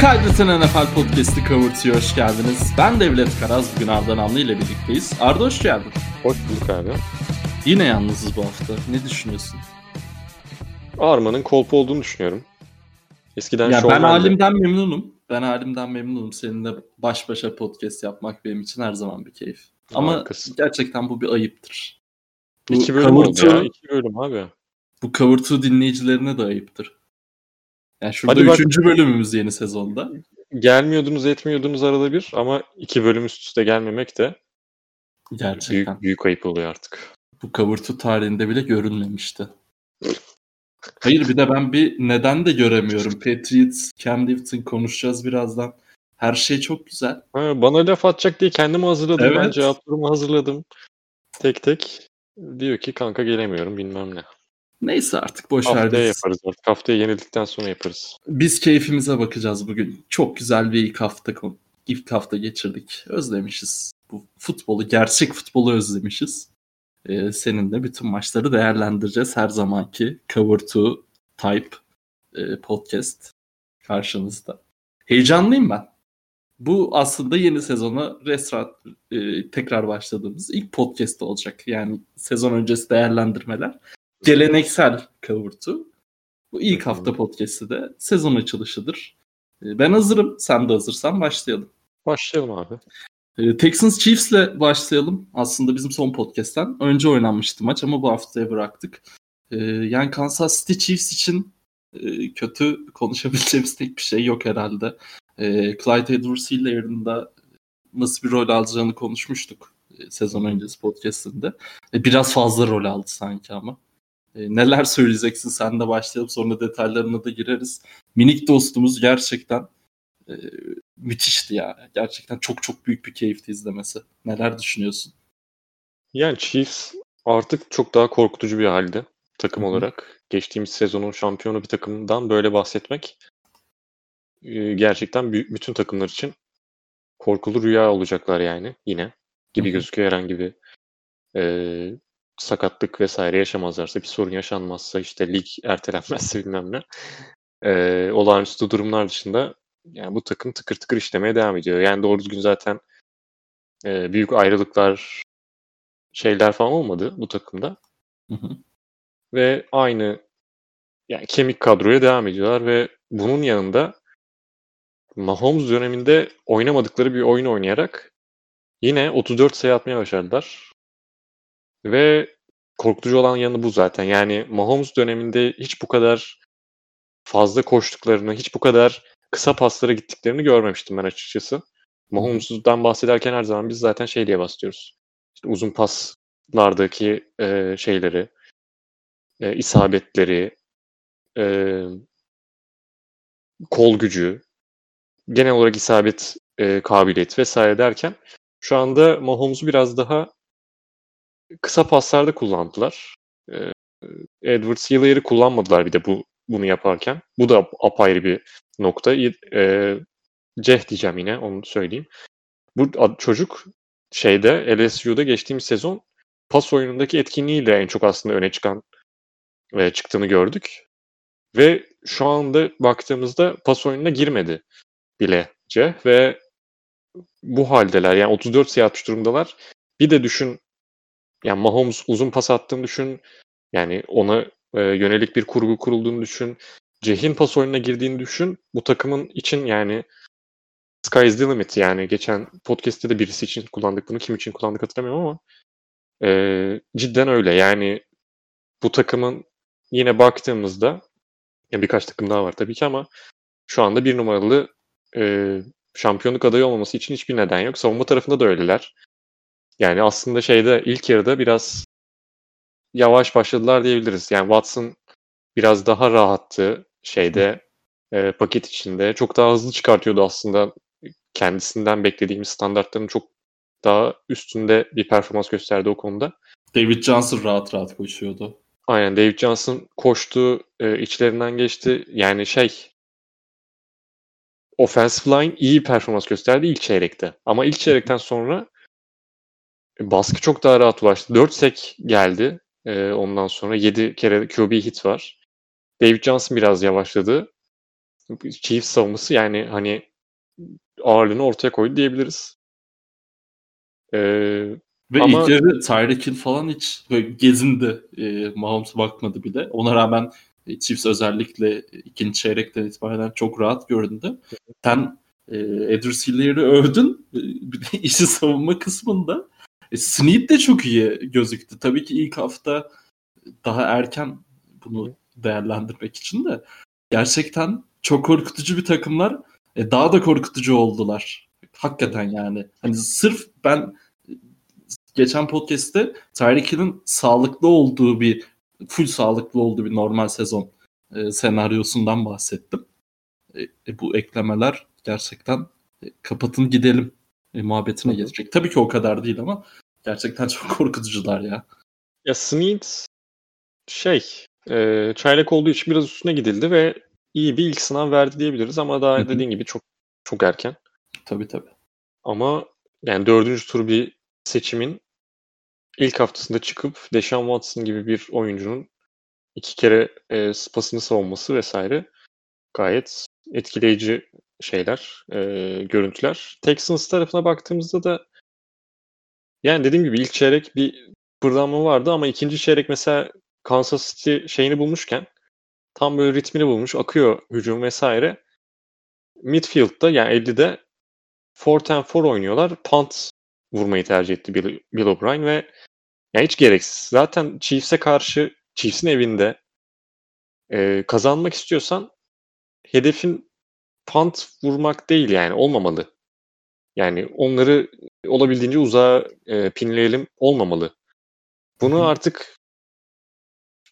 Kaydeten NFL Podcast'i Covertı'ya hoş geldiniz. Ben Devlet Karaz, bugün Arda Namlı ile birlikteyiz. Arda hoş geldin. Hoş bulduk abi. Yine yalnızız bu hafta. Ne düşünüyorsun? Arma'nın kolpu olduğunu düşünüyorum. Eskiden ya ben halimden memnunum. Ben halimden memnunum. Seninle baş başa podcast yapmak benim için her zaman bir keyif. Ama Harikasın. gerçekten bu bir ayıptır. Bu İki bölüm Cover oldu ya. İki bölüm abi. Bu 2 dinleyicilerine de ayıptır. Yani şurada Hadi bak- üçüncü bölümümüz yeni sezonda. Gelmiyordunuz etmiyordunuz arada bir ama iki bölüm üst üste gelmemek de Gerçekten. büyük, büyük ayıp oluyor artık. Bu 2 tarihinde bile görülmemişti. Hayır bir de ben bir neden de göremiyorum. Patriots, Cam Newton konuşacağız birazdan. Her şey çok güzel. Ha, bana laf atacak diye kendimi hazırladım. Ben Evet. cevaplarımı hazırladım. Tek tek. Diyor ki kanka gelemiyorum bilmem ne. Neyse artık boş. Haftaya biz. yaparız artık. Haftaya yenildikten sonra yaparız. Biz keyfimize bakacağız bugün. Çok güzel bir ilk hafta ilk hafta geçirdik. Özlemişiz. Bu futbolu, gerçek futbolu özlemişiz. Ee, seninle bütün maçları değerlendireceğiz. Her zamanki Cover 2 Type e, podcast karşınızda. Heyecanlıyım ben. Bu aslında yeni sezona restart e, tekrar başladığımız ilk podcast olacak. Yani sezon öncesi değerlendirmeler. Geleneksel 2. Bu ilk hafta podcast'i de sezon açılışıdır. E, Ben hazırım. Sen de hazırsan başlayalım. Başlayalım abi. E, Texans Chiefs'le başlayalım. Aslında bizim son podcast'ten önce oynanmıştı maç ama bu haftaya bıraktık. E, Yani Kansas City Chiefs için e, kötü konuşabileceğimiz tek bir şey yok herhalde. Clyde edwards yerinde nasıl bir rol alacağını konuşmuştuk e, sezon öncesi podcast'inde. E, Biraz fazla rol aldı sanki ama. E, Neler söyleyeceksin sen de başlayalım sonra detaylarına da gireriz. Minik dostumuz gerçekten e, müthişti ya. Gerçekten çok çok büyük bir keyifti izlemesi. Neler düşünüyorsun? Yani Chiefs artık çok daha korkutucu bir halde takım Hı hı. olarak. Geçtiğimiz sezonun şampiyonu bir takımdan böyle bahsetmek e, gerçekten bü- bütün takımlar için korkulu rüya olacaklar yani yine gibi gözüküyor herhangi bir e, sakatlık vesaire yaşamazlarsa bir sorun yaşanmazsa işte lig ertelenmezse bilmem ne e, olağanüstü durumlar dışında yani bu takım tıkır tıkır işlemeye devam ediyor. Yani doğru düzgün zaten e, büyük ayrılıklar şeyler falan olmadı bu takımda. Hı hı. ve aynı yani kemik kadroya devam ediyorlar ve bunun yanında Mahomes döneminde oynamadıkları bir oyun oynayarak yine 34 sayı atmaya başardılar. Ve korkutucu olan yanı bu zaten. Yani Mahomes döneminde hiç bu kadar fazla koştuklarını, hiç bu kadar kısa paslara gittiklerini görmemiştim ben açıkçası. Mahomes'dan bahsederken her zaman biz zaten şey diye bahsediyoruz. İşte uzun paslardaki e, şeyleri, e, isabetleri, e, kol gücü, genel olarak isabet e, kabiliyeti vesaire derken şu anda Mahomes'u biraz daha kısa paslarda kullandılar. E, Edwards Hilaire'ı kullanmadılar bir de bu bunu yaparken. Bu da apayrı bir nokta. E, Ceh diyeceğim yine onu söyleyeyim. Bu çocuk şeyde LSU'da geçtiğimiz sezon pas oyunundaki etkinliğiyle en çok aslında öne çıkan ve çıktığını gördük. Ve şu anda baktığımızda pas oyununa girmedi bile Ceh ve bu haldeler. Yani 34 sayı atmış durumdalar. Bir de düşün yani Mahomes uzun pas attığını düşün. Yani ona e, yönelik bir kurgu kurulduğunu düşün. Ceh'in pas oyununa girdiğini düşün. Bu takımın için yani sky is the limit yani. Geçen podcast'te de birisi için kullandık bunu. Kim için kullandık hatırlamıyorum ama e, cidden öyle. Yani bu takımın yine baktığımızda ya birkaç takım daha var tabii ki ama şu anda bir numaralı e, şampiyonluk adayı olmaması için hiçbir neden yok. Savunma tarafında da öyleler. Yani aslında şeyde ilk yarıda biraz yavaş başladılar diyebiliriz. Yani Watson biraz daha rahattı şeyde e, paket içinde. Çok daha hızlı çıkartıyordu aslında. Kendisinden beklediğimiz standartların çok daha üstünde bir performans gösterdi o konuda. David Johnson rahat rahat koşuyordu. Aynen David Johnson koştu, e, içlerinden geçti. Yani şey offensive line iyi performans gösterdi ilk çeyrekte. Ama ilk çeyrekten sonra baskı çok daha rahat ulaştı. 4 sek geldi. E, ondan sonra 7 kere QB hit var. David Johnson biraz yavaşladı. Chiefs savunması yani hani ağırlığını ortaya koydu diyebiliriz. Ee, Ve ama... ilk yarı Tyreek Hill falan hiç böyle gezindi. E, Mahomes bakmadı bile. Ona rağmen e, Chiefs özellikle ikinci çeyrekten itibaren çok rahat göründü. Sen e, Edwards Hiller'i övdün. E, bir de işi savunma kısmında. E, Snead de çok iyi gözüktü. Tabii ki ilk hafta daha erken bunu değerlendirmek için de gerçekten çok korkutucu bir takımlar. E, daha da korkutucu oldular. Hakikaten yani. Hani sırf ben geçen podcast'te Tyreek Hill'in sağlıklı olduğu bir full sağlıklı olduğu bir normal sezon e, senaryosundan bahsettim. E, e, bu eklemeler gerçekten e, kapatın gidelim e, muhabbetine gelecek. Tabii ki o kadar değil ama gerçekten çok korkutucular ya. Ya Smith şey e, çaylak olduğu için biraz üstüne gidildi ve iyi bir ilk sınav verdi diyebiliriz ama daha dediğin gibi çok çok erken. Tabii tabii. Ama yani dördüncü tur bir seçimin ilk haftasında çıkıp Deshaun Watson gibi bir oyuncunun iki kere e, spasını savunması vesaire gayet etkileyici şeyler, e, görüntüler. Texans tarafına baktığımızda da yani dediğim gibi ilk çeyrek bir pırdanma vardı ama ikinci çeyrek mesela Kansas City şeyini bulmuşken tam böyle ritmini bulmuş, akıyor hücum vesaire. Midfield'da yani 50'de 4 and 4 oynuyorlar. Punt vurmayı tercih etti Bill, Bill O'Brien ve yani hiç gereksiz. Zaten Chiefs'e karşı Chiefs'in evinde e, kazanmak istiyorsan hedefin punt vurmak değil yani olmamalı. Yani onları olabildiğince uzağa e, pinleyelim olmamalı. Bunu artık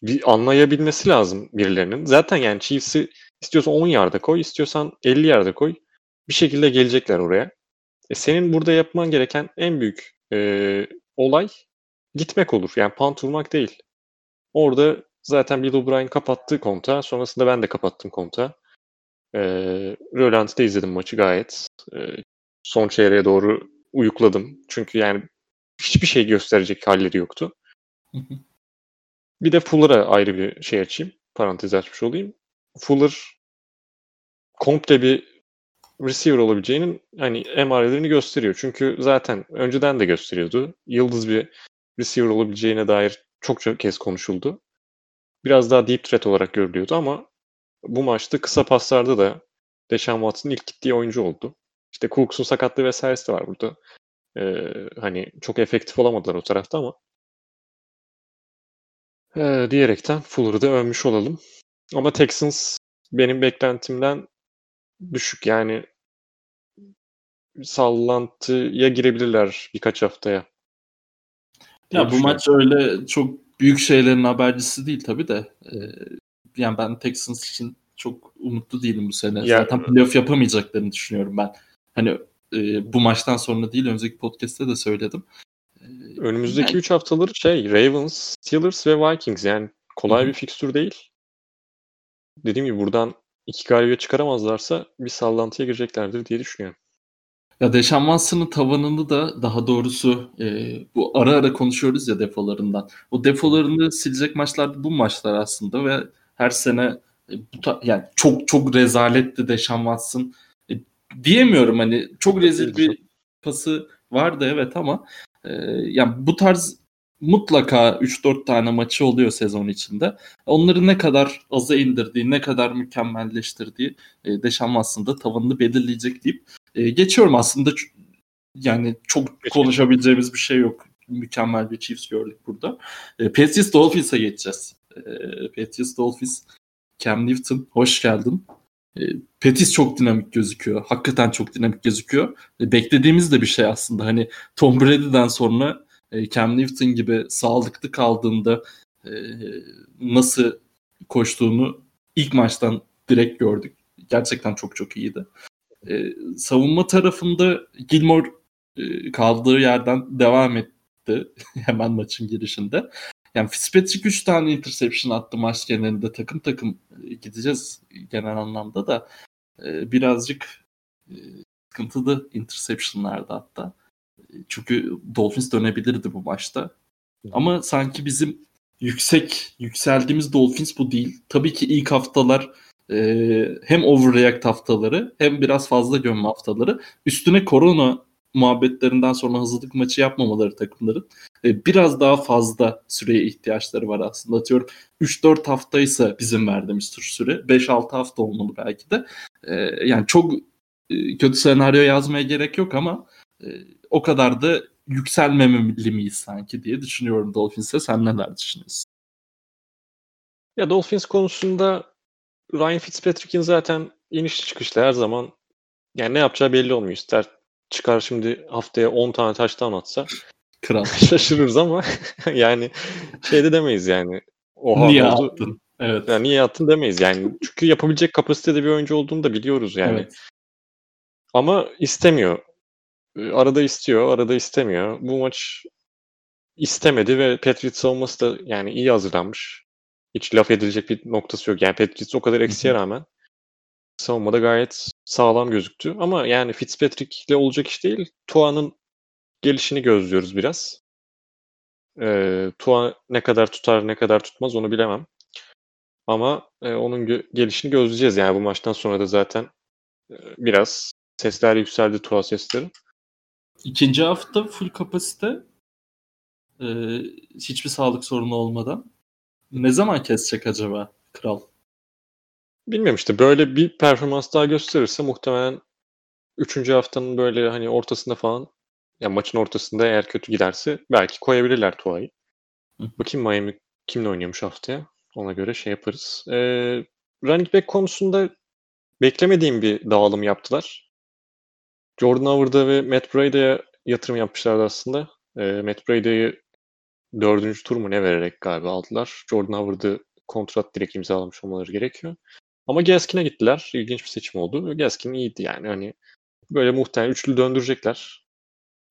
bir anlayabilmesi lazım birilerinin. Zaten yani Chiefs'i istiyorsan 10 yarda koy, istiyorsan 50 yarda koy. Bir şekilde gelecekler oraya. E senin burada yapman gereken en büyük e, olay gitmek olur. Yani punt vurmak değil. Orada zaten Bill O'Brien kapattı konta. Sonrasında ben de kapattım konta. E, Rölanti'de izledim maçı gayet. E, son çeyreğe doğru uyukladım. Çünkü yani hiçbir şey gösterecek halleri yoktu. Bir de Fuller'a ayrı bir şey açayım. Parantez açmış olayım. Fuller komple bir receiver olabileceğinin hani emarelerini gösteriyor. Çünkü zaten önceden de gösteriyordu. Yıldız bir receiver olabileceğine dair çok çok kez konuşuldu. Biraz daha deep threat olarak görülüyordu ama bu maçta kısa paslarda da Deshaun Watson ilk gittiği oyuncu oldu. İşte Cooks'un sakatlığı vesairesi de var burada. Ee, hani çok efektif olamadılar o tarafta ama ee, diyerekten Fuller'ı da övmüş olalım. Ama Texans benim beklentimden düşük. Yani sallantıya girebilirler birkaç haftaya. Ya bu maç öyle çok büyük şeylerin habercisi değil tabii de. Ee, yani ben Texans için çok umutlu değilim bu sene. Ya, Zaten playoff yapamayacaklarını düşünüyorum ben. Hani e, bu maçtan sonra değil önceki podcast'te de söyledim. Ee, Önümüzdeki 3 yani... haftaları şey Ravens, Steelers ve Vikings yani kolay Hı-hı. bir fikstür değil. Dediğim gibi buradan iki galibiyet çıkaramazlarsa bir sallantıya gireceklerdir diye düşünüyorum. Ya Deşan Watson'ın tavanını da daha doğrusu e, bu ara ara konuşuyoruz ya defolarından. O defolarını silecek maçlar bu maçlar aslında ve her sene e, bu ta- yani çok çok rezaletti Deşan Watson. Diyemiyorum hani çok rezil bir pası vardı evet ama e, yani bu tarz mutlaka 3-4 tane maçı oluyor sezon içinde. Onları ne kadar aza indirdiği, ne kadar mükemmelleştirdiği e, Deşan aslında tavanını belirleyecek deyip e, geçiyorum aslında yani çok Geçelim. konuşabileceğimiz bir şey yok. Mükemmel bir Chiefs gördük burada. E, Patriots Dolphins'a geçeceğiz. E, Patriots Dolphins Cam Newton hoş geldin. E, Petis çok dinamik gözüküyor. Hakikaten çok dinamik gözüküyor. E, beklediğimiz de bir şey aslında. Hani Tom Brady'den sonra e, Cam Newton gibi sağlıklı kaldığında nasıl koştuğunu ilk maçtan direkt gördük. Gerçekten çok çok iyiydi. Savunma tarafında Gilmore kaldığı yerden devam etti hemen maçın girişinde. Yani Fitzpatrick 3 tane interception attı maç genelinde. Takım takım gideceğiz genel anlamda da. E, birazcık e, sıkıntılı interceptionlarda hatta. Çünkü Dolphins dönebilirdi bu maçta. Ama sanki bizim yüksek yükseldiğimiz Dolphins bu değil. Tabii ki ilk haftalar hem overreact haftaları hem biraz fazla gömme haftaları. Üstüne korona muhabbetlerinden sonra hazırlık maçı yapmamaları takımların e, biraz daha fazla süreye ihtiyaçları var aslında. Atıyorum 3-4 haftaysa bizim verdiğimiz tur süre 5-6 hafta olmalı belki de. E, yani çok e, kötü senaryo yazmaya gerek yok ama e, o kadar da yükselmemeli miyiz sanki diye düşünüyorum Dolphins'e. Sen neler düşünüyorsun? Ya Dolphins konusunda Ryan Fitzpatrick'in zaten inişli çıkışlı her zaman yani ne yapacağı belli olmuyor. İster çıkar şimdi haftaya 10 tane taştan atsa Kral. şaşırırız ama yani şey de demeyiz yani. Oha niye oldu. attın? Evet. Yani niye attın demeyiz yani. Çünkü yapabilecek kapasitede bir oyuncu olduğunu da biliyoruz yani. Evet. Ama istemiyor. Ee, arada istiyor, arada istemiyor. Bu maç istemedi ve Patriots savunması da yani iyi hazırlanmış. Hiç laf edilecek bir noktası yok. Yani Patriots o kadar eksiye rağmen savunmada gayet sağlam gözüktü. Ama yani Fitzpatrick ile olacak iş değil. Tua'nın gelişini gözlüyoruz biraz. Ee, Tua ne kadar tutar ne kadar tutmaz onu bilemem. Ama e, onun gö- gelişini gözleyeceğiz. Yani bu maçtan sonra da zaten e, biraz sesler yükseldi Tua sesleri. İkinci hafta full kapasite e, hiçbir sağlık sorunu olmadan. Ne zaman kesecek acaba Kral? Bilmiyorum işte böyle bir performans daha gösterirse muhtemelen 3. haftanın böyle hani ortasında falan ya maçın ortasında eğer kötü giderse belki koyabilirler Tua'yı. Bakayım Miami kimle oynuyormuş haftaya. Ona göre şey yaparız. Ee, running back konusunda beklemediğim bir dağılım yaptılar. Jordan Howard'a ve Matt Brada'ya yatırım yapmışlardı aslında. Ee, Matt Brada'yı dördüncü tur mu ne vererek galiba aldılar. Jordan Howard'ı kontrat direkt imzalamış olmaları gerekiyor. Ama Gaskin'e gittiler. İlginç bir seçim oldu. Gaskin iyiydi yani. Hani böyle muhtemelen üçlü döndürecekler.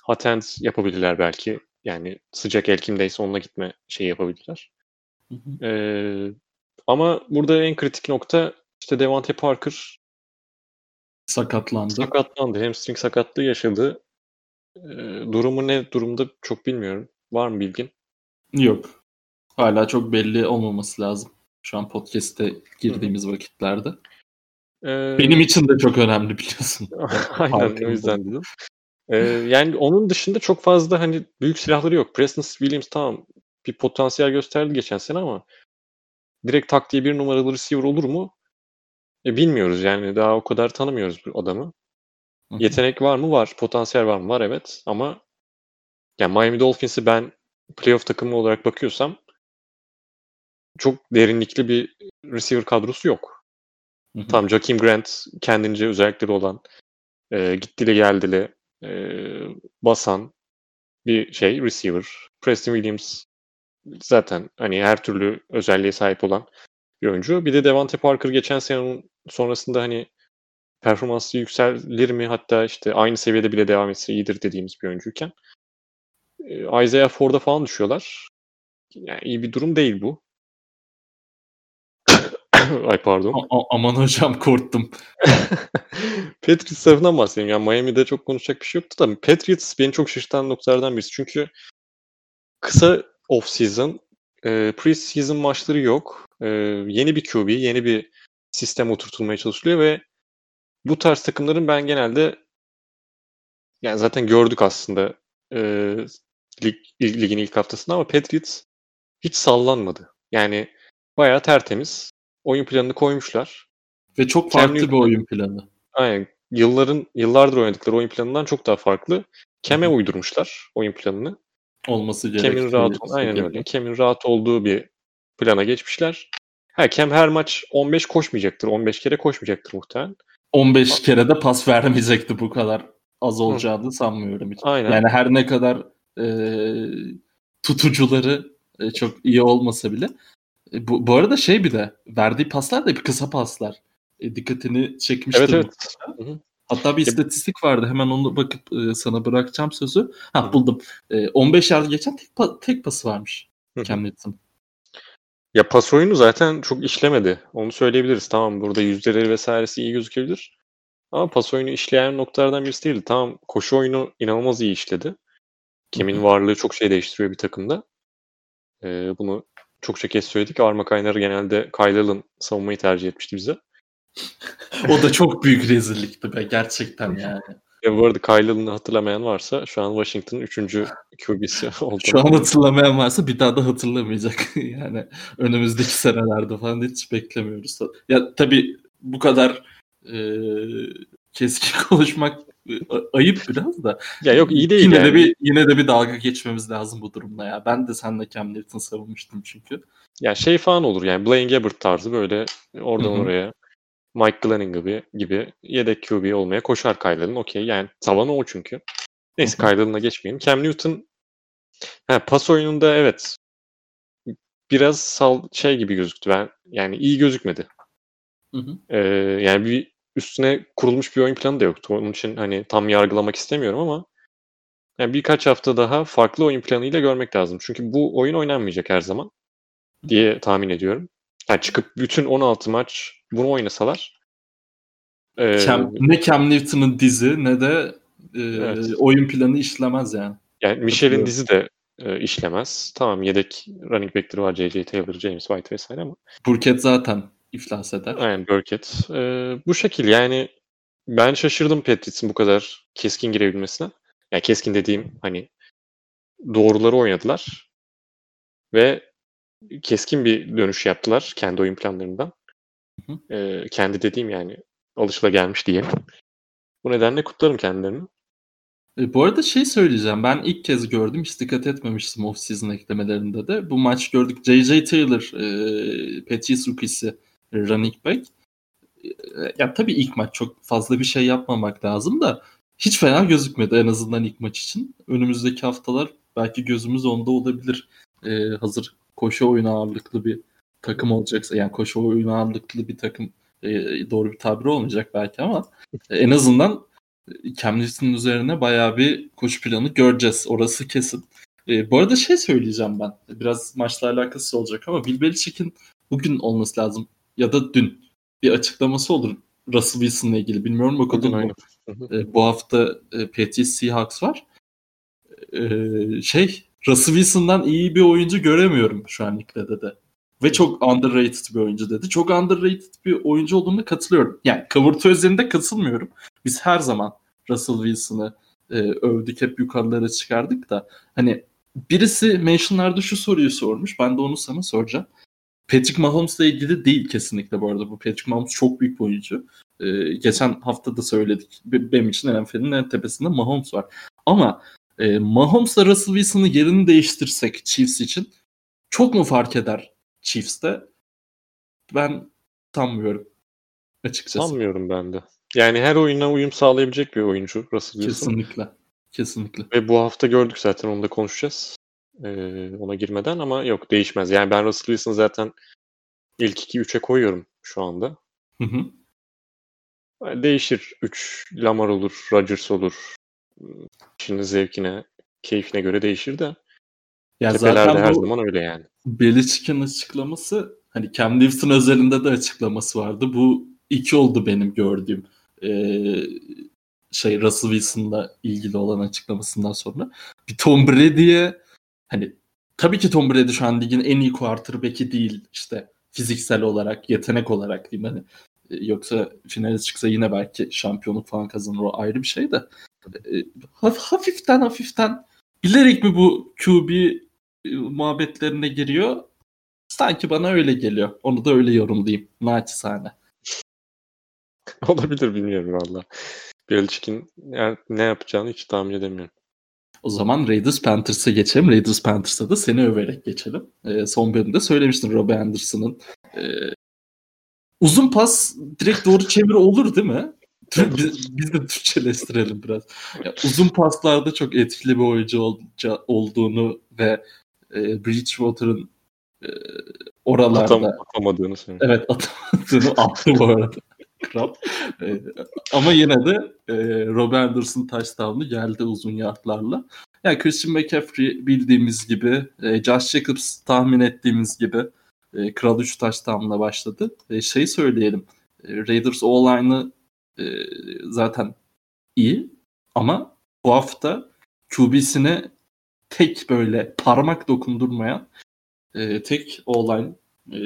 Hot hand yapabilirler belki. Yani sıcak el kimdeyse onunla gitme şeyi yapabilirler. Hı hı. Ee, ama burada en kritik nokta işte Devante Parker sakatlandı. Sakatlandı. Hamstring sakatlığı yaşadı. Ee, durumu ne durumda çok bilmiyorum. Var mı bilgin? Yok. Hala çok belli olmaması lazım. Şu an podcast'te girdiğimiz Hı-hı. vakitlerde. Ee, Benim için de çok önemli biliyorsun. Aynen o yüzden dedim. Ee, yani onun dışında çok fazla hani büyük silahları yok. Preston Williams tamam bir potansiyel gösterdi geçen sene ama direkt tak diye bir numaralı receiver olur mu? E, bilmiyoruz yani daha o kadar tanımıyoruz bu adamı. Hı-hı. Yetenek var mı? Var. Potansiyel var mı? Var evet ama yani Miami Dolphins'i ben playoff takımı olarak bakıyorsam çok derinlikli bir receiver kadrosu yok. Hı hı. Tam Jakim Grant kendince özellikleri olan e, gittili geldili e, basan bir şey receiver. Preston Williams zaten hani her türlü özelliğe sahip olan bir oyuncu. Bir de Devante Parker geçen senenin sonrasında hani performansı yükselir mi hatta işte aynı seviyede bile devam etse iyidir dediğimiz bir oyuncuyken e, Isaiah Ford'a falan düşüyorlar. Yani iyi bir durum değil bu. Ay pardon. A- aman hocam korktum. Patriots tarafından bahsedeyim. Yani Miami'de çok konuşacak bir şey yoktu da Patriots beni çok şaşırtan noktalardan birisi. Çünkü kısa off-season, e, pre-season maçları yok. E, yeni bir QB, yeni bir sistem oturtulmaya çalışılıyor ve bu tarz takımların ben genelde yani zaten gördük aslında e, lig, ligin ilk haftasında ama Patriots hiç sallanmadı. Yani bayağı tertemiz oyun planını koymuşlar. Ve çok farklı Cam bir oyun planı. Aynen. Yılların yıllardır oynadıkları oyun planından çok daha farklı. Kem'e uydurmuşlar oyun planını. Olması gerekiyor. Kem'in rahat, aynen öyle. Kem'in rahat olduğu bir plana geçmişler. Ha, Kem her maç 15 koşmayacaktır. 15 kere koşmayacaktır muhtemelen. 15 kere de pas vermeyecekti bu kadar az olacağını Hı. sanmıyorum hiç. Aynen. Yani her ne kadar e, tutucuları e, çok iyi olmasa bile bu, bu arada şey bir de verdiği paslar da bir kısa paslar. E, dikkatini çekmiştir. Evet evet. Hatta bir istatistik vardı. Hemen onu bakıp e, sana bırakacağım sözü. Ha buldum. E, 15 yard geçen tek, pa- tek pası varmış Cam Newton. Ya pas oyunu zaten çok işlemedi. Onu söyleyebiliriz. Tamam burada yüzdeleri vesairesi iyi gözükebilir. Ama pas oyunu işleyen noktalardan birisi değildi. Tamam koşu oyunu inanılmaz iyi işledi. Kim'in varlığı çok şey değiştiriyor bir takımda. Ee, bunu çokça kez söyledik. Arma Kaynar'ı genelde Kyle Allen savunmayı tercih etmişti bize. o da çok büyük rezillikti be gerçekten yani. Ya bu arada Kyle'ını hatırlamayan varsa şu an Washington'ın 3. QB'si oldu. Şu an hatırlamayan varsa bir daha da hatırlamayacak. yani önümüzdeki senelerde falan hiç beklemiyoruz. Ya tabii bu kadar e, keskin konuşmak e, ayıp biraz da. Ya yok iyi değil yine yani. de bir yine de bir dalga geçmemiz lazım bu durumda ya. Ben de seninle Cam Newton savunmuştum çünkü. Ya şey falan olur yani Blaine Gabbert tarzı böyle oradan Hı hı. oraya Mike Glennon gibi gibi yedek QB olmaya koşar Kyle'ın. Okey yani tavanı o çünkü. Neyse. Kyle'ına geçmeyelim. Cam Newton ha, pas oyununda evet biraz sal şey gibi gözüktü. Ben yani iyi gözükmedi. Hı hı. Ee, yani bir üstüne kurulmuş bir oyun planı da yoktu. Onun için hani tam yargılamak istemiyorum ama yani birkaç hafta daha farklı oyun planıyla görmek lazım. Çünkü bu oyun oynanmayacak her zaman diye tahmin ediyorum. Yani çıkıp bütün 16 maç bunu oynasalar ee, Cam, ne Cam Newton'ın dizi ne de e, Evet. oyun planı işlemez yani. yani Michel'in dizi de e, işlemez. Tamam yedek running back'leri var. J.J. Taylor, James White vesaire ama Burkett zaten iflas eder. Aynen Burkett. Ee, bu şekil yani ben şaşırdım Patriots'ın bu kadar keskin girebilmesine. Yani keskin dediğim hani doğruları oynadılar ve keskin bir dönüş yaptılar kendi oyun planlarından. Hı Ee, kendi dediğim yani alışılagelmiş diye. Bu nedenle kutlarım kendilerini. E, bu arada şey söyleyeceğim. Ben ilk kez gördüm. Hiç dikkat etmemiştim off-season eklemelerinde de. Bu maç gördük. J.J. Taylor, e, Patriots rookie'si running back. Ya tabii ilk maç çok fazla bir şey yapmamak lazım da hiç fena gözükmedi en azından ilk maç için. Önümüzdeki haftalar belki gözümüz onda olabilir. E, hazır koşu oyunu ağırlıklı bir takım olacaksa yani koşu oyunu ağırlıklı bir takım e, doğru bir tabir olmayacak belki ama en azından Cam üzerine bayağı bir koşu planı göreceğiz. Orası kesin. E, bu arada şey söyleyeceğim ben. Biraz maçla alakası olacak ama Bill Belichick'in bugün olması lazım. Ya da dün bir açıklaması olur Russell Wilson'la ilgili. Bilmiyorum okudun mu? E, bu hafta e, Patriots Seahawks var. E, şey Russell Wilson'dan iyi bir oyuncu göremiyorum şu an liglerde de. Ve çok underrated bir oyuncu dedi. Çok underrated bir oyuncu olduğuna katılıyorum. Yani kavurtu üzerinde katılmıyorum. Biz her zaman Russell Wilson'ı e, övdük hep yukarılara çıkardık da hani birisi mentionlarda şu soruyu sormuş. Ben de onu sana soracağım. Patrick Mahomes'la ilgili değil kesinlikle bu arada. Bu Patrick Mahomes çok büyük bir oyuncu. E, geçen hafta da söyledik. Be- Benim için NFL'in en tepesinde Mahomes var. Ama e, Mahomes'la Russell Wilson'ın yerini değiştirsek Chiefs için çok mu fark eder Chiefs'te? Ben sanmıyorum açıkçası. Sanmıyorum ben de. Yani her oyuna uyum sağlayabilecek bir oyuncu Russell Wilson. Kesinlikle. Kesinlikle. Ve bu hafta gördük zaten onu da konuşacağız. Ee, ona girmeden ama yok değişmez. Yani ben Russell Wilson'ı zaten ilk 2-3'e koyuyorum şu anda. Hı hı. Yani Değişir. 3 Lamar olur, Rodgers olur. Kişinin zevkine, keyfine göre değişir de. Ya Tepelerde zaten her zaman öyle yani. Belichick'in açıklaması hani Cam Newton özelinde de açıklaması vardı. Bu iki oldu benim gördüğüm ee, şey Russell Wilson'la ilgili olan açıklamasından sonra. Bir Tom Brady'ye hani tabii ki Tom Brady şu an ligin en iyi quarterback'i değil işte fiziksel olarak, yetenek olarak diyeyim hani. E, Yoksa finale çıksa yine belki şampiyonluk falan kazanır o ayrı bir şey de. E, haf- hafiften hafiften bilerek mi bu QB e, muhabbetlerine giriyor? Sanki bana öyle geliyor. Onu da öyle yorumlayayım. Naçizane. Olabilir bilmiyorum valla. Belichick'in yani ne yapacağını hiç tahmin edemiyorum. O zaman Raiders Panthers'a geçelim. Raiders Panthers'a da seni överek geçelim. E, son bölümde söylemiştin Robbie Anderson'ın e, uzun pas direkt doğru çeviri olur değil mi? Biz, biz de Türkçeleştirelim biraz. Ya, uzun paslarda çok etkili bir oyuncu olca- olduğunu ve e, Bridgewater'ın e, oralarda Atam, atamadığını söylüyorum. Evet atamadığını attı bu arada. Kral. Ee, ama yine de e, Rob Anderson touchdown'u geldi uzun yardlarla. Yani Christian McCaffrey bildiğimiz gibi, e, Josh Jacobs tahmin ettiğimiz gibi e, Kral 3 touchdown'la başladı. E, şey söyleyelim, e, Raiders O-line'ı e, zaten iyi ama bu hafta QB'sine tek böyle parmak dokundurmayan e, tek O-line e,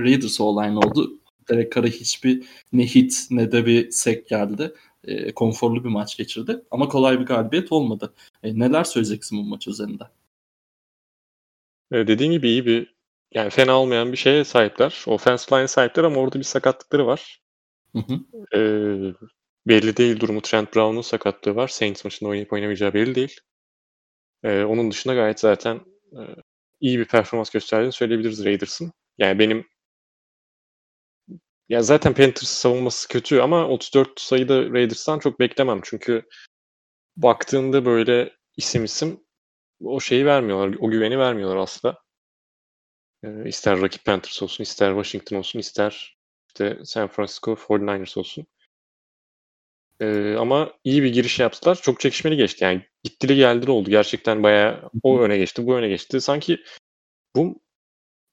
Raiders O-line oldu. Derek Carr'a hiçbir ne hit ne de bir sek geldi. E, konforlu bir maç geçirdi. Ama kolay bir galibiyet olmadı. E, neler söyleyeceksin bu maç üzerinde? E, dediğin gibi iyi bir yani fena olmayan bir şeye sahipler. Offensive line sahipler ama orada bir sakatlıkları var. Hı hı. E, belli değil durumu. Trent Brown'un sakatlığı var. Saints maçında oynayıp oynamayacağı belli değil. E, onun dışında gayet zaten e, iyi bir performans gösterdiğini söyleyebiliriz Raiders'ın. Yani benim ya zaten Panthers savunması kötü ama 34 sayıda Raiders'tan çok beklemem. Çünkü baktığında böyle isim isim o şeyi vermiyorlar, o güveni vermiyorlar aslında. Ee, ister rakip Panthers olsun, ister Washington olsun, ister işte San Francisco 49ers olsun. Ee, ama iyi bir giriş yaptılar. Çok çekişmeli geçti. Yani gittili geldili oldu. Gerçekten bayağı o öne geçti, bu öne geçti. Sanki bu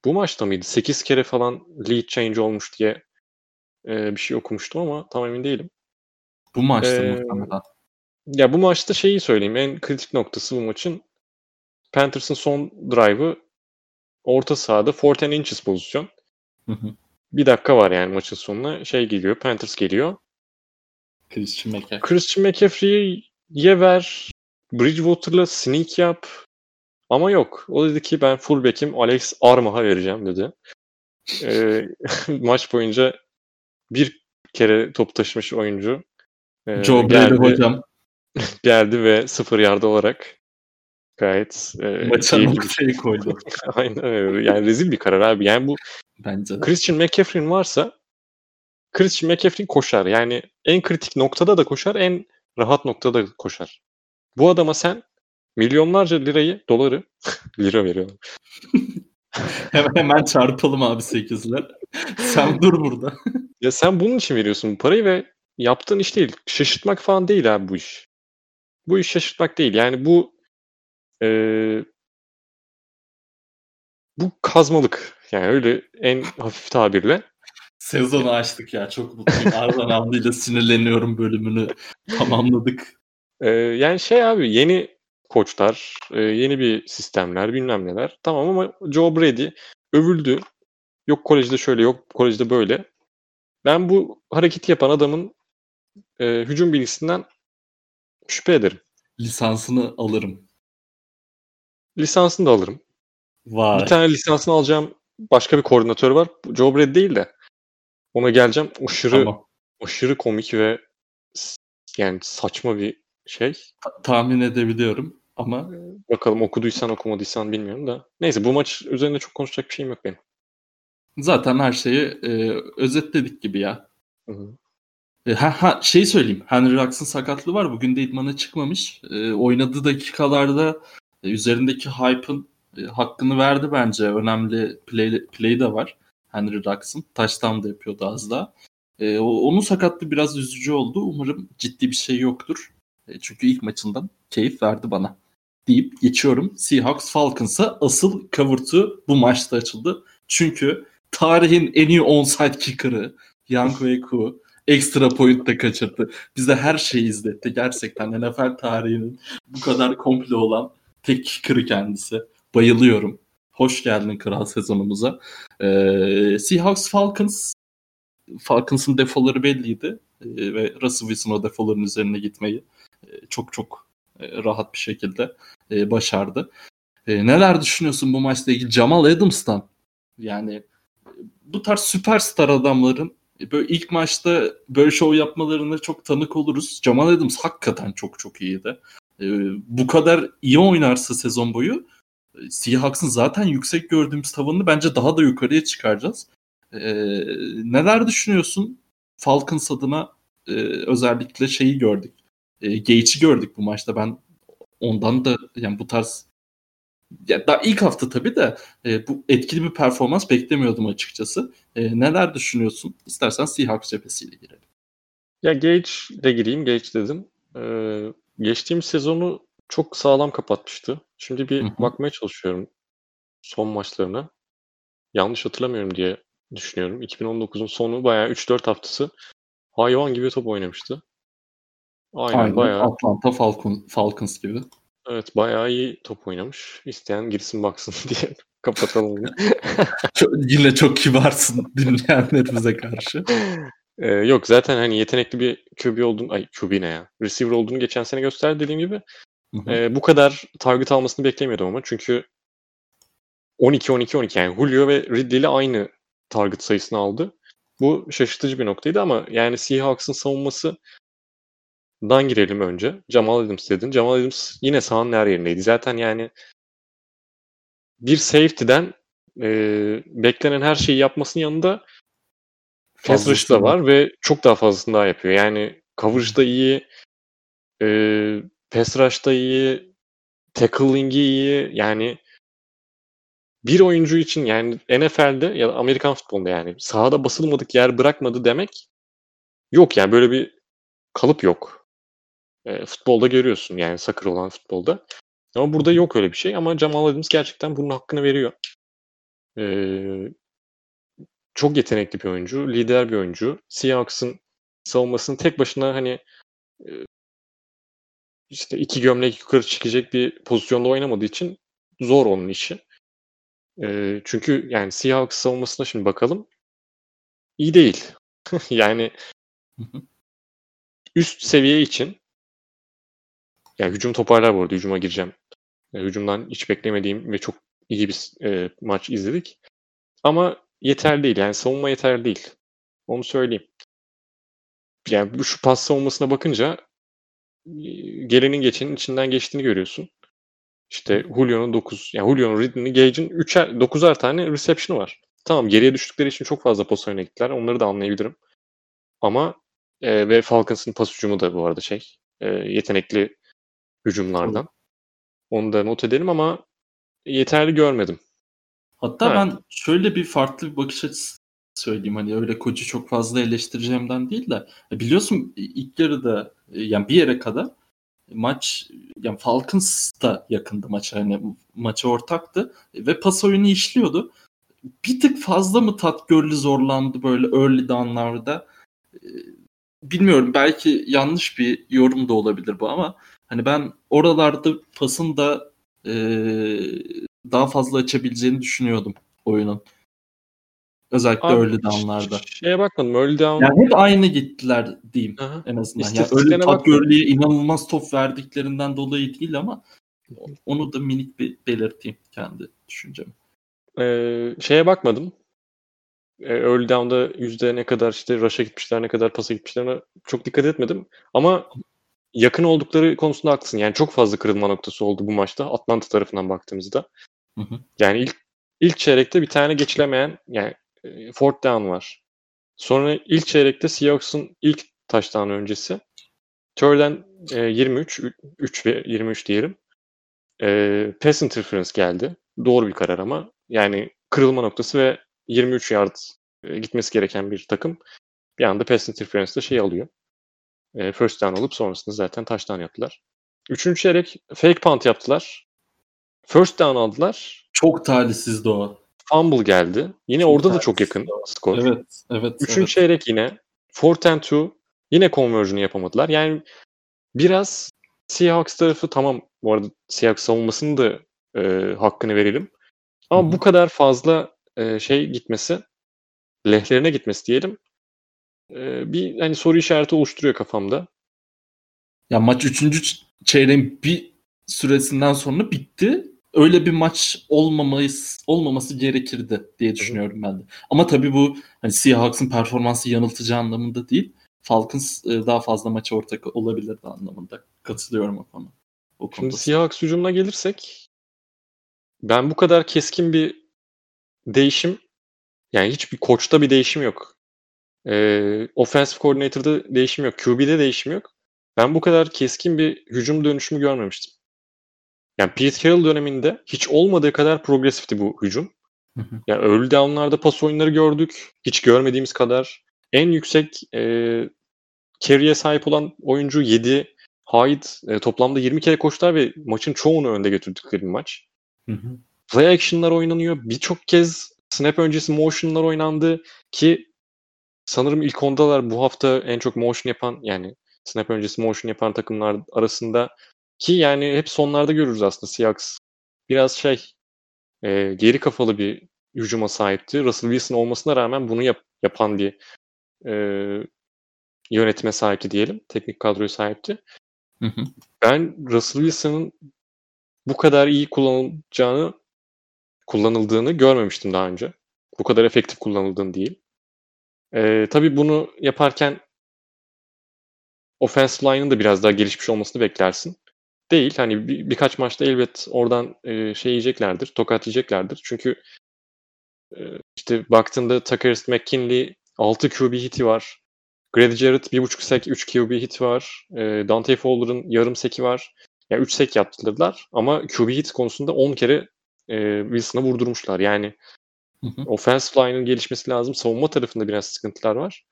bu maçta mıydı? 8 kere falan lead change olmuş diye e, bir şey okumuştum ama tam emin değilim. Bu maçta ee, muhtemelen. Ya bu maçta şeyi söyleyeyim. En kritik noktası bu maçın Panthers'ın son drive'ı orta sahada 14 inches pozisyon. Hı hı. Bir dakika var yani maçın sonuna. Şey geliyor, Panthers geliyor. Christian McCaffrey. Christian McCaffrey'ye ver. Bridgewater'la sneak yap. Ama yok. O dedi ki ben fullback'im Alex Armah'a vereceğim dedi. ee, maç boyunca bir kere top taşımış oyuncu. E, Joe geldi, hocam. geldi ve sıfır yarda olarak gayet e, Maça noktayı koydu. Aynen öyle. Yani rezil bir karar abi. Yani bu Bence de. Christian McCaffrey'in varsa Christian McCaffrey koşar. Yani en kritik noktada da koşar, en rahat noktada da koşar. Bu adama sen milyonlarca lirayı, doları, lira veriyorum. hemen, hemen çarpalım abi 8'ler. sen dur burada. ya sen bunun için veriyorsun bu parayı ve yaptığın iş değil. Şaşırtmak falan değil abi bu iş. Bu iş şaşırtmak değil. Yani bu e, bu kazmalık. Yani öyle en hafif tabirle. Sezonu açtık ya. Çok mutluyum. Ardan Avlı'yla sinirleniyorum bölümünü tamamladık. Ee, yani şey abi yeni koçlar, yeni bir sistemler bilmem neler. Tamam ama Joe Brady övüldü. Yok kolejde şöyle yok kolejde böyle. Ben bu hareketi yapan adamın e, hücum bilgisinden şüphe ederim. Lisansını alırım. Lisansını da alırım. Vay. Bir tane lisansını alacağım başka bir koordinatör var. Joe Brady değil de ona geleceğim. Aşırı tamam. aşırı komik ve yani saçma bir şey. Ta- tahmin edebiliyorum ama bakalım okuduysan okumadıysan bilmiyorum da. Neyse bu maç üzerinde çok konuşacak bir şeyim yok benim. Zaten her şeyi e, özetledik gibi ya. Hı hı. E, ha, ha şey söyleyeyim. Henry Rux'ın sakatlığı var. Bugün de idmana çıkmamış. E, oynadığı dakikalarda e, üzerindeki hype'ın e, hakkını verdi bence. Önemli play, play de var. Henry Rux'ın. Touchdown da yapıyordu az daha. E, onun sakatlığı biraz üzücü oldu. Umarım ciddi bir şey yoktur. E, çünkü ilk maçından keyif verdi bana. Deyip geçiyorum. Seahawks Falcons'a asıl cover bu maçta açıldı. Çünkü tarihin en iyi onside kicker'ı Young Weku ekstra point da kaçırdı. Bize her şeyi izletti. Gerçekten NFL tarihinin bu kadar komple olan tek kicker'ı kendisi. Bayılıyorum. Hoş geldin kral sezonumuza. Ee, Seahawks Falcons Falcons'ın defoları belliydi ee, ve Russell Wilson o defoların üzerine gitmeyi e, çok çok e, rahat bir şekilde e, başardı. E, neler düşünüyorsun bu maçla ilgili? Jamal Adams'tan yani bu tarz süperstar adamların böyle ilk maçta böyle show yapmalarına çok tanık oluruz. Jamal Adams hakikaten çok çok iyiydi. E, bu kadar iyi oynarsa sezon boyu Seahawks'ın zaten yüksek gördüğümüz tavanını bence daha da yukarıya çıkaracağız. E, neler düşünüyorsun? Falcons adına e, özellikle şeyi gördük. E, Gage'i gördük bu maçta. Ben ondan da yani bu tarz ya daha ilk hafta tabii de e, bu etkili bir performans beklemiyordum açıkçası. E, neler düşünüyorsun? İstersen Seahawks cephesiyle girelim. Ya Gage de gireyim. Gage dedim. Ee, geçtiğim sezonu çok sağlam kapatmıştı. Şimdi bir Hı-hı. bakmaya çalışıyorum son maçlarına. Yanlış hatırlamıyorum diye düşünüyorum. 2019'un sonu bayağı 3-4 haftası hayvan gibi top oynamıştı. Aynen, Aynen bayağı. Atlanta Falcon, Falcons gibi. Evet bayağı iyi top oynamış. İsteyen girsin baksın diye. kapatalım. çok, yine çok kibarsın dinleyenlerimize karşı. Ee, yok zaten hani yetenekli bir QB olduğunu, ay QB ne ya? Receiver olduğunu geçen sene gösterdi dediğim gibi. Ee, bu kadar target almasını beklemiyordum ama çünkü 12-12-12 yani Julio ve Ridley ile aynı target sayısını aldı. Bu şaşırtıcı bir noktaydı ama yani Seahawks'ın savunması dan girelim önce. Jamal Adams dedin. Jamal Adams yine sahanın her yerindeydi. Zaten yani bir safety'den e, beklenen her şeyi yapmasının yanında pass rush da var ve çok daha fazlasını daha yapıyor. Yani coverage'da iyi, e, pass rush'da iyi, tackling'i iyi. Yani bir oyuncu için yani NFL'de ya da Amerikan futbolunda yani sahada basılmadık yer bırakmadı demek yok yani böyle bir kalıp yok. E, futbolda görüyorsun yani sakır olan futbolda. Ama burada yok öyle bir şey ama Jamal Adams gerçekten bunun hakkını veriyor. Ee, çok yetenekli bir oyuncu, lider bir oyuncu. Seahawks'ın savunmasını tek başına hani e, işte iki gömlek yukarı çıkacak bir pozisyonda oynamadığı için zor onun işi. E, çünkü yani Seahawks savunmasına şimdi bakalım. iyi değil. yani üst seviye için yani hücum toparlar bu arada. Hücuma gireceğim. E, hücumdan hiç beklemediğim ve çok iyi bir e, maç izledik. Ama yeterli değil. Yani savunma yeterli değil. Onu söyleyeyim. Yani şu pas savunmasına bakınca gelenin geçenin içinden geçtiğini görüyorsun. İşte Julio'nun 9, yani Julio'nun Ridley'nin Gage'in 3'er 9'ar tane reception'ı var. Tamam geriye düştükleri için çok fazla pas oyuna gittiler. Onları da anlayabilirim. Ama e, ve Falcons'ın pas hücumu da bu arada şey e, yetenekli hücumlardan. Onu da not edelim ama yeterli görmedim. Hatta evet. ben şöyle bir farklı bir bakış açısı söyleyeyim. Hani öyle koçu çok fazla eleştireceğimden değil de e, biliyorsun ilk yarıda e, yani bir yere kadar maç yani Falcons da yakındı maça hani maça ortaktı ve pas oyunu işliyordu. Bir tık fazla mı tat görlü zorlandı böyle early down'larda? E, bilmiyorum belki yanlış bir yorum da olabilir bu ama hani ben oralarda pasın da e, daha fazla açabileceğini düşünüyordum oyunun. Özellikle Abi, early down'larda. Şeye bakmadım. Early down... Yani hep aynı gittiler diyeyim Aha. en azından. Yani öyle Todd Gurley'e inanılmaz top verdiklerinden dolayı değil ama onu da minik bir belirteyim kendi düşüncemi. Ee, şeye bakmadım. Ee, early down'da yüzde ne kadar işte rush'a gitmişler, ne kadar pasa gitmişlerine çok dikkat etmedim. Ama yakın oldukları konusunda haklısın. Yani çok fazla kırılma noktası oldu bu maçta Atlanta tarafından baktığımızda. Hı hı. Yani ilk ilk çeyrekte bir tane geçilemeyen yani e, fourth down var. Sonra ilk çeyrekte Seahawks'ın ilk taştan öncesi. Third e, 23, 3 ve 23 diyelim. E, pass interference geldi. Doğru bir karar ama. Yani kırılma noktası ve 23 yard e, gitmesi gereken bir takım bir anda pass interference'da şey alıyor. E, first down olup sonrasında zaten taştan yaptılar. Üçüncü çeyrek fake punt yaptılar. First down aldılar. Çok talihsizdi o. Fumble geldi. Yine çok orada da çok yakın skor. Evet, evet. Üçüncü evet. çeyrek yine. Fourth and two. Yine conversion'ı yapamadılar. Yani biraz Seahawks tarafı tamam bu arada Seahawks savunmasının da e, hakkını verelim. Ama Hı-hı. bu kadar fazla e, şey gitmesi, lehlerine gitmesi diyelim e, bir hani soru işareti oluşturuyor kafamda. Ya maç 3. çeyreğin bir süresinden sonra bitti. Öyle bir maç olmaması olmaması gerekirdi diye düşünüyorum ben de. Ama tabii bu hani Seahawks'ın performansı yanıltıcı anlamında değil. Falcons e, daha fazla maça ortak olabilirdi anlamında. Katılıyorum o konu. O Şimdi Seahawks hücumuna gelirsek ben bu kadar keskin bir değişim yani hiçbir koçta bir değişim yok. Ee, offensive coordinator'da değişim yok. QB'de değişim yok. Ben bu kadar keskin bir hücum dönüşümü görmemiştim. Yani Pete Carroll döneminde hiç olmadığı kadar progresifti bu hücum. Hı hı. Yani early down'larda pas oyunları gördük. Hiç görmediğimiz kadar. En yüksek e, carry'e sahip olan oyuncu 7. Hyde e, toplamda 20 kere koştular ve maçın çoğunu önde götürdükleri bir maç. Hı hı. Play action'lar oynanıyor. Birçok kez snap öncesi motion'lar oynandı ki sanırım ilk ondalar bu hafta en çok motion yapan yani snap öncesi motion yapan takımlar arasında ki yani hep sonlarda görürüz aslında Seahawks. Biraz şey e, geri kafalı bir hücuma sahipti. Russell Wilson olmasına rağmen bunu yap, yapan bir e, yönetime sahipti diyelim. Teknik kadroya sahipti. Hı hı. Ben Russell Wilson'ın bu kadar iyi kullanılacağını kullanıldığını görmemiştim daha önce. Bu kadar efektif kullanıldığını değil. Ee, tabii bunu yaparken offensive line'ın da biraz daha gelişmiş olmasını beklersin. Değil. Hani bir, birkaç maçta elbet oradan e, şey yiyeceklerdir, tokat yiyeceklerdir. Çünkü e, işte baktığında Tucker McKinley 6 QB hiti var. Grady Jarrett 1.5 sek 3 QB hit var. E, Dante Fowler'ın yarım seki var. Yani 3 sek yaptırdılar ama QB hit konusunda 10 kere e, Wilson'a vurdurmuşlar. Yani Hı hı. offensive line'ın gelişmesi lazım. Savunma tarafında biraz sıkıntılar var.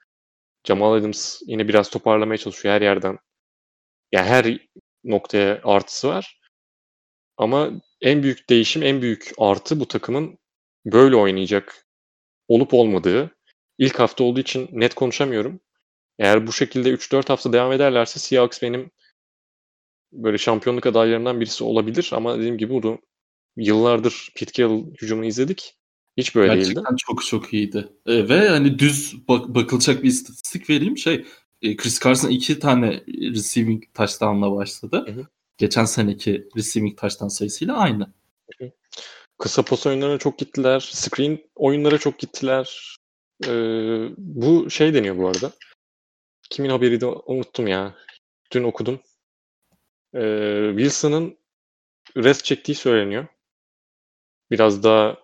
Jamal Adams yine biraz toparlamaya çalışıyor her yerden. Yani her noktaya artısı var. Ama en büyük değişim, en büyük artı bu takımın böyle oynayacak olup olmadığı. İlk hafta olduğu için net konuşamıyorum. Eğer bu şekilde 3-4 hafta devam ederlerse Seahawks benim böyle şampiyonluk adaylarından birisi olabilir. Ama dediğim gibi bunu yıllardır Pete Carroll hücumunu izledik. Hiç böyle Gerçekten değildi. çok çok iyiydi. E, ve hani düz bak- bakılacak bir istatistik vereyim. Şey e, Chris Carson iki tane receiving touchdown'la başladı. Hı hı. Geçen seneki receiving touchdown sayısıyla aynı. Kısa pas oyunlarına çok gittiler. Screen oyunlara çok gittiler. Ee, bu şey deniyor bu arada. Kimin haberi de unuttum ya. Dün okudum. Ee, Wilson'ın rest çektiği söyleniyor. Biraz daha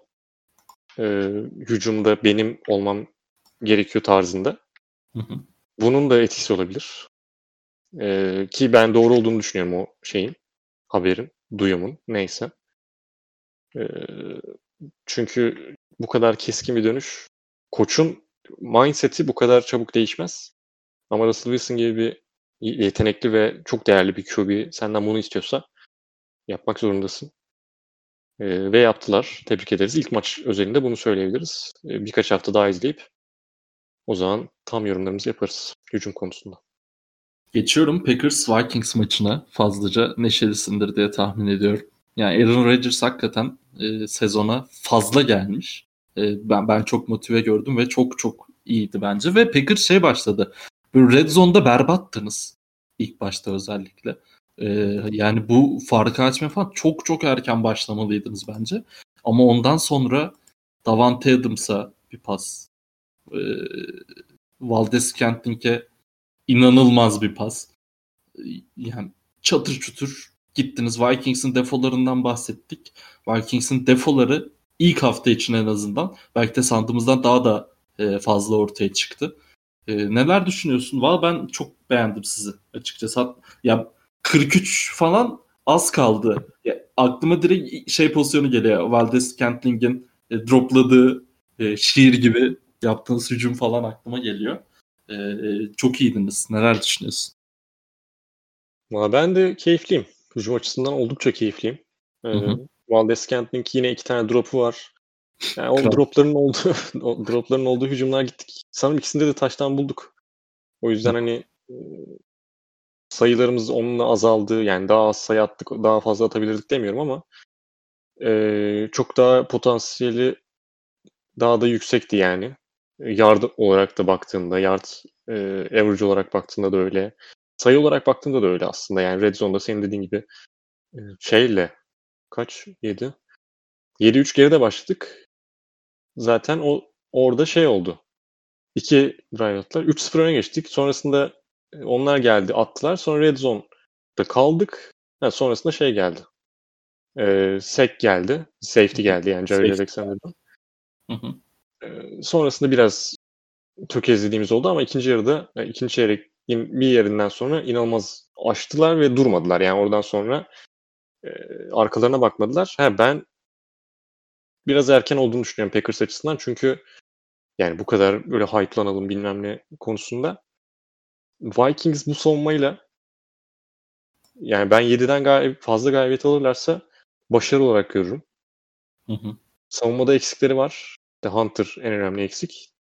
e, hücumda benim olmam gerekiyor tarzında. Hı hı. Bunun da etkisi olabilir. Ee, ki ben doğru olduğunu düşünüyorum o şeyin, haberin, duyumun, neyse. Ee, çünkü bu kadar keskin bir dönüş, koçun mindset'i bu kadar çabuk değişmez. Ama Russell Wilson gibi bir yetenekli ve çok değerli bir QB senden bunu istiyorsa yapmak zorundasın. Ee, ve yaptılar. Tebrik ederiz. İlk maç özelinde bunu söyleyebiliriz. Ee, birkaç hafta daha izleyip o zaman tam yorumlarımızı yaparız hücum konusunda. Geçiyorum Packers Vikings maçına. Fazlaca neşelisindir diye tahmin ediyorum. Yani Aaron Rodgers hakikaten e, sezona fazla gelmiş. E, ben ben çok motive gördüm ve çok çok iyiydi bence. Ve Packers şey başladı. Böyle Red Zone'da berbattınız. ilk başta özellikle. E, yani bu farkı açma falan çok çok erken başlamalıydınız bence. Ama ondan sonra Davante Adams'a bir pas. E, Valdez Scantling'e inanılmaz bir pas. Yani çatır çutur gittiniz. Vikings'in defolarından bahsettik. Vikings'in defoları ilk hafta için en azından belki de sandığımızdan daha da e, fazla ortaya çıktı. E, neler düşünüyorsun? Valla ben çok beğendim sizi açıkçası. Ya 43 falan az kaldı. Ya, aklıma direkt şey pozisyonu geliyor. Valdez Cantling'in e, dropladığı e, şiir gibi yaptığınız hücum falan aklıma geliyor. E, çok iyiydiniz. Neler düşünüyorsun? Valla ben de keyifliyim. Hücum açısından oldukça keyifliyim. Ee. Valdez Scantling yine iki tane drop'u var. Yani o dropların olduğu o dropların olduğu hücumlar gittik. Sanırım ikisinde de taştan bulduk. O yüzden hani e, sayılarımız onunla azaldı. Yani daha az sayı attık, daha fazla atabilirdik demiyorum ama e, çok daha potansiyeli daha da yüksekti yani. Yard olarak da baktığında, yard e, average olarak baktığında da öyle. Sayı olarak baktığında da öyle aslında. Yani Red Zone'da senin dediğin gibi e, şeyle kaç? 7. 7-3 geride başladık. Zaten o orada şey oldu. İki drive attılar. 3-0 öne geçtik. Sonrasında onlar geldi attılar. Sonra Red Zone'da kaldık. Ha, sonrasında şey geldi. E, sek geldi. Safety geldi yani Jared. Alexander'dan. Hı hı. E, sonrasında biraz tökezlediğimiz oldu ama ikinci yarıda, yani ikinci çeyrek bir yerinden sonra inanılmaz açtılar ve durmadılar. Yani oradan sonra e, arkalarına bakmadılar. Ha, ben biraz erken olduğunu düşünüyorum Packers açısından. Çünkü yani bu kadar böyle hype'lanalım bilmem ne konusunda. Vikings bu savunmayla yani ben 7'den galib, fazla galibiyet alırlarsa başarı olarak görürüm. Hı hı. Savunmada eksikleri var. İşte Hunter en önemli eksik.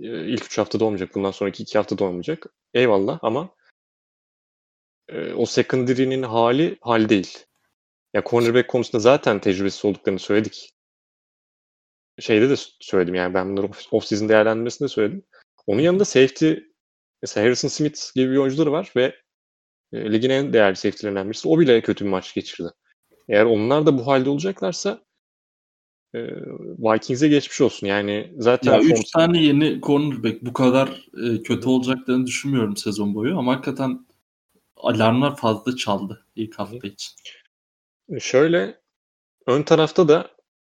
Ee, İlk 3 haftada olmayacak. Bundan sonraki 2 haftada olmayacak. Eyvallah ama e, o secondary'nin hali hal değil. Ya cornerback konusunda zaten tecrübesiz olduklarını söyledik. şeyde de söyledim yani ben bunları off season değerlendirmesinde söyledim. Onun yanında safety mesela Harrison Smith gibi bir oyuncuları var ve e, ligin en değerli safety'lerinden birisi. O bile kötü bir maç geçirdi. Eğer onlar da bu halde olacaklarsa e, Vikings'e geçmiş olsun. Yani zaten ya 3 tane yeni cornerback bu kadar e, kötü olacaklarını düşünmüyorum sezon boyu ama hakikaten alarmlar fazla çaldı ilk hafta için. Şöyle ön tarafta da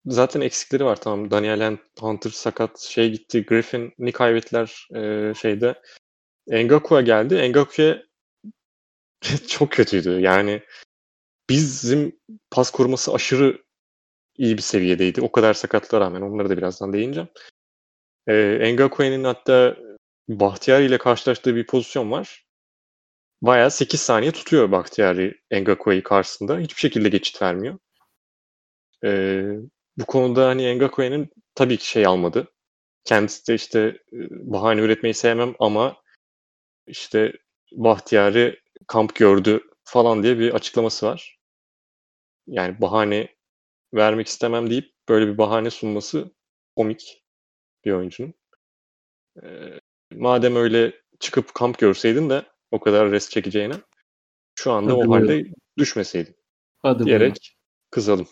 zaten eksikleri var tamam. Daniel Hunter sakat şey gitti. Griffin'i kaybettiler e, şeyde. Engakua geldi. Engaku'ya çok kötüydü. Yani bizim pas koruması aşırı iyi bir seviyedeydi. O kadar sakatlığa rağmen onları da birazdan değineceğim. E, Ngakue'nin hatta Bahtiyari ile karşılaştığı bir pozisyon var. Bayağı 8 saniye tutuyor Bahtiyari Ngakue'yi karşısında. Hiçbir şekilde geçit vermiyor. E, bu konuda hani Ngakue'nin tabii ki şey almadı. Kendisi de işte e, bahane üretmeyi sevmem ama işte Bahtiyari kamp gördü falan diye bir açıklaması var. Yani bahane vermek istemem deyip böyle bir bahane sunması komik bir oyuncunun. Ee, madem öyle çıkıp kamp görseydin de o kadar rest çekeceğine şu anda Hadi o halde düşmeseydin Hadi diyerek buyurun. kızalım.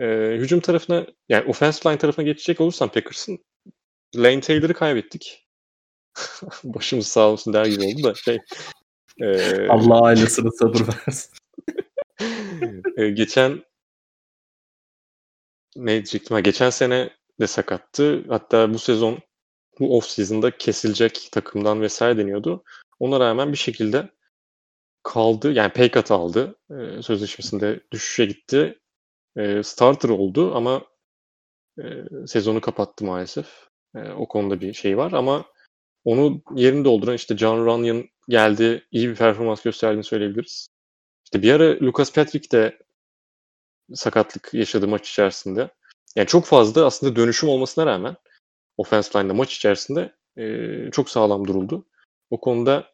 Ee, hücum tarafına yani offensive line tarafına geçecek olursam Packers'ın Lane Taylor'ı kaybettik. Başımız sağ olsun der gibi oldu da şey. E, Allah ailesine sabır versin. e, geçen ne diyecektim? geçen sene de sakattı. Hatta bu sezon bu off season'da kesilecek takımdan vesaire deniyordu. Ona rağmen bir şekilde kaldı. Yani pay cut aldı. E, sözleşmesinde düşüşe gitti. E, starter oldu ama e, sezonu kapattı maalesef. E, o konuda bir şey var ama onu yerini dolduran işte John Runyon geldi. iyi bir performans gösterdiğini söyleyebiliriz. İşte bir ara Lucas Patrick de sakatlık yaşadı maç içerisinde. Yani çok fazla aslında dönüşüm olmasına rağmen offense line'da maç içerisinde e, çok sağlam duruldu. O konuda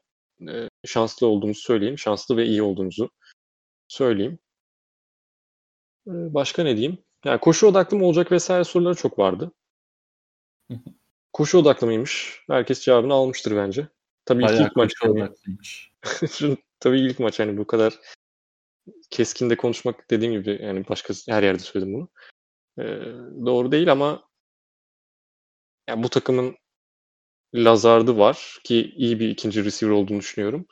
e, şanslı olduğumuzu söyleyeyim. Şanslı ve iyi olduğumuzu söyleyeyim. E, başka ne diyeyim? Yani koşu odaklı mı olacak vesaire soruları çok vardı. Koşu odaklı mıymış? Herkes cevabını almıştır bence. Tabii Bayağı ilk, ilk maç. Tabii ilk maç hani bu kadar keskin de konuşmak dediğim gibi yani başka her yerde söyledim bunu. Ee, doğru değil ama yani bu takımın Lazard'ı var ki iyi bir ikinci receiver olduğunu düşünüyorum.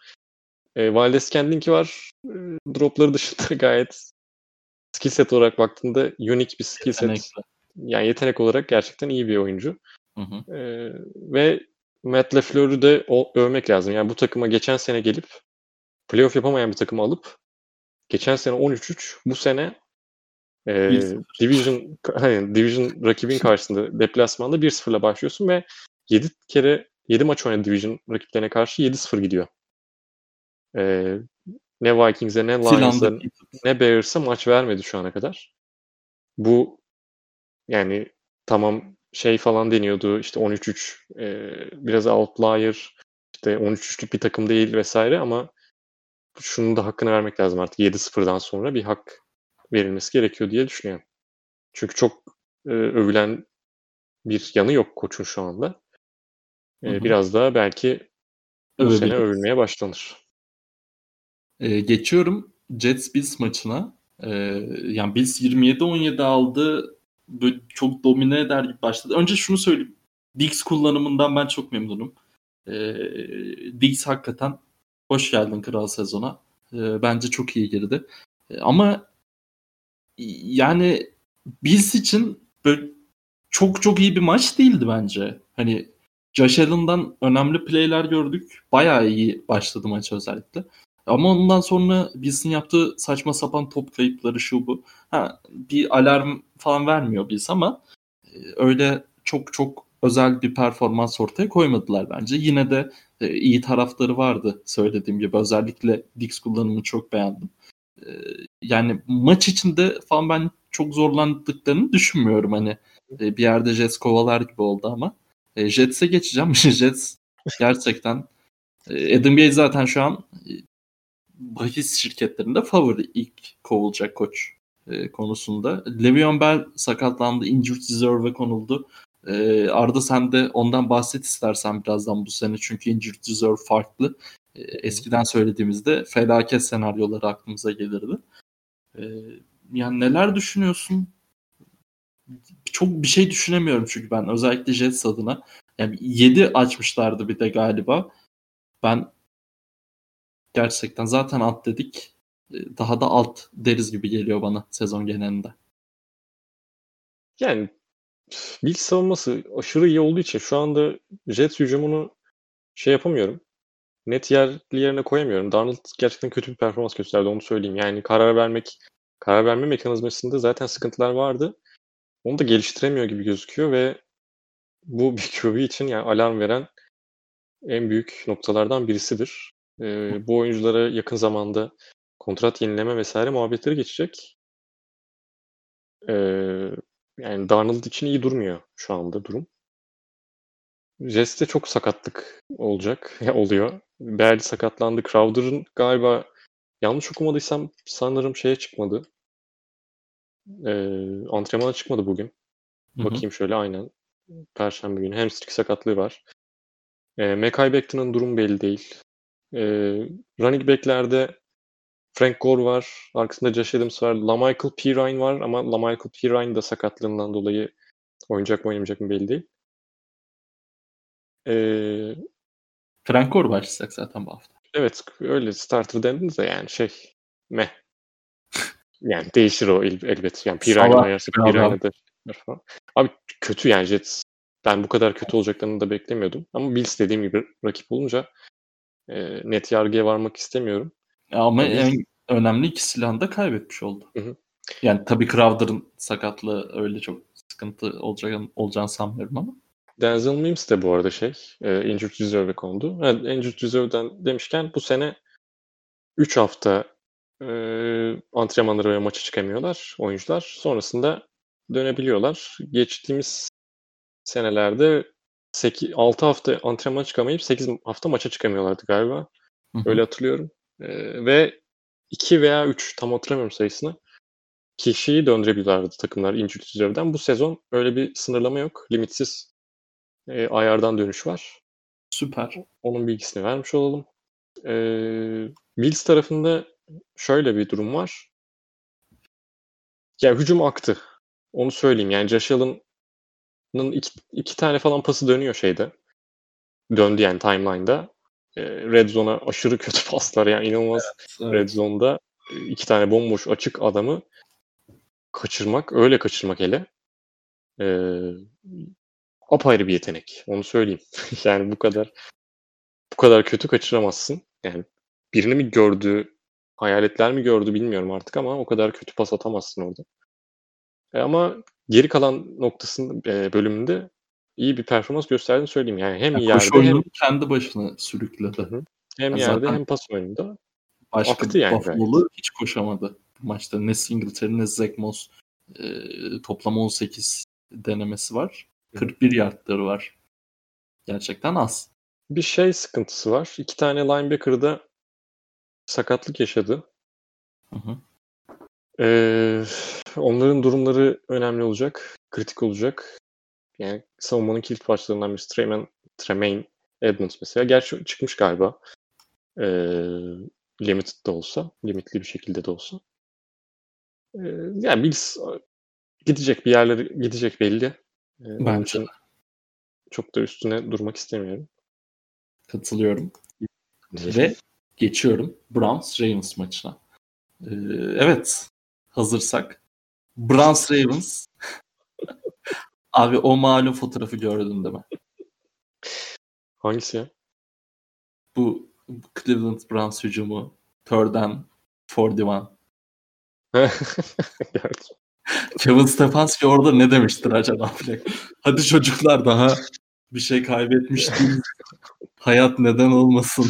E, Valdez Kendinki var. E, dropları dışında gayet skill set olarak baktığında unique bir skill set. Yani yetenek olarak gerçekten iyi bir oyuncu. Hı hı. Ve Matt LaFleur'ü de o, övmek lazım. Yani bu takıma geçen sene gelip playoff yapamayan bir takımı alıp geçen sene 13-3 bu sene e, Division hani Division rakibin karşısında deplasmanda 1-0'la başlıyorsun ve 7 kere 7 maç oynadı Division rakiplerine karşı 7-0 gidiyor. E, ne Vikings'e ne Lions'a ne Bears'a maç vermedi şu ana kadar. Bu yani tamam şey falan deniyordu işte 13-3 e, biraz outlier işte 13-3'lük bir takım değil vesaire ama şunun da hakkını vermek lazım artık 7-0'dan sonra bir hak verilmesi gerekiyor diye düşünüyorum. Çünkü çok e, övülen bir yanı yok koçun şu anda. E, biraz daha belki bu Öyle sene övülmeye başlanır. E, geçiyorum Jets Bills maçına. E, yani Bills 27-17 aldı. Böyle çok domine eder gibi başladı. Önce şunu söyleyeyim. Diggs kullanımından ben çok memnunum. E, Diggs hakikaten hoş geldin kral sezona. E, bence çok iyi girdi. E, ama yani Bills için böyle çok çok iyi bir maç değildi bence. Hani Josh Allen'dan önemli playler gördük. Bayağı iyi başladı maç özellikle. Ama ondan sonra Bills'in yaptığı saçma sapan top kayıpları şu bu. Ha, bir alarm falan vermiyor Bills ama e, öyle çok çok özel bir performans ortaya koymadılar bence. Yine de e, iyi tarafları vardı söylediğim gibi. Özellikle Dix kullanımını çok beğendim. E, yani maç içinde falan ben çok zorlandıklarını düşünmüyorum. Hani bir yerde Jets kovalar gibi oldu ama. Jets'e geçeceğim. Jets gerçekten Adam Gates zaten şu an bahis şirketlerinde favori ilk kovulacak koç. e, konusunda. Le'Veon Bell sakatlandı, injured reserve'e konuldu. E, Arda sen de ondan bahset istersen birazdan bu sene çünkü injured reserve farklı. E, eskiden söylediğimizde felaket senaryoları aklımıza gelirdi. E, yani neler düşünüyorsun? Çok bir şey düşünemiyorum çünkü ben özellikle Jets adına. Yani 7 açmışlardı bir de galiba. Ben gerçekten zaten alt dedik. E, daha da alt deriz gibi geliyor bana sezon genelinde. Yani Bills savunması aşırı iyi olduğu için şu anda Jets hücumunu şey yapamıyorum. Net yerli yerine koyamıyorum. Darnold gerçekten kötü bir performans gösterdi onu söyleyeyim. Yani karar vermek karar verme mekanizmasında zaten sıkıntılar vardı. Onu da geliştiremiyor gibi gözüküyor ve bu bir QB için yani alarm veren en büyük noktalardan birisidir. Ee, bu oyunculara yakın zamanda kontrat yenileme vesaire muhabbetleri geçecek. Ee, yani Darnold için iyi durmuyor şu anda durum. Jets'te çok sakatlık olacak, oluyor. Berli sakatlandı. Crowder'ın galiba yanlış okumadıysam sanırım şeye çıkmadı. Ee, antrenmana çıkmadı bugün. Hı-hı. Bakayım şöyle aynen. Perşembe günü. Hamstring sakatlığı var. E, Mekai Becton'ın durum belli değil. E, running back'lerde Frank Gore var. Arkasında Josh Adams var. LaMichael Pirine var ama LaMichael Pirine da sakatlığından dolayı oynayacak mı oynamayacak mı belli değil. Ee, Frank Gore başlayacak zaten bu hafta. Evet öyle starter dendiniz de yani şey meh. Yani değişir o el, elbet. Yani Pirine ayarsa Pirine de falan. Abi kötü yani Jets. Ben bu kadar kötü olacaklarını da beklemiyordum. Ama Bills dediğim gibi rakip olunca e, net yargıya varmak istemiyorum. Ama Tabii. en önemli iki silahını da kaybetmiş oldu. Hı hı. Yani tabii Crowder'ın sakatlığı öyle çok sıkıntı olacak, olacağını sanmıyorum ama. Denzel Mims de bu arada şey, e, injured reserve'e kondu. Yani injured reserve'den demişken bu sene 3 hafta e, antrenmanlara ve maça çıkamıyorlar oyuncular. Sonrasında dönebiliyorlar. Geçtiğimiz senelerde 8, 6 hafta antrenman çıkamayıp 8 hafta maça çıkamıyorlardı galiba. Hı hı. Öyle hatırlıyorum. Ee, ve 2 veya 3 tam hatırlamıyorum sayısını kişiyi döndürebiliyorlardı takımlar injured reserve'den. Bu sezon öyle bir sınırlama yok. Limitsiz e, ayardan dönüş var. Süper. Onun bilgisini vermiş olalım. E, Bills tarafında şöyle bir durum var. Ya hücum aktı. Onu söyleyeyim. Yani Josh Allen'ın iki, iki tane falan pası dönüyor şeyde. Döndü yani timeline'da. E, Red Zone'a aşırı kötü paslar yani inanılmaz evet, evet. Red Zone'da iki tane bomboş açık adamı kaçırmak, öyle kaçırmak hele e, apayrı bir yetenek. Onu söyleyeyim. yani bu kadar bu kadar kötü kaçıramazsın. Yani birini mi gördü, hayaletler mi gördü bilmiyorum artık ama o kadar kötü pas atamazsın orada. E ama geri kalan noktasında e, bölümünde iyi bir performans gösterdiğini söyleyeyim. Yani hem yani yerde hem kendi başına sürükledi. Hı hı. Hem yani yerde hem pas oyununda başka aktı yani. Hiç koşamadı bu maçta. Ne Singletary ne Zach Moss e, toplam 18 denemesi var. 41 yardları var. Gerçekten az. Bir şey sıkıntısı var. İki tane linebacker'da sakatlık yaşadı. Hı hı. Ee, onların durumları önemli olacak. Kritik olacak. Yani savunmanın kilit parçalarından birisi Tremaine, Tremaine Edmonds mesela. Gerçi çıkmış galiba. Ee, limited de olsa. Limitli bir şekilde de olsa. Ee, yani Bills gidecek bir yerlere gidecek belli. Ee, Bence. Için çok da üstüne durmak istemiyorum. Katılıyorum. Ve geçiyorum Browns Ravens maçına. Ee, evet hazırsak. Browns Ravens. Abi o malum fotoğrafı gördün değil mi? Hangisi ya? Bu Cleveland Browns hücumu. Third and 41. Kevin Stefanski orada ne demiştir acaba? Hadi çocuklar daha bir şey kaybetmiştim. Hayat neden olmasın?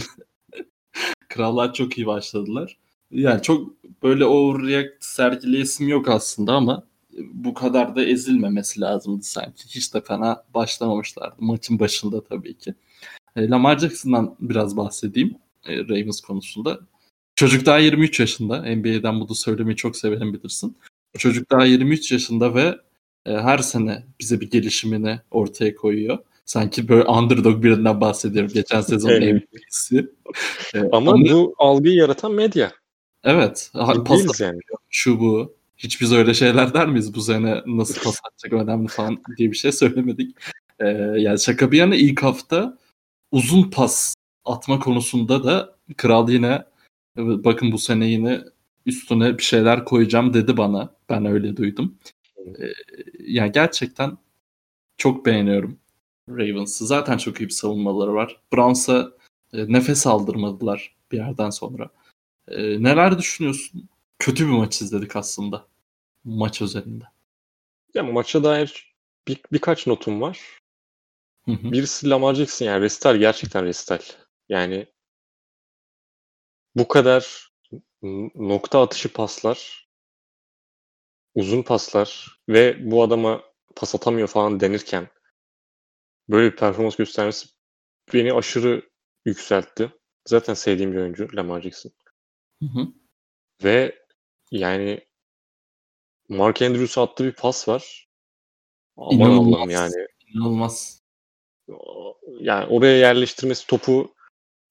Krallar çok iyi başladılar. Yani çok böyle overreact sergileyesim yok aslında ama bu kadar da ezilmemesi lazımdı sanki. Hiç de fena başlamamışlardı. Maçın başında tabii ki. E, Lamar Jackson'dan biraz bahsedeyim e, Ravens konusunda. Çocuk daha 23 yaşında. NBA'den bunu söylemeyi çok severim bilirsin. Çocuk daha 23 yaşında ve e, her sene bize bir gelişimini ortaya koyuyor. Sanki böyle underdog birinden bahsediyorum. Geçen sezon Evet. MVP'si. E, Ama bu algıyı yaratan medya. Evet. Pas yani. şu bu. Hiç biz öyle şeyler der miyiz bu sene nasıl pas atacak önemli falan diye bir şey söylemedik. Ee, yani şaka bir yana ilk hafta uzun pas atma konusunda da kral yine "Evet, bakın bu sene yine üstüne bir şeyler koyacağım dedi bana. Ben öyle duydum. Ee, yani gerçekten çok beğeniyorum Ravens'ı. Zaten çok iyi bir savunmaları var. Browns'a e, nefes aldırmadılar bir yerden sonra. Ee, neler düşünüyorsun? Kötü bir maç izledik aslında. Maç özelinde. Ya maça dair bir, birkaç notum var. Hı hı. Birisi Lamar Jackson yani resital gerçekten resital. Yani bu kadar nokta atışı paslar, uzun paslar ve bu adama pas atamıyor falan denirken böyle bir performans göstermesi beni aşırı yükseltti. Zaten sevdiğim bir oyuncu Lamar Jackson. Hı hı. Ve yani Mark Andrews'a attığı bir pas var. Aman İnanılmaz. Allah'ım yani. İnanılmaz. Yani oraya yerleştirmesi topu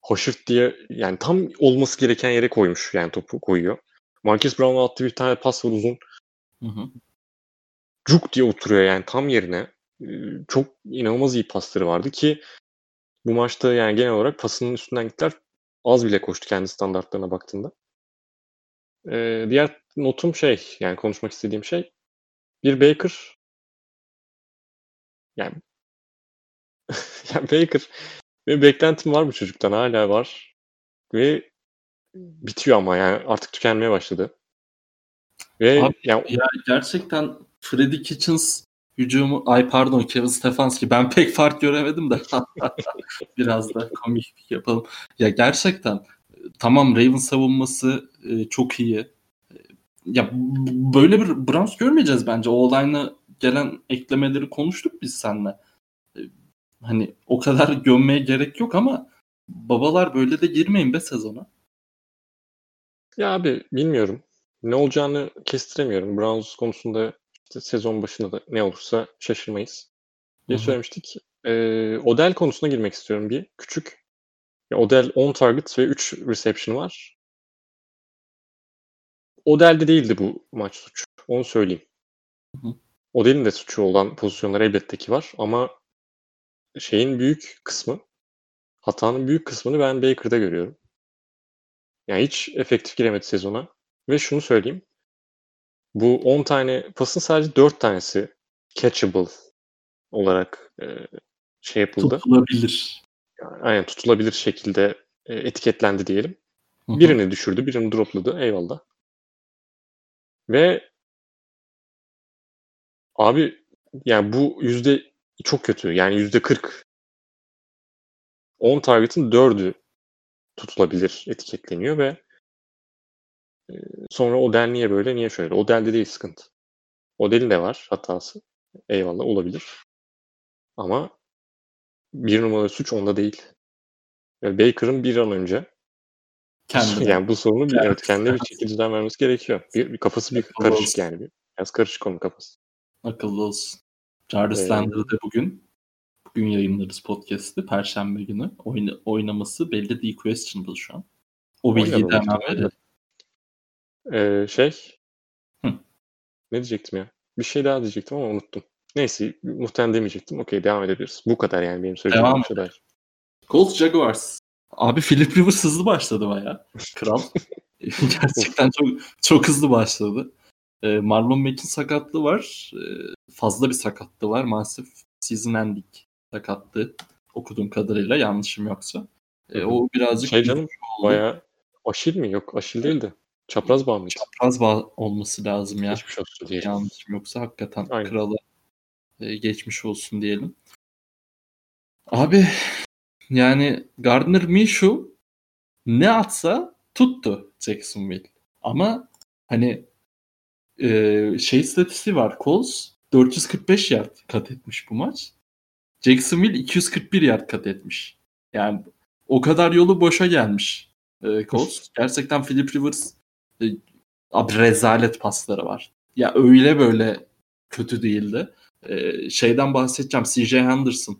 haşırt diye yani tam olması gereken yere koymuş yani topu koyuyor. Marcus Brown'a attığı bir tane pas var uzun. Hı hı. Cuk diye oturuyor yani tam yerine. Ee, Çok inanılmaz iyi pasları vardı ki bu maçta yani genel olarak pasının üstünden gittiler. Az bile koştu kendi standartlarına baktığında. Ee, diğer notum şey yani konuşmak istediğim şey bir Baker yani yani Baker benim beklentim var bu çocuktan hala var ve bitiyor ama yani artık tükenmeye başladı. Ve Abi, yani Ya gerçekten Freddy Kitchens hücumu ay pardon Kevin Stefanski ben pek fark göremedim de biraz da komik yapalım. Ya gerçekten tamam Raven savunması e, çok iyi. E, Ya böyle bir Browns görmeyeceğiz bence. O olayla gelen eklemeleri konuştuk biz seninle. E, Hani o kadar gömmeye gerek yok ama babalar böyle de girmeyin be sezona. ya abi bilmiyorum. Ne olacağını kestiremiyorum. Browns konusunda işte sezon başında da ne olursa şaşırmayız diye söylemiştik. Ee, Odell konusuna girmek istiyorum bir. Küçük. Ya Odell 10 target ve 3 reception var. Odell'de değildi bu maç suçu. Onu söyleyeyim. Hı hı. Odell'in de suçu olan pozisyonlar elbette ki var ama şeyin büyük kısmı hatanın büyük kısmını ben Baker'da görüyorum. Yani hiç efektif giremedi sezona. Ve şunu söyleyeyim. Bu 10 tane pasın sadece 4 tanesi catchable olarak e, şey yapıldı. Tutulabilir. Aynen tutulabilir şekilde e, etiketlendi diyelim. Hı hı. Birini düşürdü, birini dropladı. Eyvallah. Ve abi yani bu yüzde çok kötü. Yani yüzde 40. 10 target'ın 4'ü tutulabilir etiketleniyor ve e, sonra Odell niye böyle niye şöyle. Odell'de değil sıkıntı. Odell'in de var hatası. Eyvallah olabilir. Ama bir numaralı suç onda değil. Baker'ın bir an önce Kendine. yani bu sorunu bir, Evet. kendine bir çekiciden vermesi gerekiyor. Bir, bir kafası bir Akıllı karışık olsun. yani. Bir, biraz karışık onun kafası. Akıllı olsun. Jarvis Ee, Landry de bugün bugün yayınlarız podcast'ı. Perşembe günü oyna, oynaması belli değil questionable şu an. O bilgiyi de hemen verelim. Ee, şey Hı. ne diyecektim ya? Bir şey daha diyecektim ama unuttum. Neyse muhtemelen demeyecektim. Okey devam edebiliriz. Bu kadar yani benim söyleyeceğim Devam şey dair. Colts Jaguars. Abi Philip Rivers hızlı başladı baya. Kral. Gerçekten çok çok hızlı başladı. Ee, Marlon Mack'in sakatlığı var. Ee, fazla bir sakatlığı var. Maalesef season ending sakatlığı okuduğum kadarıyla yanlışım yoksa. Hı. o birazcık Şey canım bayağı aşil mi? Yok aşil değil de. Çapraz bağ mıydı? çapraz bağ olması lazım ya. Olsun diye. Yanlışım yoksa hakikaten Aynen. krala e, geçmiş olsun diyelim. Abi yani Gardner Minshew ne atsa tuttu Jacksonville. Ama hani e, şey istatistiği var. Colts 445 yard kat etmiş bu maç. Jacksonville 241 yard kat etmiş. Yani o kadar yolu boşa gelmiş e, Colts. Gerçekten Philip Rivers e, abi rezalet pasları var. ya öyle böyle kötü değildi. Ee, şeyden bahsedeceğim. CJ Henderson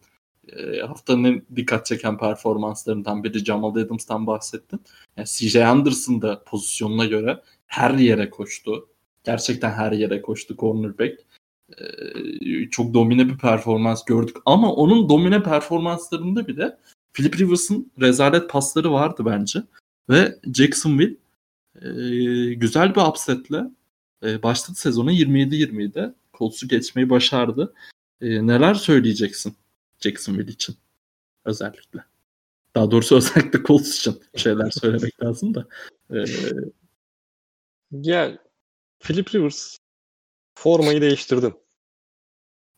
e, haftanın dikkat çeken performanslarından biri Jamal Adams'tan bahsettin. Yani CJ Henderson da pozisyonuna göre her yere koştu. Gerçekten her yere koştu cornerback. Ee, çok domine bir performans gördük. Ama onun domine performanslarında bile Philip Rivers'ın rezalet pasları vardı bence. Ve Jacksonville e, güzel bir upsetle e, başladı sezona 27-27'de. Colts'u geçmeyi başardı. E, neler söyleyeceksin Jacksonville için özellikle? Daha doğrusu özellikle Colts için şeyler söylemek lazım da. E, ya Philip Rivers formayı değiştirdin.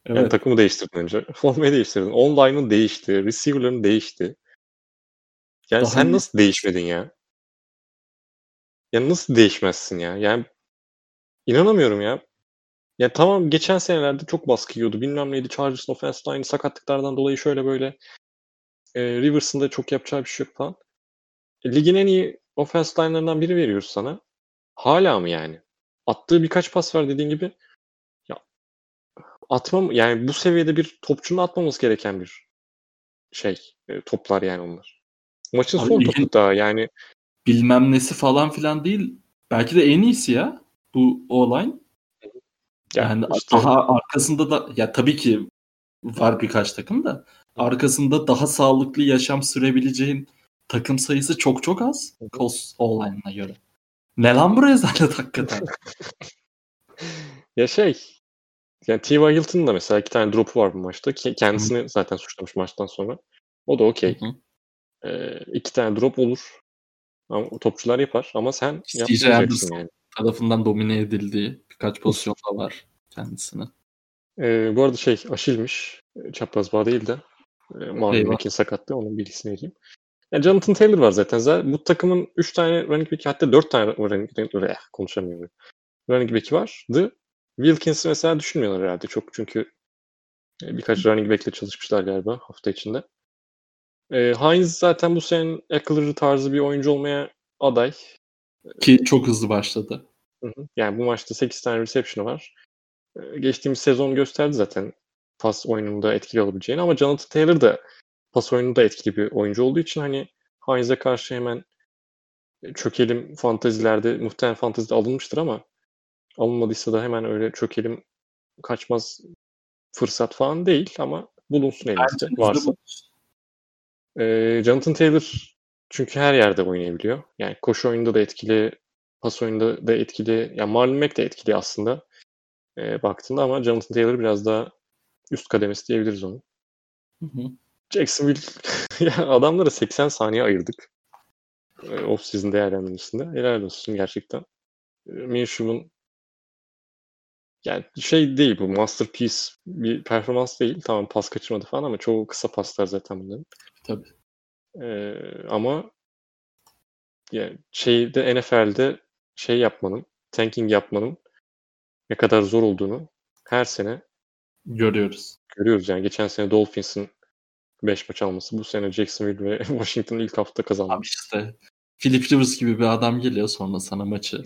Evet. Yani takımı değiştirdin önce. Formayı değiştirdin. Online'ın değişti. Receiver'ların değişti. Yani Daha sen iyi. nasıl değişmedin ya? Ya nasıl değişmezsin ya? Yani inanamıyorum ya. Ya tamam geçen senelerde çok baskı yiyordu. Bilmem neydi. Chargers'ın offense line'ı sakatlıklardan dolayı şöyle böyle. E, Rivers'ın da çok yapacağı bir şey yok falan. E, ligin en iyi offense line'larından biri veriyoruz sana. Hala mı yani? Attığı birkaç pas var dediğin gibi. Ya atmam yani bu seviyede bir topçunun atmaması gereken bir şey. E, toplar yani onlar. Maçın Abi son topu daha yani. Bilmem nesi falan filan değil. Belki de en iyisi ya bu o-line. Yani işte, daha arkasında da ya tabii ki var birkaç takım da arkasında daha sağlıklı yaşam sürebileceğin takım sayısı çok çok az. Colts O-line'ına göre. Ne lan bu rezalet hakikaten? ya şey yani T.Y. Hilton'ın da mesela iki tane drop'u var bu maçta. Kendisini Hı. zaten suçlamış maçtan sonra. O da okey. Ee, iki tane drop olur. Ama topçular yapar ama sen yapmayacaksın yani. Tarafından domine edildiği birkaç pozisyonda var kendisine. Ee, bu arada şey aşilmiş. Çapraz bağ değil de. E, Marvin Mack'in sakatlığı. Onun bilgisini vereyim. Yani Jonathan Taylor var zaten. zaten bu takımın 3 tane running back'i hatta 4 tane running back'i eh, konuşamıyorum. Running back'i vardı. Wilkins'i mesela düşünmüyorlar herhalde çok çünkü e, birkaç running back'le çalışmışlar galiba hafta içinde. E, Hines zaten bu sene Eckler tarzı bir oyuncu olmaya aday. Ki çok hızlı başladı. Hı hı. Yani bu maçta 8 tane reception'ı var. E, geçtiğimiz sezon gösterdi zaten pas oyununda etkili olabileceğini ama Jonathan Taylor da pas oyununda etkili bir oyuncu olduğu için hani Hines'e karşı hemen çökelim fantazilerde muhtemelen fantazide alınmıştır ama alınmadıysa da hemen öyle çökelim kaçmaz fırsat falan değil ama bulunsun elinizde varsa. Ee, Jonathan Taylor çünkü her yerde oynayabiliyor. Yani koşu oyunda da etkili, pas oyunda da etkili. Yani Marlon Mack de etkili aslında e, baktığında ama Jonathan Taylor biraz daha üst kademesi diyebiliriz onu. Hı hı. Jacksonville ya adamlara 80 saniye ayırdık. E, off season değerlendirmesinde. Helal olsun gerçekten. E, Minshew'un yani şey değil bu masterpiece bir performans değil. Tamam pas kaçırmadı falan ama çoğu kısa paslar zaten bunların. Tabii. Ama yani şeyde NFL'de şey yapmanın, tanking yapmanın ne kadar zor olduğunu her sene görüyoruz. Görüyoruz yani geçen sene Dolphins'in 5 maç alması, bu sene Jacksonville ve Washington ilk hafta kazandı. Abi işte Philip Rivers gibi bir adam geliyor sonra sana maçı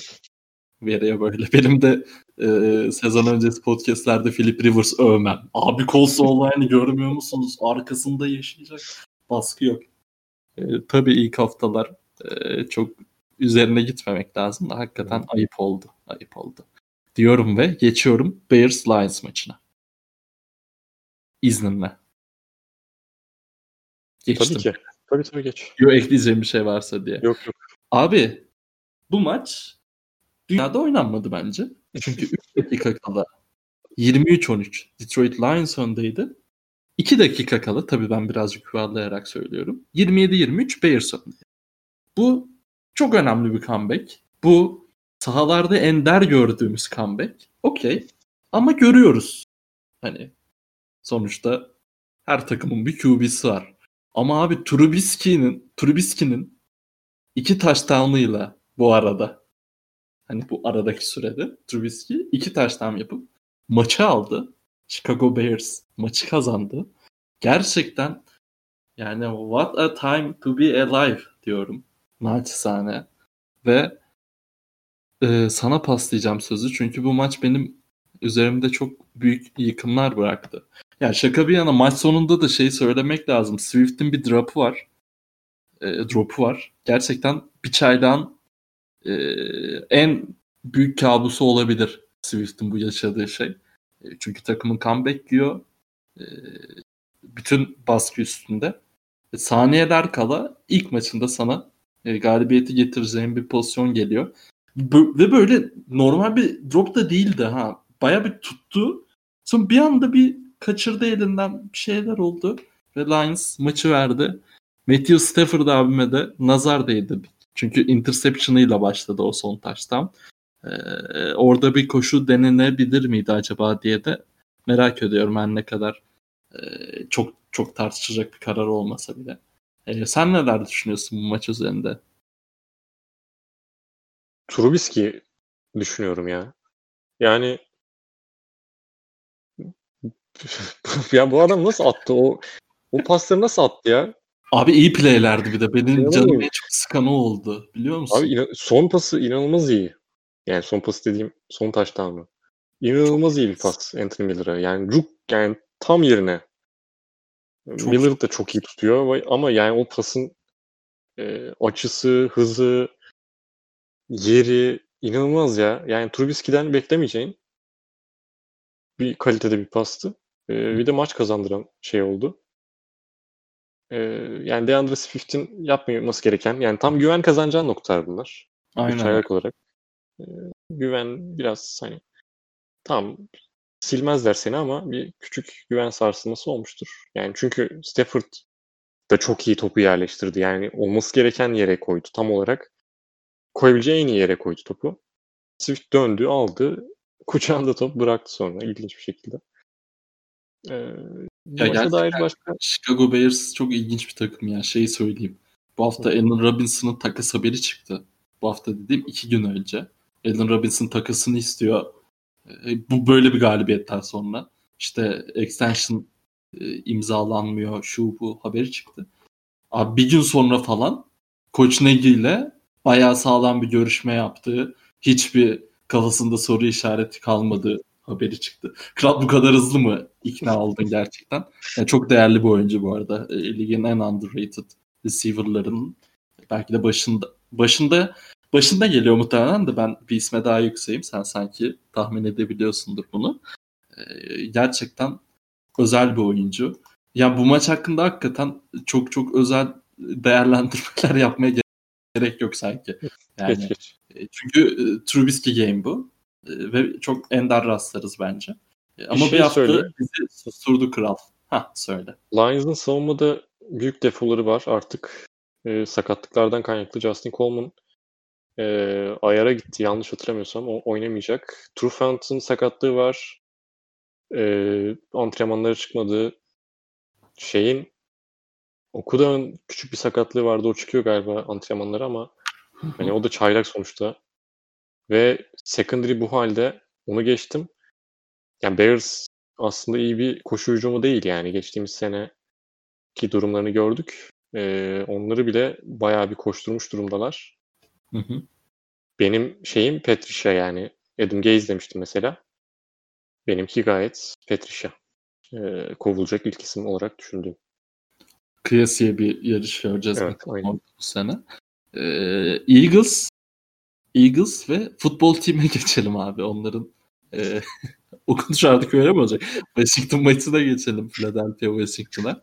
veriyor böyle. Benim de e, sezon öncesi podcastlerde Philip Rivers övmem. Abi Colts olayını görmüyor musunuz? Arkasında yaşayacak. Baskı yok. E, tabii ilk haftalar e, çok üzerine gitmemek lazım da hakikaten ayıp oldu. Ayıp oldu. Diyorum ve geçiyorum Bears Lions maçına. İzninle. Geçtim. Tabii ki. Tabii tabii geç. Yok ekleyeceğim bir şey varsa diye. Yok yok. Abi bu maç dünyada oynanmadı bence. Çünkü 3 dakika kala 23-13 Detroit Lions öndeydi. 2 dakika kala tabii ben birazcık yuvarlayarak söylüyorum. 27-23 Bears öndeydi. Bu çok önemli bir comeback. Bu sahalarda ender gördüğümüz comeback. Okey. Ama görüyoruz. Hani sonuçta her takımın bir QB'si var. Ama abi Trubisky'nin Trubisky'nin iki touchdown'ıyla bu arada hani bu aradaki sürede Trubisky iki touchdown yapıp maçı aldı. Chicago Bears maçı kazandı. Gerçekten yani what a time to be alive diyorum naçizane. Ve e, sana paslayacağım sözü. Çünkü bu maç benim üzerimde çok büyük yıkımlar bıraktı. Yani şaka bir yana maç sonunda da şey söylemek lazım. Swift'in bir drop'u var. E, drop'u var. Gerçekten bir çaylağın e, en büyük kabusu olabilir Swift'in bu yaşadığı şey. E, çünkü takımın comeback diyor. E, bütün baskı üstünde. E, saniyeler kala ilk maçında sana galibiyeti getireceğin bir pozisyon geliyor. Ve böyle normal bir drop da değildi ha. Baya bir tuttu. Sonra bir anda bir kaçırdı elinden bir şeyler oldu. Ve Lions maçı verdi. Matthew Stafford abime de nazar değdi. Çünkü interception'ıyla başladı o son taştan. Ee, orada bir koşu denenebilir miydi acaba diye de merak ediyorum her ne kadar e, çok çok tartışacak bir karar olmasa bile. E, sen neler düşünüyorsun bu maç üzerinde? Trubisky düşünüyorum ya. Yani ya bu adam nasıl attı o o pasları nasıl attı ya? Abi iyi playlerdi bir de. Benim canım en çok sıkan o oldu. Biliyor musun? Abi son pası inanılmaz iyi. Yani son pas dediğim son taştan mı? İnanılmaz iyi bir pas Anthony Miller'a. Yani ruk yani tam yerine. Çok Miller da çok iyi tutuyor ama yani o pasın e, açısı, hızı, yeri inanılmaz ya. Yani Trubisky'den beklemeyeceğin bir kalitede bir pastı. E, bir de maç kazandıran şey oldu. E, yani DeAndre Swift'in yapmaması gereken yani tam güven kazanacağı noktalar bunlar. Aynen. Üç olarak. E, güven biraz hani tam silmezler seni ama bir küçük güven sarsılması olmuştur. Yani çünkü Stafford da çok iyi topu yerleştirdi. Yani olması gereken yere koydu tam olarak. Koyabileceği en iyi yere koydu topu. Swift döndü, aldı. Kucağında top bıraktı sonra ilginç bir şekilde. Ee, ya dair başka... Chicago Bears çok ilginç bir takım ya. Şeyi söyleyeyim. Bu hafta Allen Robinson'ın takas haberi çıktı. Bu hafta dediğim iki gün önce. Allen Robinson takasını istiyor. Bu böyle bir galibiyetten sonra. İşte extension e, imzalanmıyor şu bu haberi çıktı. Abi bir gün sonra falan Koç Nagy ile bayağı sağlam bir görüşme yaptığı, hiçbir kafasında soru işareti kalmadığı haberi çıktı. Kral bu kadar hızlı mı ikna oldun gerçekten? Yani çok değerli bir oyuncu bu arada. E, ligin en underrated receiver'larının belki de başında başında başında geliyor muhtemelen de ben bir isme daha yükseğim. Sen sanki tahmin edebiliyorsundur bunu. Ee, gerçekten özel bir oyuncu. Ya bu maç hakkında hakikaten çok çok özel değerlendirmeler yapmaya gerek yok sanki. Yani e, çünkü e, Trubisky game bu e, ve çok ender rastlarız bence. Ama bir, şey bir hafta bizi susturdu kral. Ha söyle. Lions'ın savunmada büyük defoları var artık. E, sakatlıklardan kaynaklı Justin Coleman e, ayara gitti yanlış hatırlamıyorsam o oynamayacak. Trufant'ın sakatlığı var. E, antrenmanlara çıkmadı. Şeyin Okuda'nın küçük bir sakatlığı vardı. O çıkıyor galiba antrenmanlara ama hani o da çaylak sonuçta. Ve secondary bu halde onu geçtim. Yani Bears aslında iyi bir koşu hücumu değil yani. Geçtiğimiz sene ki durumlarını gördük. Ee, onları bile bayağı bir koşturmuş durumdalar. Hı hı. Benim şeyim Patricia yani. Adam Gaze demiştim mesela. Benimki gayet Patricia. Ee, kovulacak ilk isim olarak düşündüğüm. Kıyasıya bir yarış göreceğiz evet, bu sene. Ee, Eagles Eagles ve futbol time geçelim abi. Onların e, okunuş artık öyle mi olacak? Washington maçına geçelim. Philadelphia Washington'a.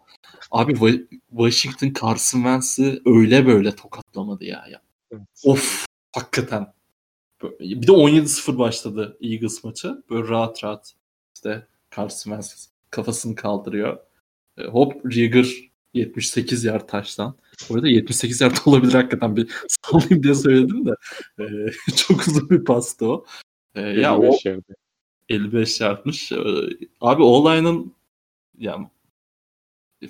Abi Washington Carson Wentz'i öyle böyle tokatlamadı ya. ya. Evet. Of hakikaten. Bir de 17-0 başladı Eagles maçı. Böyle rahat rahat işte Carson Wentz kafasını kaldırıyor. E, hop Rieger 78 yer taştan. Bu arada 78 yard olabilir hakikaten bir sallayayım diye söyledim de. E, çok uzun bir pastı o. E, ya o yerde. 55 yardmış. E, abi O-line'ın yani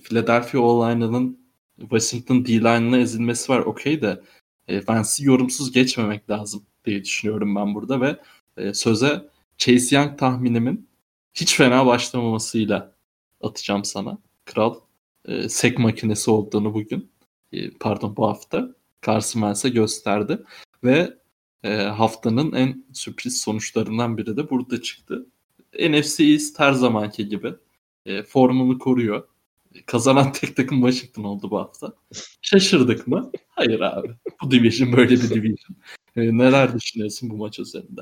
Philadelphia O-line'ının Washington D-line'ına ezilmesi var okey de e, Vance'i yorumsuz geçmemek lazım diye düşünüyorum ben burada ve e, söze Chase Young tahminimin hiç fena başlamamasıyla atacağım sana. Kral e, sek makinesi olduğunu bugün e, pardon bu hafta Carson Wentz'e gösterdi. Ve haftanın en sürpriz sonuçlarından biri de burada çıktı. NFC East her zamanki gibi formunu koruyor. Kazanan tek takım Washington oldu bu hafta. Şaşırdık mı? Hayır abi. Bu division böyle bir division. E, neler düşünüyorsun bu maç üzerinde?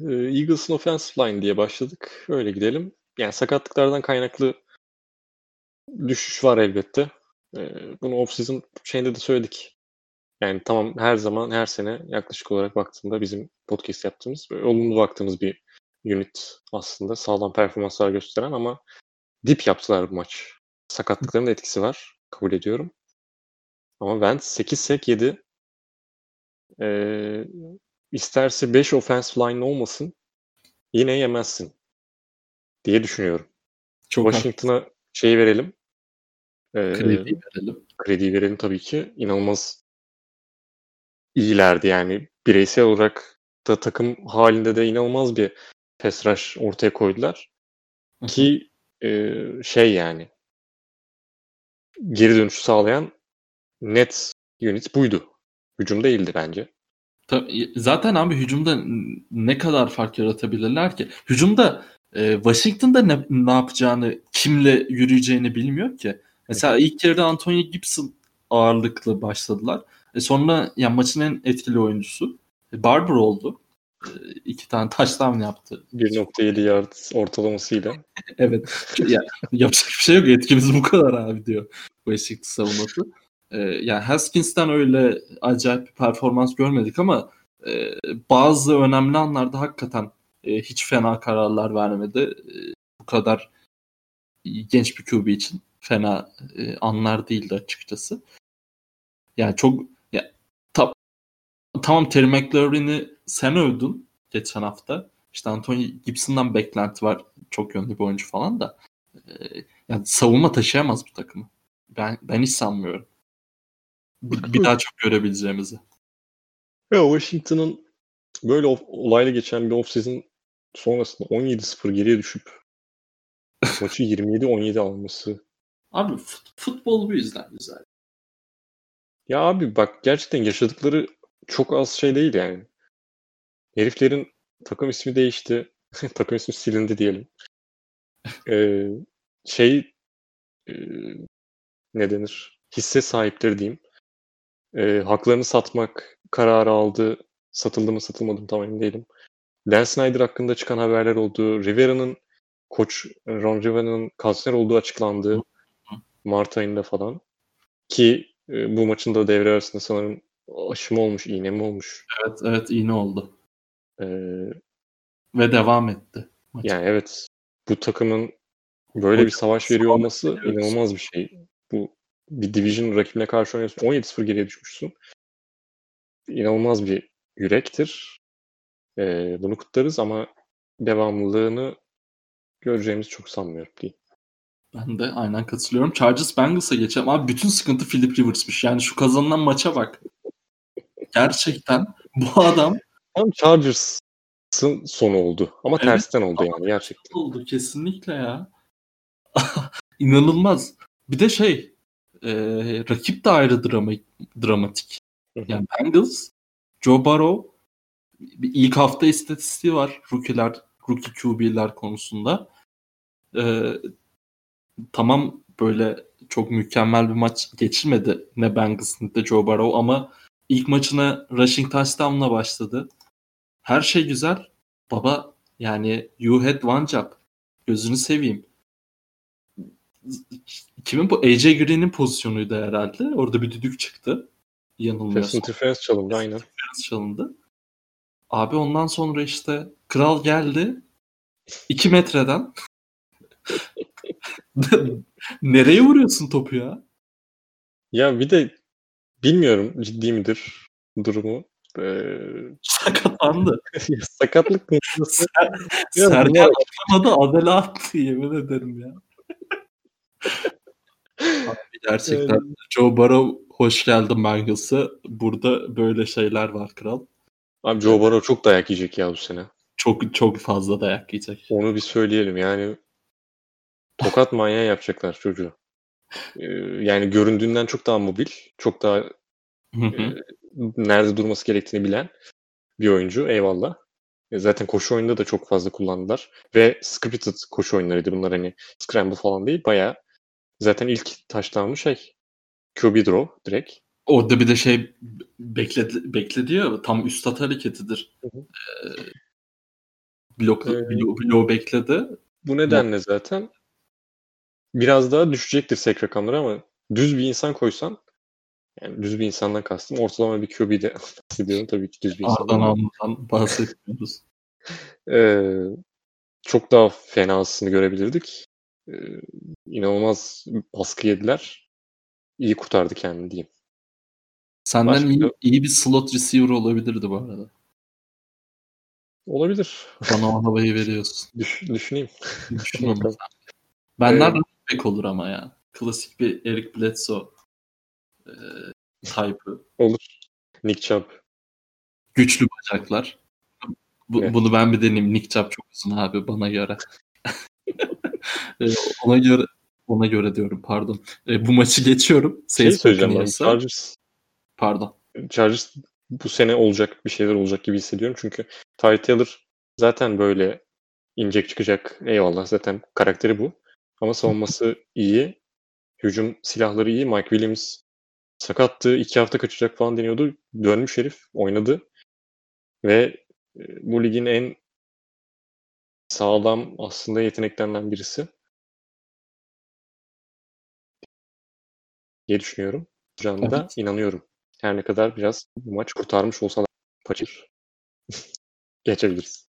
Ee, Eagles'ın offensive line diye başladık. Öyle gidelim. Yani sakatlıklardan kaynaklı düşüş var elbette. Ee, bunu off-season şeyinde de söyledik. Yani tamam her zaman her sene yaklaşık olarak baktığında bizim podcast yaptığımız olumlu baktığımız bir unit aslında sağlam performanslar gösteren ama dip yaptılar bu maç. Sakatlıkların etkisi var. Kabul ediyorum. Ama Wentz 8 sek yedi. Ee, isterse 5 offensive line olmasın yine yemezsin diye düşünüyorum. Çok Washington'a şey verelim. Ee, kredi verelim. Kredi verelim tabii ki. İnanılmaz iyilerdi yani. Bireysel olarak da takım halinde de inanılmaz bir pass rush ortaya koydular. Ki e, şey yani geri dönüşü sağlayan net unit buydu. Hücum değildi bence. Tabii, zaten abi hücumda ne kadar fark yaratabilirler ki? Hücumda e, Washington'da ne, ne yapacağını, kimle yürüyeceğini bilmiyor ki. Mesela ilk yarıda Antonio Gibson ağırlıklı başladılar. E sonra yani maçın en etkili oyuncusu e, Barber oldu. E, iki tane touchdown yaptı. 1.7 yard ortalamasıyla. evet. Yani yapacak bir şey yok. Etkimiz bu kadar abi diyor Washington savunması. E, yani Haskins'ten öyle acayip bir performans görmedik ama e, bazı önemli anlarda hakikaten e, hiç fena kararlar vermedi. E, bu kadar genç bir QB için fena e, anlar değildi açıkçası. Yani çok ya, ta, tamam Terry McLaurin'i sen övdün geçen hafta. İşte Anthony Gibson'dan beklenti var. Çok yönlü bir oyuncu falan da. E, yani savunma taşıyamaz bu takımı. Ben ben hiç sanmıyorum. Bir, bir daha çok görebileceğimizi. Ya Washington'ın böyle olayla geçen bir off-season sonrasında 17-0 geriye düşüp maçı 27-17 alması. Abi fut, futbol bu yüzden güzel. Ya abi bak gerçekten yaşadıkları çok az şey değil yani. Heriflerin takım ismi değişti. takım ismi silindi diyelim. Ee, şey e, ne denir? Hisse sahipleri diyeyim. E, haklarını satmak kararı aldı. Satıldı mı satılmadı mı tam emin değilim. Dan Snyder hakkında çıkan haberler oldu. Rivera'nın koç Ron Rivera'nın kanser olduğu açıklandı. Mart ayında falan. Ki e, bu maçın da devre arasında sanırım aşı mı olmuş, iğne mi olmuş? Evet, evet iğne oldu. Ee, Ve devam etti. Maç. Yani evet bu takımın böyle bir savaş veriyor olması inanılmaz bir şey. Bu bir division rakibine karşı oynuyorsun. 17-0 geriye düşmüşsün. İnanılmaz bir yürektir. Ee, bunu kutlarız ama devamlılığını göreceğimizi çok sanmıyorum değil. Ben de aynen katılıyorum. Chargers Bengals'a geçelim. Abi bütün sıkıntı Philip Rivers'mış. Yani şu kazanılan maça bak. Gerçekten bu adam tam Chargers'ın sonu oldu. Ama evet, tersten oldu yani gerçekten. Oldu kesinlikle ya. İnanılmaz. Bir de şey e, rakip de ayrı drama, dramatik. Yani Bengals, Joe Burrow bir ilk hafta istatistiği var rookie'ler, rookie QB'ler konusunda. Ee, tamam böyle çok mükemmel bir maç geçirmedi ne Bengals ne de Joe Burrow ama ilk maçına rushing touchdown'la başladı. Her şey güzel. Baba yani you had one job. Gözünü seveyim. Kimin bu? AJ Green'in pozisyonuydu herhalde. Orada bir düdük çıktı. Yanılmıyorsam. Interference çalındı aynen. Interference çalındı. Abi ondan sonra işte kral geldi. 2 metreden. Nereye vuruyorsun topu ya? Ya bir de bilmiyorum ciddi midir durumu. Ee... Sakatlandı. Sakatlık mı? Sergen atamadı Adele attı yemin ederim ya. Abi gerçekten evet. Joe Burrow hoş geldin Bengals'a. Burada böyle şeyler var kral. Abi Joe Burrow çok dayak yiyecek ya bu sene. Çok çok fazla dayak yiyecek. Onu bir söyleyelim yani tokat manyağı yapacaklar çocuğu. Ee, yani göründüğünden çok daha mobil, çok daha e, nerede durması gerektiğini bilen bir oyuncu. Eyvallah. E, zaten koşu oyununda da çok fazla kullandılar. Ve scripted koşu oyunlarıydı bunlar hani scramble falan değil. Bayağı zaten ilk touchdown'u şey QB draw direkt. Orada bir de şey bekledi, bekledi ya tam üstad hareketidir. Hı hı. Ee, blok, Ee, blok, blok bekledi. Bu nedenle zaten biraz daha düşecektir sek rakamları ama düz bir insan koysan yani düz bir insandan kastım ortalama bir QB'de bahsediyorum tabii ki düz bir Ardan insandan. Alman'dan bahsetmiyoruz. Ee, çok daha fenasını görebilirdik. Ee, inanılmaz baskı yediler. İyi kurtardı kendini diyeyim. Senden Başka- iyi, iyi bir slot receiver olabilirdi bu arada. Olabilir. Bana o havayı veriyorsun. Düş, düşüneyim. Düşün onu Bakalım. sen. Benden Evet. running back olur ama ya. Klasik bir Eric Bledsoe e, type'ı. Olur. Nick Chubb. Güçlü bacaklar. Bu, Evet. Bunu ben bir deneyeyim. Nick Chubb çok uzun abi bana göre. E, ona göre ona göre diyorum pardon. E, bu maçı geçiyorum. Şey söyleyeceğim ben. Chargers, Pardon. Chargers bu sene olacak bir şeyler olacak gibi hissediyorum. Çünkü Ty Taylor zaten böyle inecek çıkacak. Eyvallah zaten karakteri bu. Ama savunması iyi. Hücum silahları iyi. Mike Williams sakattı. iki hafta kaçacak falan deniyordu. Dönmüş herif. Oynadı. Ve e, bu ligin en sağlam aslında yeteneklerinden birisi. diye düşünüyorum. Canlı da Evet. inanıyorum. Her ne kadar biraz bu maç kurtarmış olsa da paçır. Geçebiliriz.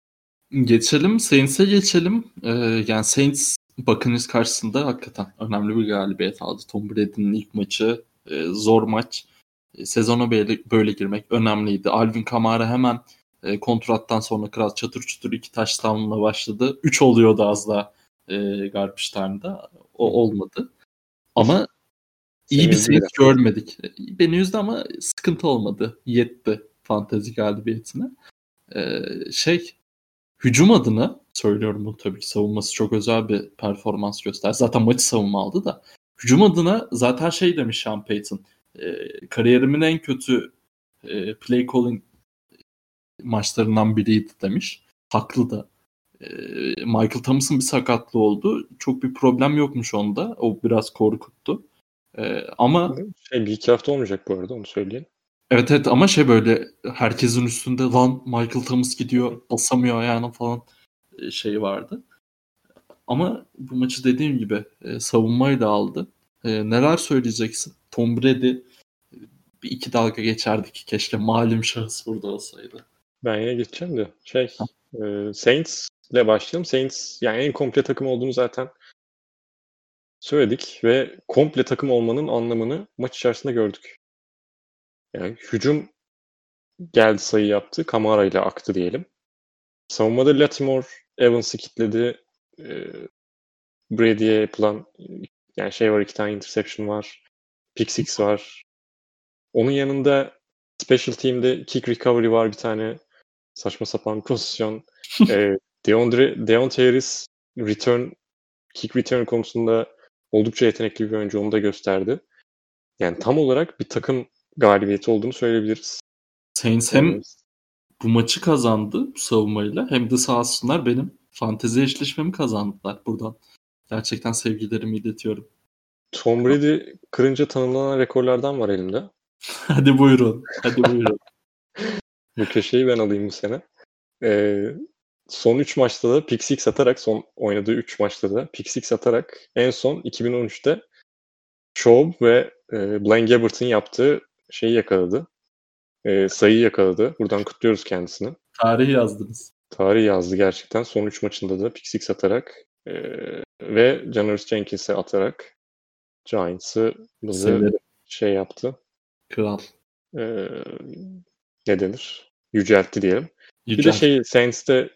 Geçelim. Saints'e geçelim. Ee, yani Saints Buccaneers karşısında hakikaten önemli bir galibiyet aldı. Tom Brady'nin ilk maçı. E, zor maç. E, sezona böyle, böyle girmek önemliydi. Alvin Kamara hemen e, kontrattan sonra kral çatır çutur iki touchdown'la başladı. Üç oluyordu az daha e, garbage time'da. O olmadı. Ama iyi Seni bir Saints görmedik. E, Beni üzdü ama sıkıntı olmadı. Yetti fantezi galibiyetine. Ee, şey hücum adına söylüyorum bu tabii ki savunması çok özel bir performans göster. Zaten maçı savunma aldı da. Hücum adına zaten şey demiş Sean Payton. e, kariyerimin en kötü e, play calling maçlarından biriydi demiş. Haklı da. E, Michael Thomas'ın bir sakatlığı oldu. Çok bir problem yokmuş onda. O biraz korkuttu. E, ama Şey, bir iki hafta olmayacak bu arada onu söyleyeyim. Evet evet ama şey böyle herkesin üstünde lan Michael Thomas gidiyor basamıyor ayağına falan şey vardı. Ama bu maçı dediğim gibi e, savunmayla aldı. E, neler söyleyeceksin? Tom Brady e, bir iki dalga geçerdik keşke malum şahıs burada olsaydı. Ben yine geçeceğim de şey e, Saints ile başlayalım. Saints yani en komple takım olduğunu zaten söyledik ve komple takım olmanın anlamını maç içerisinde gördük. Yani hücum geldi sayı yaptı. Kamara ile aktı diyelim. Savunmada Latimore Evans'ı kitledi. E, Brady'ye yapılan yani şey var iki tane interception var. Pick six var. Onun yanında special team'de kick recovery var bir tane. Saçma sapan pozisyon. e, Deondre, Deontay Harris return kick return konusunda oldukça yetenekli bir oyuncu onu da gösterdi. Yani tam olarak bir takım galibiyeti olduğunu söyleyebiliriz. Saints hem bu maçı kazandı bu savunmayla hem de sağ olsunlar benim fantezi eşleşmemi kazandılar buradan. Gerçekten sevgilerimi iletiyorum. Tom Brady kırınca tanımlanan rekorlardan var elimde. Hadi buyurun. Hadi buyurun. Bu köşeyi ben alayım bu sene. Ee, son 3 maçta da pick six atarak son oynadığı 3 maçta da pick six atarak en son 2013'te Schaub ve e, Blaine Gabbert'ın yaptığı şeyi yakaladı. E, sayıyı yakaladı. Buradan kutluyoruz kendisini. Tarih yazdınız. Tarih yazdı gerçekten. Son 3 maçında da pick six atarak e, ve Janoris Jenkins'e atarak Giants'ı bizi Severim. şey yaptı. Kral. E, ne denir? Yüceltti diyelim. Bir Yücel. de şey Saints'te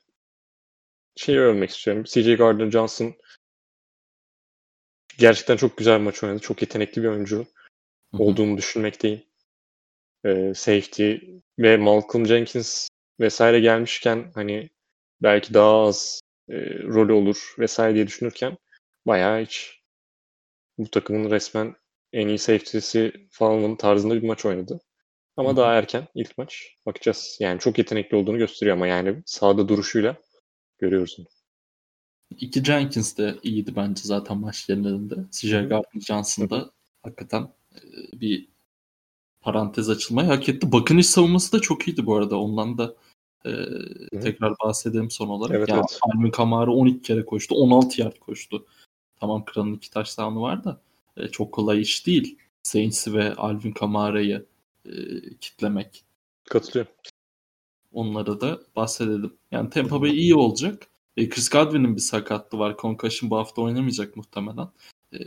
şeyi övmek istiyorum. CJ Gardner Johnson gerçekten çok güzel bir maç oynadı. Çok yetenekli bir oyuncu olduğunu düşünmekteyim. Ee, safety ve Malcolm Jenkins vesaire gelmişken hani belki daha az e, rolü olur vesaire diye düşünürken bayağı hiç bu takımın resmen en iyi safety'si falan tarzında bir maç oynadı. Ama Hı. daha erken ilk maç. Bakacağız. Yani çok yetenekli olduğunu gösteriyor ama yani sahada duruşuyla görüyoruz onu. İki Jenkins de iyiydi bence zaten maç genelinde. CJ hı. Gardner-Johnson da hakikaten e, bir parantez açılmayı hak etti. Bakın savunması da çok iyiydi bu arada. Ondan da e, tekrar bahsedelim son olarak. Evet, ya, evet. Alvin Kamara 12 kere koştu. 16 yard koştu. Tamam Kral'ın iki touchdown'u var da e, çok kolay iş değil. Saints'i ve Alvin Kamara'yı e, kitlemek. Katılıyorum. Onlara da bahsedelim. Yani Tampa Bay iyi olacak. E, Chris Godwin'in bir sakatlığı var. Concussion bu hafta oynamayacak muhtemelen. E,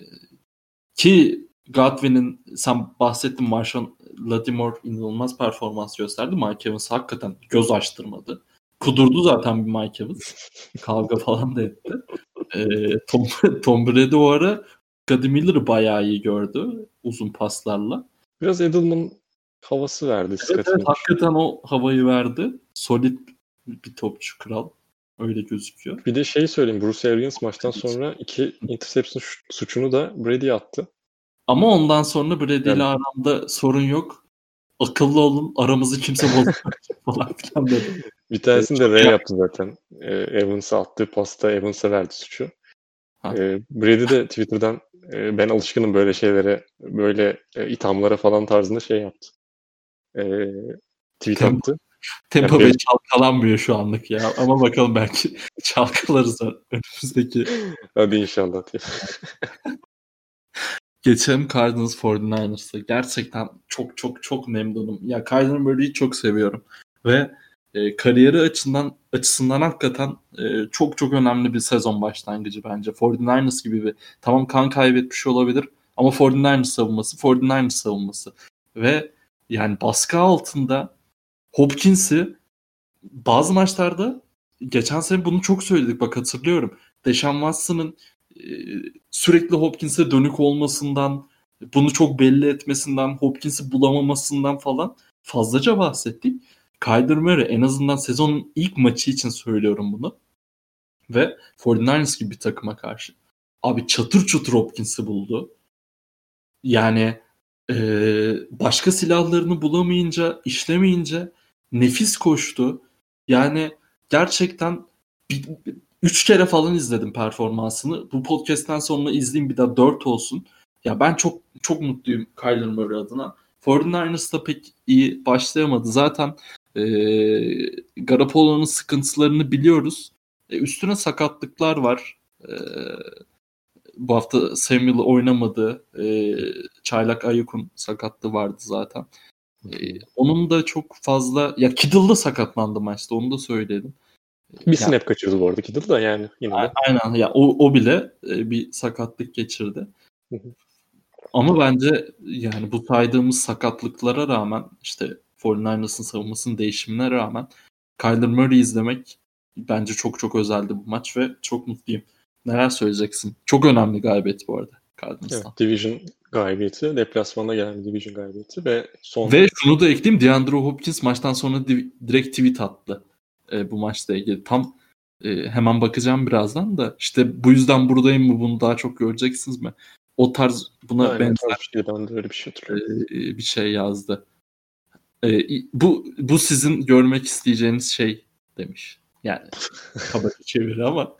ki Godwin'in sen bahsettin Marshawn Lattimore inanılmaz performans gösterdi. Mike Evans hakikaten göz açtırmadı. Kudurdu zaten bir Mike Evans. Kavga falan da etti. E, Tom, Tom Brady o ara Cody Miller'ı bayağı iyi gördü. Uzun paslarla. Biraz Edelman havası verdi Evet, evet, hakikaten o havayı verdi. Solid bir topçu kral. Öyle gözüküyor. Bir de şey söyleyeyim. Bruce Arians maçtan sonra iki interception suçunu da Brady'ye attı. Ama ondan sonra Brady ile Evet. aramda sorun yok. Akıllı olun aramızı kimse bozmayacak falan filan dedi. Bir tanesini de Ray yaptı zaten. Ee, Evans'a attığı pasta Evans'a verdi suçu. Ee, Brady de Twitter'dan e, ben alışkınım böyle şeylere, böyle e, ithamlara falan tarzında şey yaptı. Ee, tweet Tem- attı. Tempo Ya Bay belki- çalkalanmıyor şu anlık ya. Ama bakalım belki çalkalarız önümüzdeki. Hadi inşallah. Geçelim Cardinals 49ers'a. Gerçekten çok çok çok memnunum. Ya Kyler Murray'i çok seviyorum. Ve e, kariyeri açısından açısından hakikaten e, çok çok önemli bir sezon başlangıcı bence. 49ers gibi bir tamam kan kaybetmiş olabilir ama 49ers savunması 49ers savunması. Ve yani baskı altında Hopkins'i bazı maçlarda geçen sene bunu çok söyledik bak hatırlıyorum. Deshaun Watson'ın sürekli Hopkins'e dönük olmasından, bunu çok belli etmesinden, Hopkins'i bulamamasından falan fazlaca bahsettik. Kyler Murray en azından sezonun ilk maçı için söylüyorum bunu. Ve 49ers gibi bir takıma karşı. Abi çatır çatır Hopkins'i buldu. Yani e, başka silahlarını bulamayınca, işlemeyince nefis koştu. Yani gerçekten bir, üç kere falan izledim performansını. Bu podcast'ten sonra izleyeyim bir daha dört olsun. Ya ben çok çok mutluyum Kyler Murray adına. 49ers da pek iyi başlayamadı. Zaten e, Garoppolo'nun sıkıntılarını biliyoruz. E, üstüne sakatlıklar var. E, bu hafta Samuel oynamadı. E, Çaylak Ayuk'un sakatlığı vardı zaten. E, onun da çok fazla... Ya Kittle da sakatlandı maçta onu da söyleyelim. Bir Ya- snap kaçırdı bu arada Kittle da yani yine de. Aynen ya o, o bile e, bir sakatlık geçirdi. Ama bence yani bu saydığımız sakatlıklara rağmen işte 49ers'ın savunmasının değişimine rağmen Kyler Murray izlemek bence çok çok özeldi bu maç ve çok mutluyum. Neler söyleyeceksin? Çok önemli galibiyet bu arada Cardinals'tan. Evet, Division galibiyeti, deplasmanda gelen Division galibiyeti ve son Ve şunu da ekleyeyim. DeAndre Hopkins maçtan sonra di- direkt tweet attı e, bu maçla ilgili. Tam e, hemen bakacağım birazdan da işte bu yüzden buradayım mı bunu daha çok göreceksiniz mi? O tarz buna Aynen, benzer şey, ben de öyle bir şey hatırlıyorum. e, bir şey yazdı. E, bu bu sizin görmek isteyeceğiniz şey demiş. Yani kabaca çeviri ama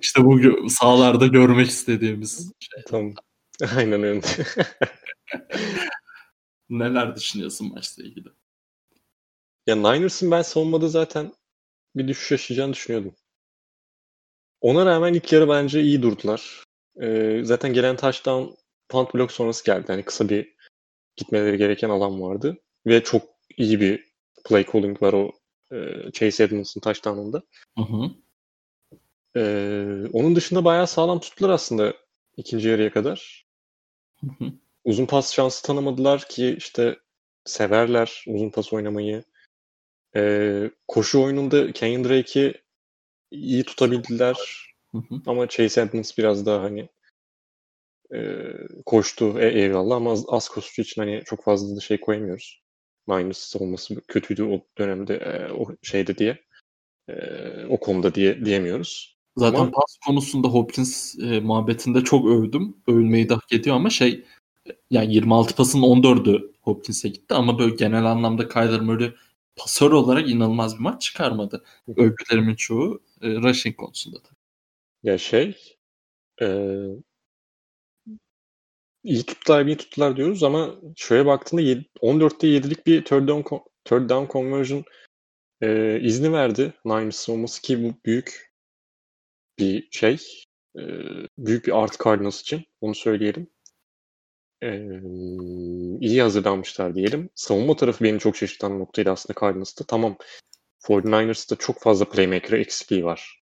işte bu gö- sahalarda görmek istediğimiz şey. Tamam. Aynen öyle. Neler düşünüyorsun maçla ilgili? Ya Niners'ın ben savunmada zaten bir düşüş yaşayacağını düşünüyordum. Ona rağmen ilk yarı bence iyi durdular. Ee, zaten gelen touchdown punt block sonrası geldi. Yani kısa bir gitmeleri gereken alan vardı. Ve çok iyi bir play calling var o e, Chase Edmonds'ın touchdown'ında. Hı hı. Ee, onun dışında bayağı sağlam tuttular aslında ikinci yarıya kadar. Hı hı. Uzun pas şansı tanımadılar ki işte severler uzun pas oynamayı. Ee, koşu oyununda Kenyon Drake'i iyi tutabildiler Hı hı. ama Chase Edmonds biraz daha hani e, koştu e, eyvallah ama az, az koştuğu için hani çok fazla da şey koyamıyoruz. Niners savunması kötüydü o dönemde e, o şeyde diye e, o konuda diye diyemiyoruz. Zaten Ama- pas konusunda Hopkins e, muhabbetinde çok övdüm. Övülmeyi de hak ediyor ama şey yani 26 pasın 14'ü Hopkins'e gitti ama böyle genel anlamda Kyler Murray pasör olarak inanılmaz bir maç çıkarmadı. Övgülerimin çoğu e, rushing konusunda da. Ya şey e, iyi tuttular iyi tuttular diyoruz ama şöyle baktığında 14'te 7'lik bir third down, third down conversion e, izni verdi Niners olması ki bu büyük bir şey. E, büyük bir artı Cardinals için. Onu söyleyelim. E, iyi hazırlanmışlar diyelim. Savunma tarafı beni çok şaşırtan noktaydı aslında Cardinals'ta. Tamam 49ers'ta çok fazla playmaker eksikliği var.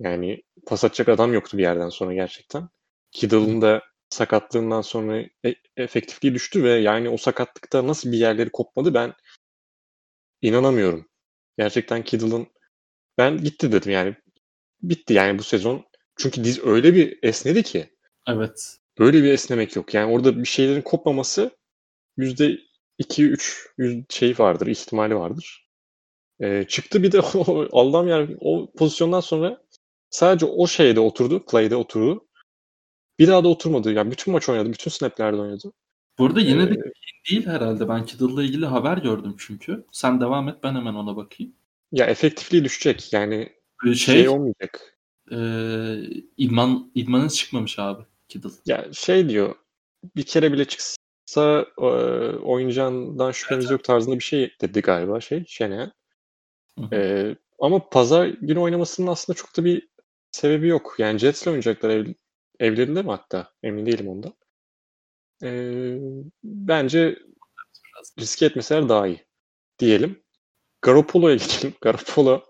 Yani pas atacak adam yoktu bir yerden sonra gerçekten. Kittle'ın da sakatlığından sonra e- efektifliği düştü ve yani o sakatlıkta nasıl bir yerleri kopmadı ben inanamıyorum. Gerçekten Kittle'ın ben gitti dedim yani bitti yani bu sezon. Çünkü diz öyle bir esnedi ki. Evet. Böyle bir esnemek yok. Yani orada bir şeylerin kopmaması yüzde iki üç şey vardır, ihtimali vardır. Ee, çıktı bir de Allah'ım yani o pozisyondan sonra sadece o şeyde oturdu, play'de oturdu. Bir daha da oturmadı. Yani bütün maç oynadı, bütün snaplerde oynadı. Burada yine ee, de değil herhalde. Ben Kittle'la ilgili haber gördüm çünkü. Sen devam et ben hemen ona bakayım. Ya efektifliği düşecek. Yani şey, şey olmayacak. E, idman idmanın çıkmamış abi Kittle. Ya şey diyor. Bir kere bile çıksa e, oynayacağından şüphemiz evet. yok tarzında bir şey dedi galiba şey Şeneyen. E, ama pazar günü oynamasının aslında çok da bir sebebi yok. Yani Jets'le oynayacaklar ev, evlerinde mi hatta? Emin değilim ondan. E, bence riske etmeseler daha iyi diyelim. Garoppolo'ya geçelim. Garoppolo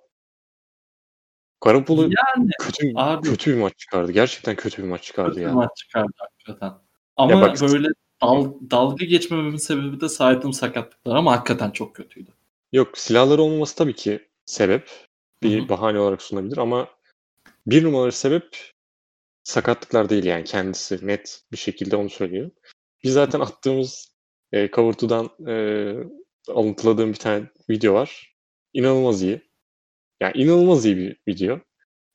Garoppolo yani, kötü, abi, kötü bir maç çıkardı. Gerçekten kötü bir maç çıkardı kötü yani. maç çıkardı hakikaten. Ama ya bak, böyle dal, dalga geçmememin sebebi de saydığım sakatlıklar ama hakikaten çok kötüydü. Yok silahları olmaması tabii ki sebep. Bir Hı-hı. bahane olarak sunabilir ama bir numaralı sebep sakatlıklar değil yani kendisi net bir şekilde onu söylüyorum. Biz zaten attığımız e, Cover e, alıntıladığım bir tane video var. İnanılmaz iyi. Yani inanılmaz iyi bir video.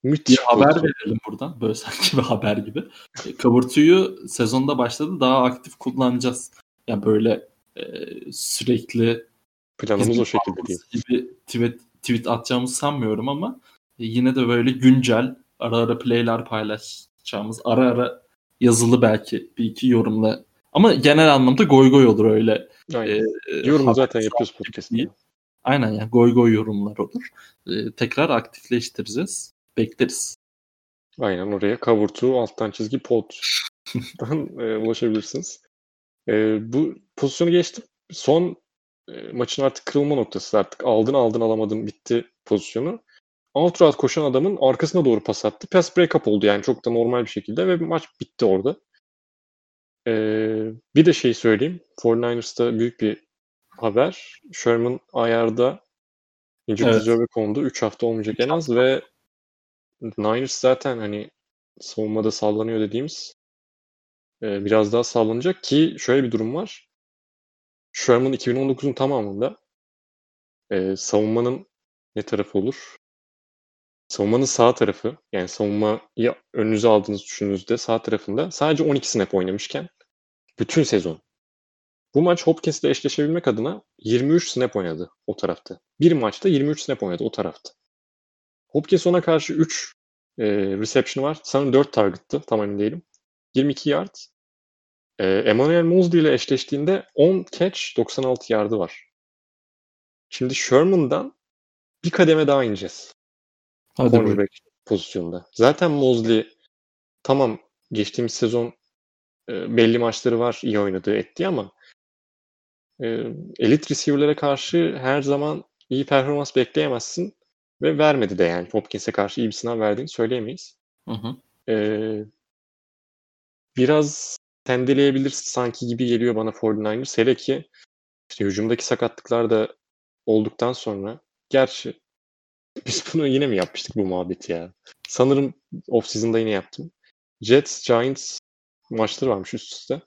Müthiş bir haber oldu. verelim buradan. Böyle sanki bir haber gibi. E, Kaburtu'yu sezonda başladı. Daha aktif kullanacağız. Yani böyle e, sürekli planımız o şekilde değil. Gibi tweet, tweet atacağımızı sanmıyorum ama e, yine de böyle güncel ara ara playler paylaşacağımız ara ara yazılı belki bir iki yorumla ama genel anlamda goy goy olur öyle. Aynen. E, Yorum zaten yapıyoruz podcast'te. Aynen yani goy goy yorumlar olur. Ee, tekrar aktifleştireceğiz. Bekleriz. Aynen oraya kavurtu alttan çizgi pod'dan e, ulaşabilirsiniz. E, bu pozisyonu geçtim. Son e, maçın artık kırılma noktası artık aldın aldın alamadın bitti pozisyonu. Route koşan adamın arkasına doğru pas attı. Pass break up oldu yani çok da normal bir şekilde ve maç bitti orada. Ee, bir de şey söyleyeyim. 49ers'ta büyük bir haber. Sherman ayarda injured evet. reserve kondu. 3 hafta olmayacak en az ve Niners zaten hani savunmada sallanıyor dediğimiz e, biraz daha sallanacak ki şöyle bir durum var. Sherman 2019'un tamamında e, savunmanın ne tarafı olur? Savunmanın sağ tarafı yani savunmayı önünüze aldığınız düşündüğünüzde sağ tarafında sadece 12 snap oynamışken bütün sezon bu maç Hopkins'le eşleşebilmek adına 23 snap oynadı o tarafta. Bir maçta 23 snap oynadı o tarafta. Hopkins ona karşı 3 e, reception var. Sanırım 4 target'tı. Tam emin değilim. 22 yard. E, Emmanuel Mosley ile eşleştiğinde 10 catch 96 yardı var. Şimdi Sherman'dan bir kademe daha ineceğiz. Hadi Cornerback pozisyonda. Zaten Mosley tamam geçtiğimiz sezon e, belli maçları var iyi oynadığı etti ama e, elit receiver'lara karşı her zaman iyi performans bekleyemezsin ve vermedi de yani Hopkins'e karşı iyi bir sınav verdiğini söyleyemeyiz. Hı hı. E, biraz tendeleyebilir sanki gibi geliyor bana 49ers. Hele ki işte hücumdaki sakatlıklar da olduktan sonra gerçi biz bunu yine mi yapmıştık bu muhabbeti ya? Sanırım off-season'da yine yaptım. Jets, Giants maçları varmış üst üste.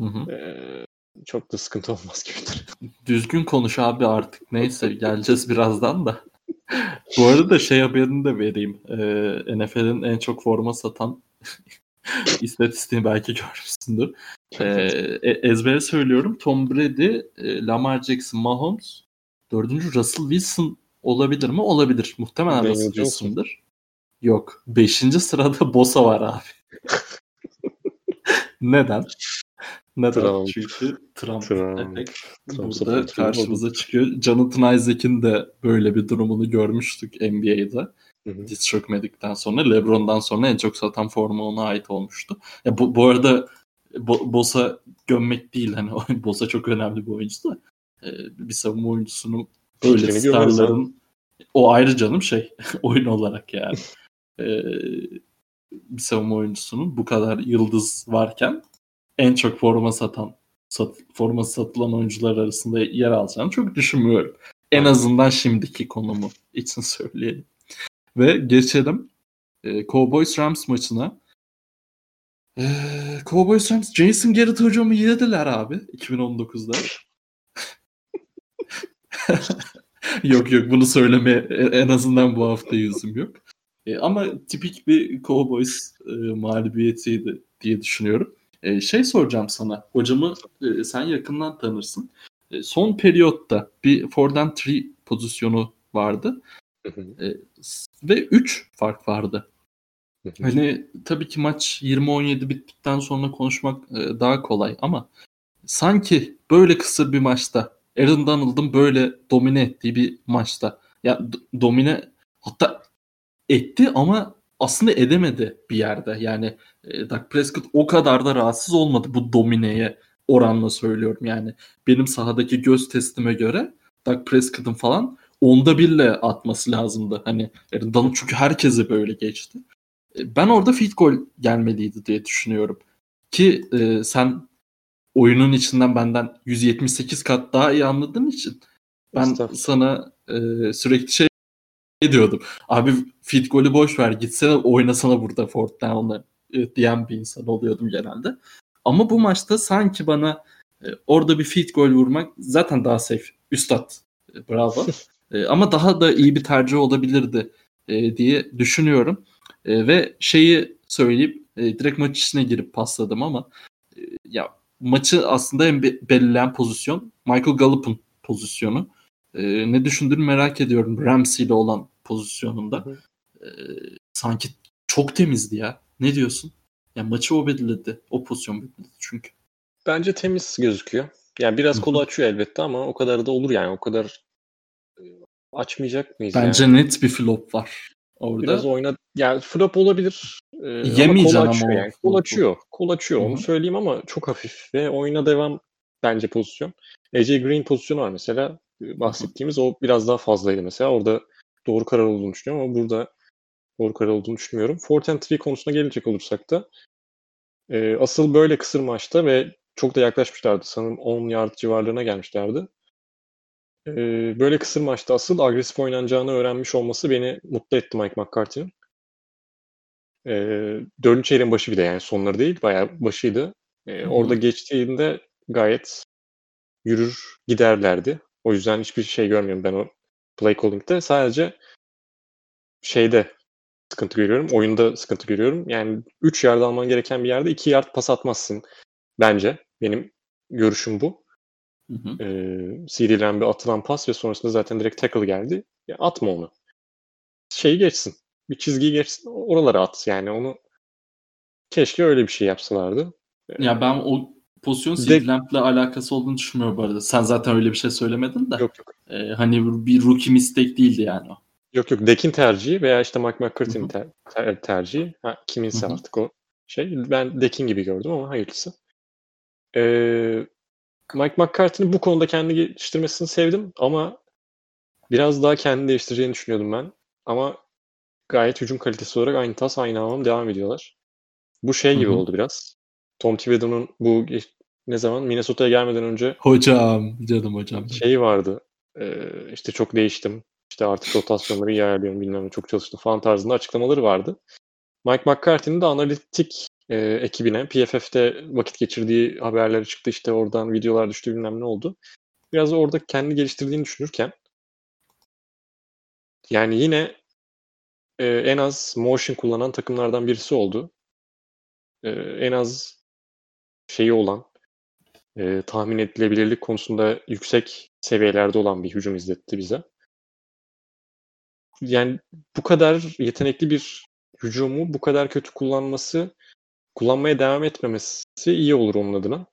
Hı hı. Ee, çok da sıkıntı olmaz gibidir. Düzgün konuş abi artık. Neyse geleceğiz birazdan da. Bu arada şey haberini de vereyim. Ee, NFL'in en çok forma satan İstatistiğini belki görmüşsündür. Ee, ezbere söylüyorum. Tom Brady, e, Lamar Jackson, Mahomes. Dördüncü Russell Wilson olabilir mi? Olabilir. Muhtemelen Daniel Russell Wilson'dır. Yok. Beşinci sırada Bosa var abi. Neden? Neden? Trump. Çünkü Trump, Trump. efekt Trump burada supporter karşımıza çıkıyor. Jonathan Isaac'in de böyle bir durumunu görmüştük NBA'de. Hı hı. Diz çökmedikten sonra LeBron'dan sonra en çok satan forma ona ait olmuştu. Ya bu, bu arada Bo- Bosa gömmek değil hani Bosa çok önemli bir oyuncu da Ee, bir savunma oyuncusunun böyle starların o ayrı canım şey oyun olarak yani. Ee, bir savunma oyuncusunun bu kadar yıldız varken en çok forma satan sat, forması satılan oyuncular arasında yer alacağını çok düşünmüyorum. En azından şimdiki konumu için söyleyelim. Ve geçelim e, Cowboys Rams maçına. E, Cowboys Rams Jason Garrett hocamı yediler abi 2019'da. yok yok bunu söylemeye en azından bu hafta yüzüm yok. E, ama tipik bir Cowboys e, mağlubiyetiydi diye düşünüyorum. E, şey soracağım sana. Hocamı e, sen yakından tanırsın. E, son periyotta bir Ford Tree pozisyonu vardı. E, ve 3 fark vardı. Hani tabii ki maç 20-17 bittikten sonra konuşmak e, daha kolay ama sanki böyle kısır bir maçta Aaron Donald'ın böyle domine ettiği bir maçta ya domine hatta etti ama aslında edemedi bir yerde. Yani e, Dak Prescott o kadar da rahatsız olmadı bu domineye oranla söylüyorum. Yani benim sahadaki göz testime göre Dak Prescott'ın falan onda birle atması lazımdı. Hani Donald çünkü herkese böyle geçti. E, Ben orada field goal gelmeliydi diye düşünüyorum. Ki e, sen oyunun içinden benden 178 kat daha iyi anladığın için ben sana e, sürekli şey diyordum. Abi field golü boş ver gitsene oynasana burada fourth down'ı e, diyen bir insan oluyordum genelde. Ama bu maçta sanki bana e, orada bir field goal vurmak zaten daha safe. Üstad. E, bravo. Ama daha da iyi bir tercih olabilirdi diye düşünüyorum. Ve şeyi söyleyip direkt maç içine girip pasladım ama ya maçı aslında en be- belirleyen pozisyon Michael Gallup'un pozisyonu. Ne düşündüğünü merak ediyorum Ramsey ile olan pozisyonunda. E, sanki çok temizdi ya. Ne diyorsun? Ya maçı o belirledi. O pozisyon belirledi çünkü. Bence temiz gözüküyor. Yani biraz kolu açıyor elbette ama o kadar da olur yani. O kadar e, açmayacak mıyız Bence yani? net bir flop var orada. Biraz oyna yani flop olabilir. Ama Yemeyeceksin kol ama açıyor o yani. Kol açıyor. Kol açıyor Hı onu söyleyeyim ama çok hafif ve oyuna devam bence pozisyon. AJ Green pozisyonu var mesela e, bahsettiğimiz o biraz daha fazlaydı mesela. Orada doğru karar olduğunu düşünüyorum ama burada doğru karar olduğunu düşünmüyorum. Fourth and three konusuna gelecek olursak da e, asıl böyle kısır maçta ve çok da yaklaşmışlardı. Sanırım 10 yard civarlarına gelmişlerdi. E, böyle kısır maçta asıl agresif oynanacağını öğrenmiş olması beni mutlu etti Mike McCarthy'nin. E, dördüncü çeyreğin başı bir de yani sonları değil bayağı başıydı. E, orada geçtiğinde gayet yürür giderlerdi. O yüzden hiçbir şey görmüyorum ben o play calling'de. Sadece şeyde sıkıntı görüyorum. Oyunda sıkıntı görüyorum. Yani 3 yard alman gereken bir yerde 2 yard pas atmazsın bence. Benim görüşüm bu. Hı hı. Ee, Lamb'e atılan pas ve sonrasında zaten direkt tackle geldi. Ya atma onu. Şeyi geçsin. Bir çizgiyi geçsin. Oralara at. Yani onu keşke öyle bir şey yapsalardı. Ya ben o pozisyon De- Sid Lamp'le alakası olduğunu düşünmüyorum bu arada. Sen zaten öyle bir şey söylemedin de. Yok yok. Ee, hani bir rookie mistake değildi yani o. Yok yok. Dek'in tercihi veya işte Mike McCarthy'nin ter- ter- tercihi. Ha, kiminse Hı hı. artık o şey. Ben Dek'in gibi gördüm ama hayırlısı. Ee, Mike McCarthy'nin bu konuda kendi geliştirmesini sevdim ama biraz daha kendini değiştireceğini düşünüyordum ben. Ama gayet hücum kalitesi olarak aynı tas aynı hamam devam ediyorlar. Bu şey gibi hı. oldu biraz. Tom Thibodeau'nun bu ne zaman Minnesota'ya gelmeden önce Hocam, canım hocam. şeyi vardı. Ee, işte çok değiştim. İşte artık rotasyonları iyi ayarlıyorum bilmem ne çok çalıştım falan tarzında açıklamaları vardı. Mike McCarthy'nin de analitik e, ekibine PFF'te vakit geçirdiği haberleri çıktı işte oradan videolar düştü bilmem ne oldu. Biraz orada kendi geliştirdiğini düşünürken yani yine e, en az motion kullanan takımlardan birisi oldu. e, en az şeyi olan e, tahmin edilebilirlik konusunda yüksek seviyelerde olan bir hücum izletti bize. Yani bu kadar yetenekli bir hücumu bu kadar kötü kullanması, kullanmaya devam etmemesi iyi olur onun adına.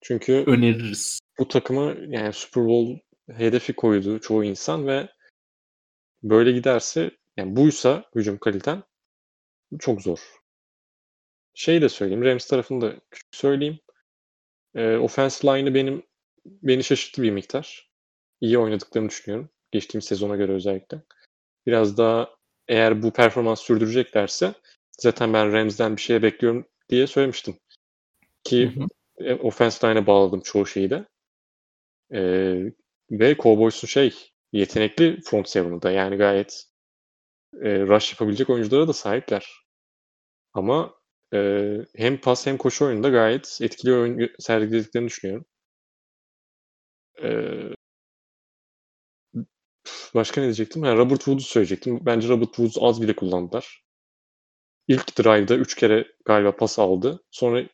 Çünkü öneririz. Bu takımı yani Super Bowl hedefi koydu çoğu insan ve böyle giderse yani buysa hücum kaliten çok zor. Şey de söyleyeyim. Rams tarafını da söyleyeyim. E, offensive line'ı benim beni şaşırttı bir miktar. İyi oynadıklarını düşünüyorum. Geçtiğimiz sezona göre özellikle. Biraz daha eğer bu performans sürdüreceklerse zaten ben Rams'den bir şey bekliyorum diye söylemiştim. Ki hı hı. E, offensive line'e bağladım çoğu şeyi de. Ee, ve Cowboys'un şey yetenekli front seven'ı da yani gayet e, rush yapabilecek oyunculara da sahipler. Ama e, hem pas hem koşu oyununda gayet etkili oyun sergilediklerini düşünüyorum. E, başka ne diyecektim? Ha, Robert Woods'u söyleyecektim. Bence Robert Woods az bile kullandılar. İlk drive'da 3 kere galiba pas aldı. Sonra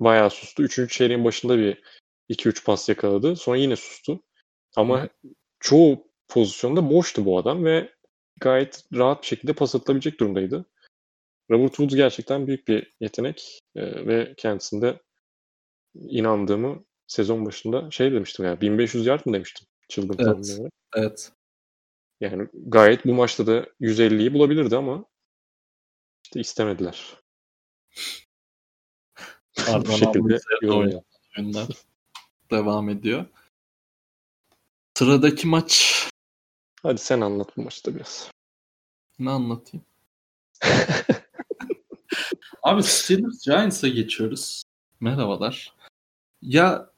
bayağı sustu. Üçüncü çeyreğin başında bir 2-3 pas yakaladı. Sonra yine sustu. Ama Hı. çoğu pozisyonda boştu bu adam ve gayet rahat bir şekilde pas atılabilecek durumdaydı. Robert Woods gerçekten büyük bir yetenek e, ve kendisinde inandığımı sezon başında şey demiştim ya 1500 yard mı demiştim çılgın evet, tahminlere. Evet. Yani gayet bu maçta da 150'yi bulabilirdi ama işte istemediler. bu şekilde oyunlar devam ediyor. Sıradaki maç. Hadi sen anlat bu maçta biraz. Ne anlatayım? Abi Steelers Giants'a geçiyoruz. Merhabalar. Ya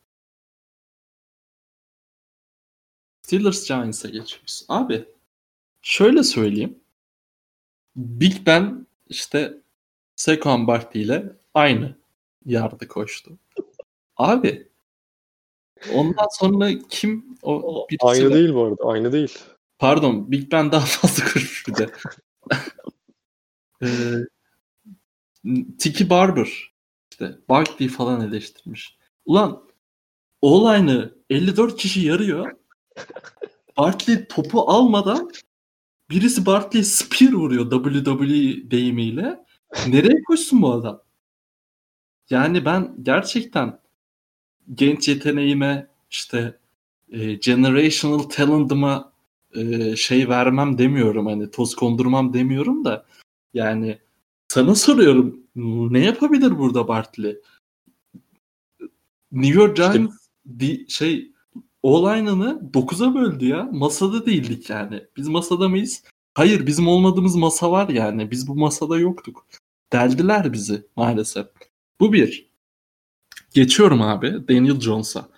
Steelers Giants'a geçiyoruz. Abi şöyle söyleyeyim. Big Ben işte Saquon Barkley ile aynı yardı koştu. Abi ondan sonra kim o Aynı var. değil bu arada. Aynı değil. Pardon Big Ben daha fazla koşmuş bir de. ee, Tiki Barber işte Barkley falan eleştirmiş. Ulan olayını 54 kişi yarıyor. Barkley topu almadan birisi Barkley spear vuruyor WWE deyimiyle. Nereye koşsun bu adam? Yani ben gerçekten genç yeteneğime işte e, generational talent'ıma e, şey vermem demiyorum hani toz kondurmam demiyorum da yani sana soruyorum ne yapabilir burada Bartley? New York Giants işte... şey O-line'ını 9'a böldü ya. Masada değildik yani. Biz masada mıyız? Hayır bizim olmadığımız masa var yani. Biz bu masada yoktuk. Deldiler bizi maalesef. Bu bir. Geçiyorum abi Daniel Jones'a.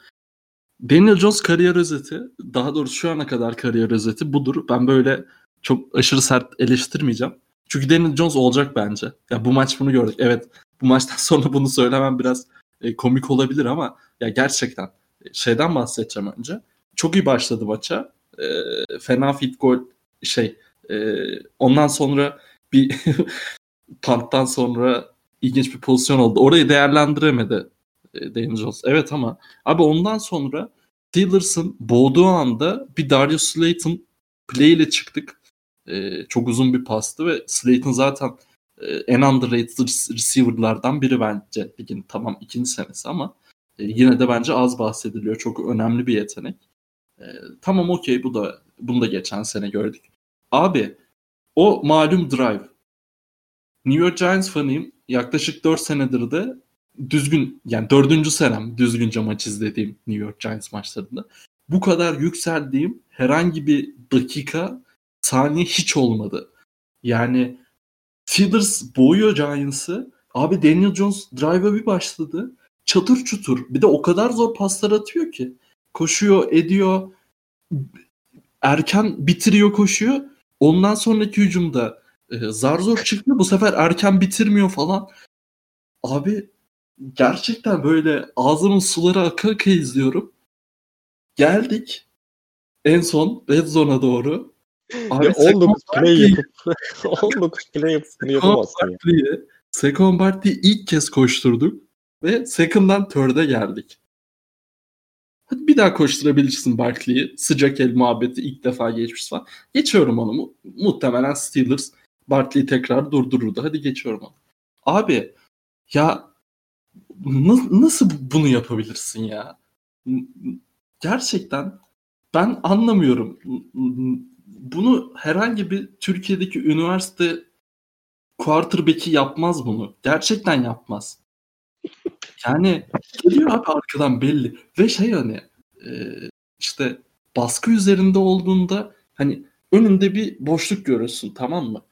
Daniel Jones kariyer özeti, daha doğrusu şu ana kadar kariyer özeti budur. Ben böyle çok aşırı sert eleştirmeyeceğim. Çünkü Daniel Jones olacak bence. Ya bu maç bunu gördük. Evet bu maçtan sonra bunu söylemem biraz e, komik olabilir ama ya gerçekten e, şeyden bahsedeceğim önce. Çok iyi başladı maça. E, fena fit gol şey e, ondan sonra bir panttan sonra ilginç bir pozisyon oldu. Orayı değerlendiremedi e, Daniel Jones. Evet ama abi ondan sonra Steelers'ın boğduğu anda bir Darius Slayton play ile çıktık. E, çok uzun bir pastı ve Slayton zaten e, en underrated receiver'lardan biri bence ligin tamam ikinci senesi ama e, yine de bence az bahsediliyor. Çok önemli bir yetenek. E, tamam okey bu da bunu da geçen sene gördük. Abi o malum drive. New York Giants fanıyım. Yaklaşık 4 senedir de düzgün yani dördüncü senem düzgünce maç izlediğim New York Giants maçlarında. Bu kadar yükseldiğim herhangi bir dakika saniye hiç olmadı. Yani Steelers boğuyor Giants'ı. Abi Daniel Jones drive'a bir başladı. Çatır çutur. Bir de o kadar zor paslar atıyor ki. Koşuyor, ediyor. Erken bitiriyor, koşuyor. Ondan sonraki hücumda e, zar zor çıktı. Bu sefer erken bitirmiyor falan. Abi gerçekten böyle ağzımın suları aka aka izliyorum. Geldik en son red zone'a doğru. Abi ya 19 play yapıp 19 play yapıp bunu yapamazsın ya. Saquon Barkley'i ilk kez koşturduk ve second'dan third'e geldik. Hadi bir daha koşturabilirsin Barkley'i. Sıcak el muhabbeti ilk defa geçmiş falan. Geçiyorum onu. Mu- muhtemelen Steelers Barkley'i tekrar durdururdu. Hadi geçiyorum onu. Abi ya na- nasıl bunu yapabilirsin ya? Gerçekten ben anlamıyorum. Bunu herhangi bir Türkiye'deki üniversite quarterback'i yapmaz bunu. Gerçekten yapmaz. Yani geliyor abi arkadan belli. Ve şey hani e, işte baskı üzerinde olduğunda hani önünde bir boşluk görürsün tamam mı?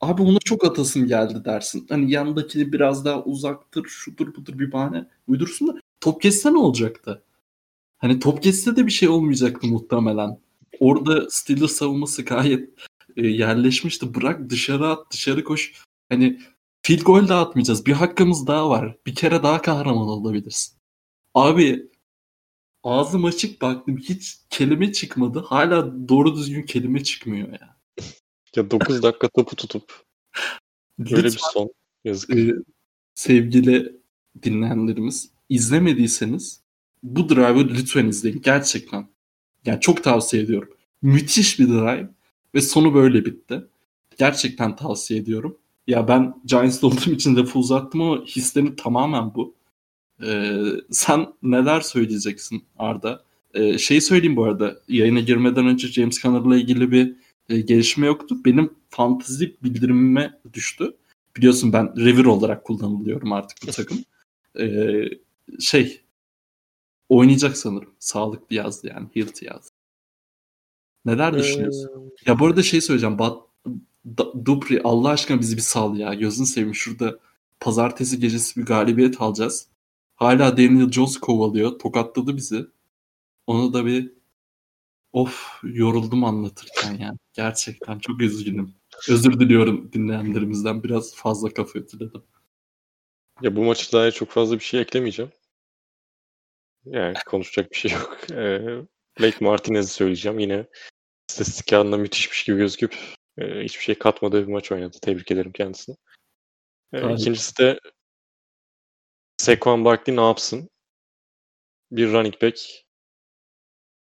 Abi ona çok atasın geldi dersin. Hani yandakini biraz daha uzaktır, şudur budur bir bahane uydursun da top kesse ne olacaktı? Hani top kesse de bir şey olmayacaktı muhtemelen. Orada Steelers savunması gayet e, yerleşmişti. Bırak dışarı at, dışarı koş. Hani field goal da atmayacağız. Bir hakkımız daha var. Bir kere daha kahraman olabilirsin. Abi ağzım açık baktım. Hiç kelime çıkmadı. Hala doğru düzgün kelime çıkmıyor ya. Ya 9 dakika topu tutup böyle bir son. Yazık. e, sevgili dinleyenlerimiz izlemediyseniz bu drive'ı lütfen izleyin. Gerçekten. Yani çok tavsiye ediyorum. Müthiş bir drive ve sonu böyle bitti. Gerçekten tavsiye ediyorum. Ya ben Giants'da olduğum için lafı uzattım ama hislerim tamamen bu. Ee, sen neler söyleyeceksin Arda? Ee, şey söyleyeyim bu arada. Yayına girmeden önce James Conner'la ilgili bir e, gelişme yoktu. Benim fantezi bildirimime düştü. Biliyorsun ben revir olarak kullanılıyorum artık bu takım. Ee, şey oynayacak sanırım. Sağlıklı yazdı yani. Healthy yazdı. Neler düşünüyorsun? Ya bu arada şey söyleyeceğim. Bat, Da- Dupri Allah aşkına bizi bir sal ya. Gözün seveyim şurada pazartesi gecesi bir galibiyet alacağız. Hala Daniel Jones kovalıyor. Tokatladı bizi. Onu da bir of yoruldum anlatırken yani. Gerçekten çok üzgünüm. Özür diliyorum dinleyenlerimizden. Biraz fazla kafa ötüledim. Ya bu maçı dair çok fazla bir şey eklemeyeceğim. Yani konuşacak bir şey yok. Ee, Blake Martinez'i söyleyeceğim. Yine istatistik kağıdında müthişmiş gibi gözüküp e, hiçbir şey katmadığı bir maç oynadı. Tebrik ederim kendisini. Harika. ikincisi de Saquon Barkley ne yapsın? Bir running back.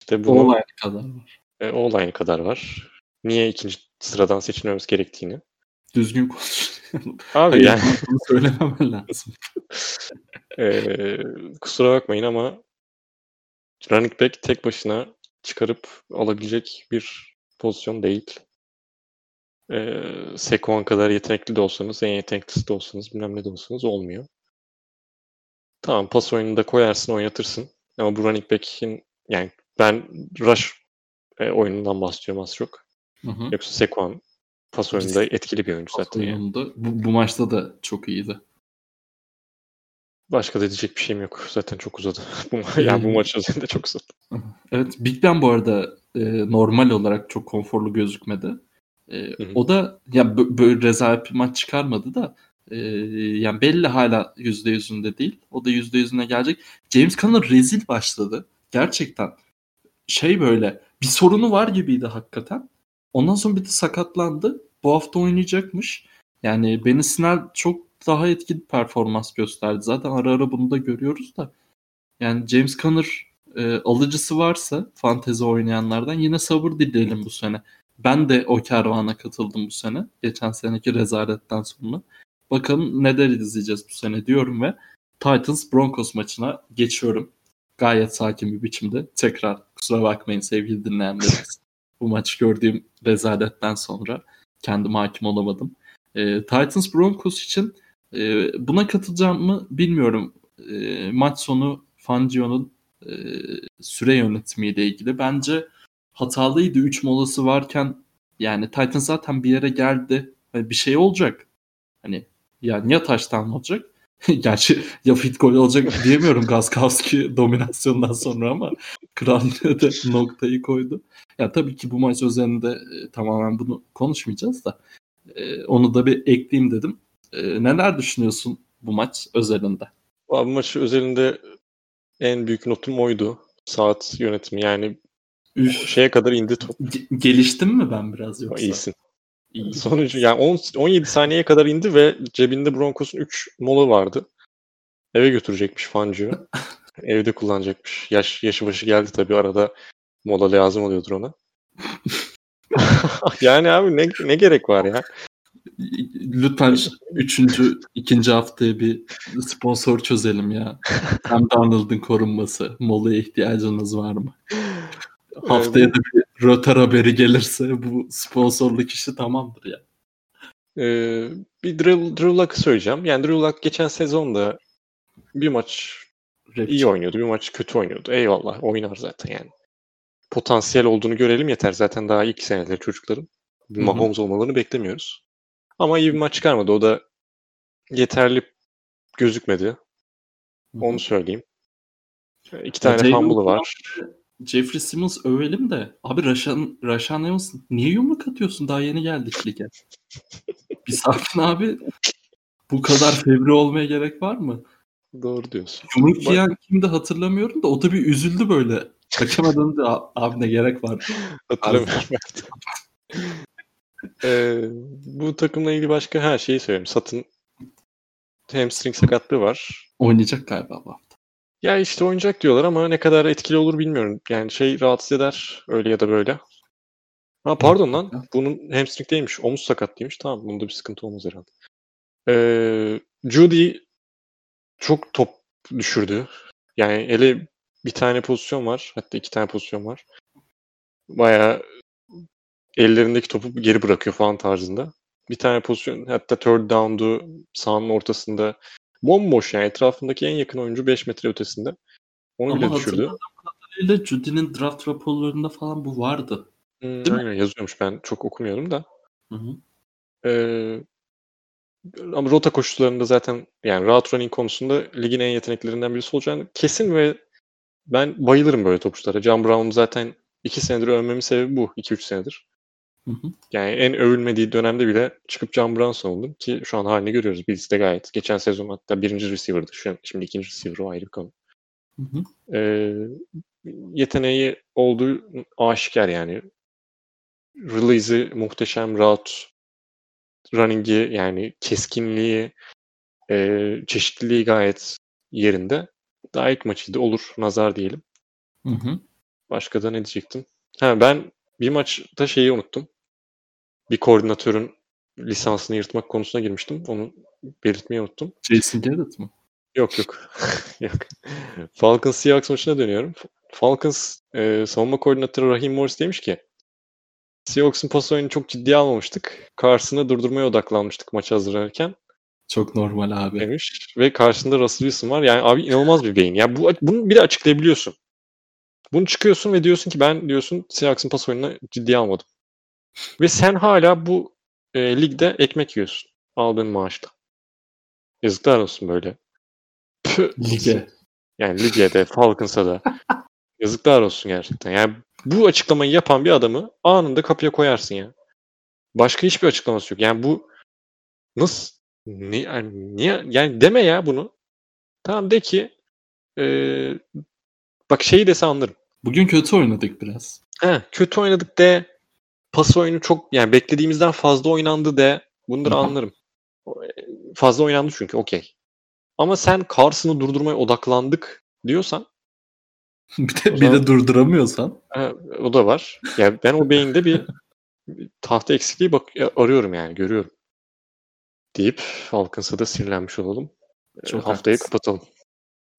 İşte bunu Olay kadar var. e, o line kadar var. Niye ikinci sıradan seçilmemiz gerektiğini. Düzgün konuş. Abi yani bunu söylememen lazım. Ee, kusura bakmayın ama running back tek başına çıkarıp alabilecek bir pozisyon değil. Ee, Saquon kadar yetenekli de olsanız, en yeteneklisi de olsanız, bilmem ne de olsanız olmuyor. Tamam pas oyununda koyarsın, oynatırsın. Ama bu running back'in yani ben rush e, oyunundan bahsediyorum az çok. Hı hı. Yoksa Saquon pas oyununda etkili bir oyuncu zaten. Yani. Bu, bu maçta da çok iyiydi. Başka da diyecek bir şeyim yok. Zaten çok uzadı. bu, ma- yani bu maç üzerinde çok uzadı. Evet, Big Ben bu arada e, normal olarak çok konforlu gözükmedi. E, Hı hı. o da ya bö- böyle rezalet bir maç çıkarmadı da e, yani belli hala yüzde yüzünde değil. O da yüzde yüzüne gelecek. James Conner rezil başladı. Gerçekten şey böyle bir sorunu var gibiydi hakikaten. Ondan sonra bir de sakatlandı. Bu hafta oynayacakmış. Yani Benny Snell çok daha etkili performans gösterdi. Zaten ara ara bunu da görüyoruz da. Yani James Conner e, alıcısı varsa fantezi oynayanlardan yine sabır dileyelim bu sene. Ben de o kervana katıldım bu sene. Geçen seneki rezaletten sonra. Bakalım neler izleyeceğiz bu sene diyorum ve Titans Broncos maçına geçiyorum. Gayet sakin bir biçimde. Tekrar kusura bakmayın sevgili dinleyenlerimiz. bu maçı gördüğüm rezaletten sonra kendim hakim olamadım. E, Titans Broncos için e, buna katılacağım mı bilmiyorum. E, maç sonu Fangio'nun e, süre yönetimiyle ilgili. Bence hatalıydı. 3 molası varken yani Titan zaten bir yere geldi. Hani bir şey olacak. Hani yani ya taştan olacak. Gerçi ya fit gol olacak diyemiyorum Gazkowski dominasyondan sonra ama Kral de noktayı koydu. Ya tabii ki bu maç üzerinde e, tamamen bunu konuşmayacağız da e, onu da bir ekleyeyim dedim. E, neler düşünüyorsun bu maç özelinde? Abi maçı özelinde en büyük notum oydu. Saat yönetimi yani Üf, şeye kadar indi top. ge- geliştim mi ben biraz yoksa? iyisin. İyi. Sonucu yani 10, 17 saniyeye kadar indi ve cebinde Broncos'un 3 mola vardı. Eve götürecekmiş Fangio. Evde kullanacakmış. Yaş yaşı başı geldi tabii arada mola lazım oluyordur ona. yani abi ne, ne gerek var ya? Lütfen üçüncü, ikinci haftaya bir sponsor çözelim ya. Hem Donald'ın korunması. Molaya ihtiyacınız var mı? Haftaya da bir röter haberi gelirse bu sponsorluk işi tamamdır ya. Ee, bir Drew, Drew Luck'ı söyleyeceğim. Yani Drew Luck geçen sezonda bir maç Rap iyi oynuyordu, bir maç kötü oynuyordu. Eyvallah oynar zaten yani. Potansiyel olduğunu görelim yeter. Zaten daha ilk seneler çocukların. Bir Hı hı. Mahomes olmalarını beklemiyoruz. Ama iyi bir maç çıkarmadı. O da yeterli gözükmedi. Onu söyleyeyim. İki tane fumble'ı var. Jeffrey Simmons övelim de abi Rashan, Rashan Evans niye yumruk atıyorsun? Daha yeni geldik lige. bir sakin abi. Bu kadar fevri olmaya gerek var mı? Doğru diyorsun. Yumruk yiyen kimdi hatırlamıyorum da o da bir üzüldü böyle. Kaçamadın da "A- abi ne gerek var? Hatırlamıyorum. Ee, bu takımla ilgili başka her şeyi söyleyeyim. Satın hamstring sakatlığı var. Oynayacak galiba bu hafta. Ya işte oynayacak diyorlar ama ne kadar etkili olur bilmiyorum. Yani şey rahatsız eder öyle ya da böyle. Ha pardon lan. Bunun hamstring değilmiş. Omuz sakatlıymış. Tamam bunda bir sıkıntı olmaz herhalde. Ee, Judy çok top düşürdü. Yani ele bir tane pozisyon var. Hatta iki tane pozisyon var. Bayağı ellerindeki topu geri bırakıyor falan tarzında. Bir tane pozisyon hatta third down'du sahanın ortasında. Bomboş yani etrafındaki en yakın oyuncu 5 metre ötesinde. Onu Ama bile düşürdü. kadarıyla Judy'nin draft raporlarında falan bu vardı. Hmm, Değil mi? yazıyormuş ben çok okumuyorum da. Hı hı. Ee, ama rota koşularında zaten yani route running konusunda ligin en yeteneklerinden birisi olacağını kesin ve ben bayılırım böyle topçulara. John Brown zaten 2 senedir övmemin sebebi bu. 2-3 senedir. Hı hı. Yani en övülmediği dönemde bile çıkıp John Brown savundum ki şu an halini görüyoruz. De gayet. Geçen sezon hatta birinci receiver'dı. Şu an, şimdi ikinci receiver o ayrı bir konu. Hı hı. Ee, yeteneği olduğu aşikar yani. Release'i muhteşem, route running'i yani keskinliği, e, çeşitliliği gayet yerinde. Daha ilk maçıydı. Olur. Nazar diyelim. Hı hı. Başka da ne diyecektim? Ha, ben bir maçta şeyi unuttum. Bir koordinatörün lisansını yırtmak konusuna girmiştim. Onu belirtmeyi unuttum. Jason Garrett mı? Yok yok. yok. Falcons Seahawks maçına dönüyorum. Falcons e, savunma koordinatörü Raheem Morris demiş ki Seahawks'ın pas oyunu çok ciddiye almamıştık. Karşısına durdurmaya odaklanmıştık maçı hazırlanırken Çok normal abi. demiş. Ve karşısında Russell Wilson var. Yani abi inanılmaz bir beyin. Ya bu bunu bir de açıklayabiliyorsun. Bunu çıkıyorsun ve diyorsun ki ben diyorsun Seahawks'ın pas oyununu ciddiye almadım. Ve sen hala bu e, ligde ekmek yiyorsun. Aldığın maaşla. Yazıklar olsun böyle. Püh. Lige. Yani lige de Falcons'a da. Yazıklar olsun gerçekten. Yani bu açıklamayı yapan bir adamı anında kapıya koyarsın ya. Başka hiçbir açıklaması yok. Yani bu nasıl ne, yani, niye yani deme ya bunu. Tamam de ki eee, bak şeyi dese anlarım. Bugün kötü oynadık biraz. He, kötü oynadık de pas oyunu çok yani beklediğimizden fazla oynandı de bunları anlarım. E, Fazla oynandı çünkü okey. Ama sen Carson'ı durdurmaya odaklandık diyorsan bir de, bir de durduramıyorsan. Ha, o da var. Yani ben o beyinde bir, tahta eksikliği bak arıyorum yani görüyorum. Deyip Falcons'a da sinirlenmiş olalım. Çok Haftayı haklısın. kapatalım.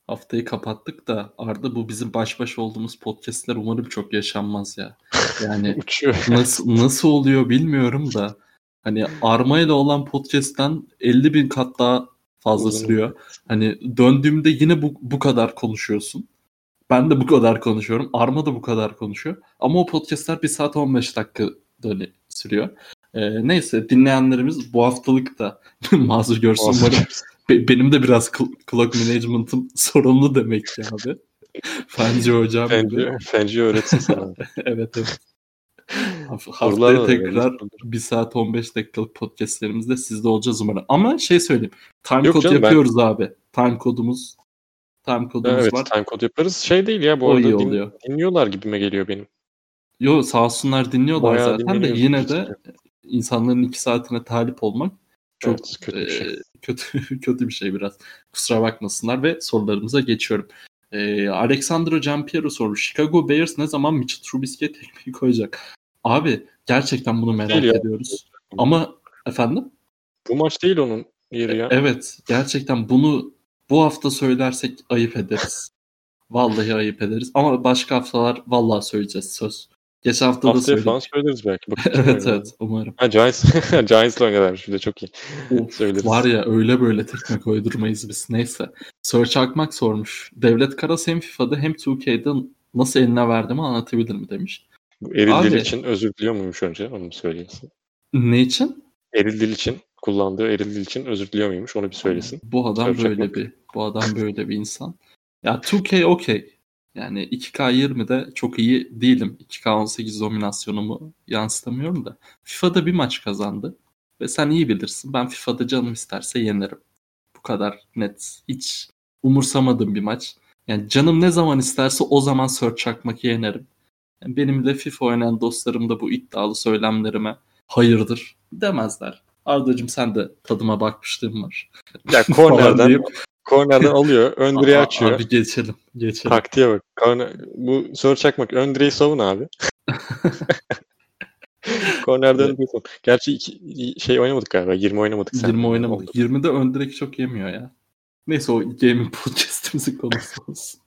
Haftayı kapattık da Arda bu bizim baş başa olduğumuz podcastler umarım çok yaşanmaz ya. Yani nasıl nasıl oluyor bilmiyorum da hani Arma ile olan podcast'ten 50 bin kat daha fazla Uzun. sürüyor. Hani döndüğümde yine bu, bu kadar konuşuyorsun. Ben de bu kadar konuşuyorum. Arma da bu kadar konuşuyor. Ama o podcastler 1 saat 15 dakika döne sürüyor. Ee, neyse dinleyenlerimiz bu haftalık da mazur görsün. Umarım Be- benim de biraz cl- clock management'ım sorunlu demek ki abi. Fenci hocam gibi. Fenci, Fenci öğretsin sana. evet evet. Haftaya tekrar böyle. 1 saat 15 dakikalık podcastlerimizde sizde olacağız umarım. Ama şey söyleyeyim. Time Yok code canım, ben- yapıyoruz abi. Time kodumuz time kodumuz evet var. time code yaparız. Şey değil ya bu O arada iyi din- oluyor. dinliyorlar gibime geliyor benim. Yo sağ olsunlar dinliyorlar Bayağı zaten de yine de insanların iki saatine talip olmak çok Evet, kötü bir şey. e, kötü kötü bir şey biraz. Kusura bakmasınlar ve sorularımıza geçiyorum. E, Alexandro Giampiero sormuş. Chicago Bears ne zaman Mitchell Trubisky'ye tekmeyi koyacak? Abi gerçekten bunu merak Değil ya. ediyoruz. Ama efendim? Bu maç değil onun yeri ya. Evet gerçekten bunu bu hafta söylersek ayıp ederiz. Vallahi ayıp ederiz. Ama başka haftalar vallahi söyleyeceğiz söz. Geçen hafta da Haftaya söyledik. falan söyleriz belki. Evet evet umarım. Ha Giants, Giants'la oynadılarmış bir de çok iyi. Of, Söyleriz. var ya öyle böyle tekme koydurmayız biz. Neyse. Search Akmak sormuş. Devlet Karas hem FIFA'da hem 2K'de nasıl eline verdiğimi anlatabilir mi demiş. Bu Eril Abi- Dil için özür diliyor muymuş önce? Onu söyleyesin. Ne için? Eril Dil için kullandığı Eril Dil için özür diliyor muymuş? Onu bir söylesin. Bu adam Search böyle Akmak. bir bu adam böyle bir insan. Ya 2K okey. Yani 2K20'de çok iyi değilim. 2K18 dominasyonumu yansıtamıyorum da. FIFA'da bir maç kazandı. Ve sen iyi bilirsin. Ben FIFA'da canım isterse yenerim. Bu kadar net. Hiç umursamadığım bir maç. Yani canım ne zaman isterse o zaman search çakmak yenerim. Yani benimle FIFA oynayan dostlarım da bu iddialı söylemlerime hayırdır demezler. Ardacığım sen de tadıma bakmışlığın var. Ya kornerden, kornerden alıyor. Ön direği açıyor. Abi geçelim. Geçelim. Taktiğe bak. Korner, bu soru çakmak. Ön direği savun abi. Kornerden direği savun. Gerçi iki, şey oynamadık galiba. 20 oynamadık. sen. 20 oynamadık. 20'de ön direkt çok yemiyor ya. Neyse o gaming podcastimizin konusu olsun.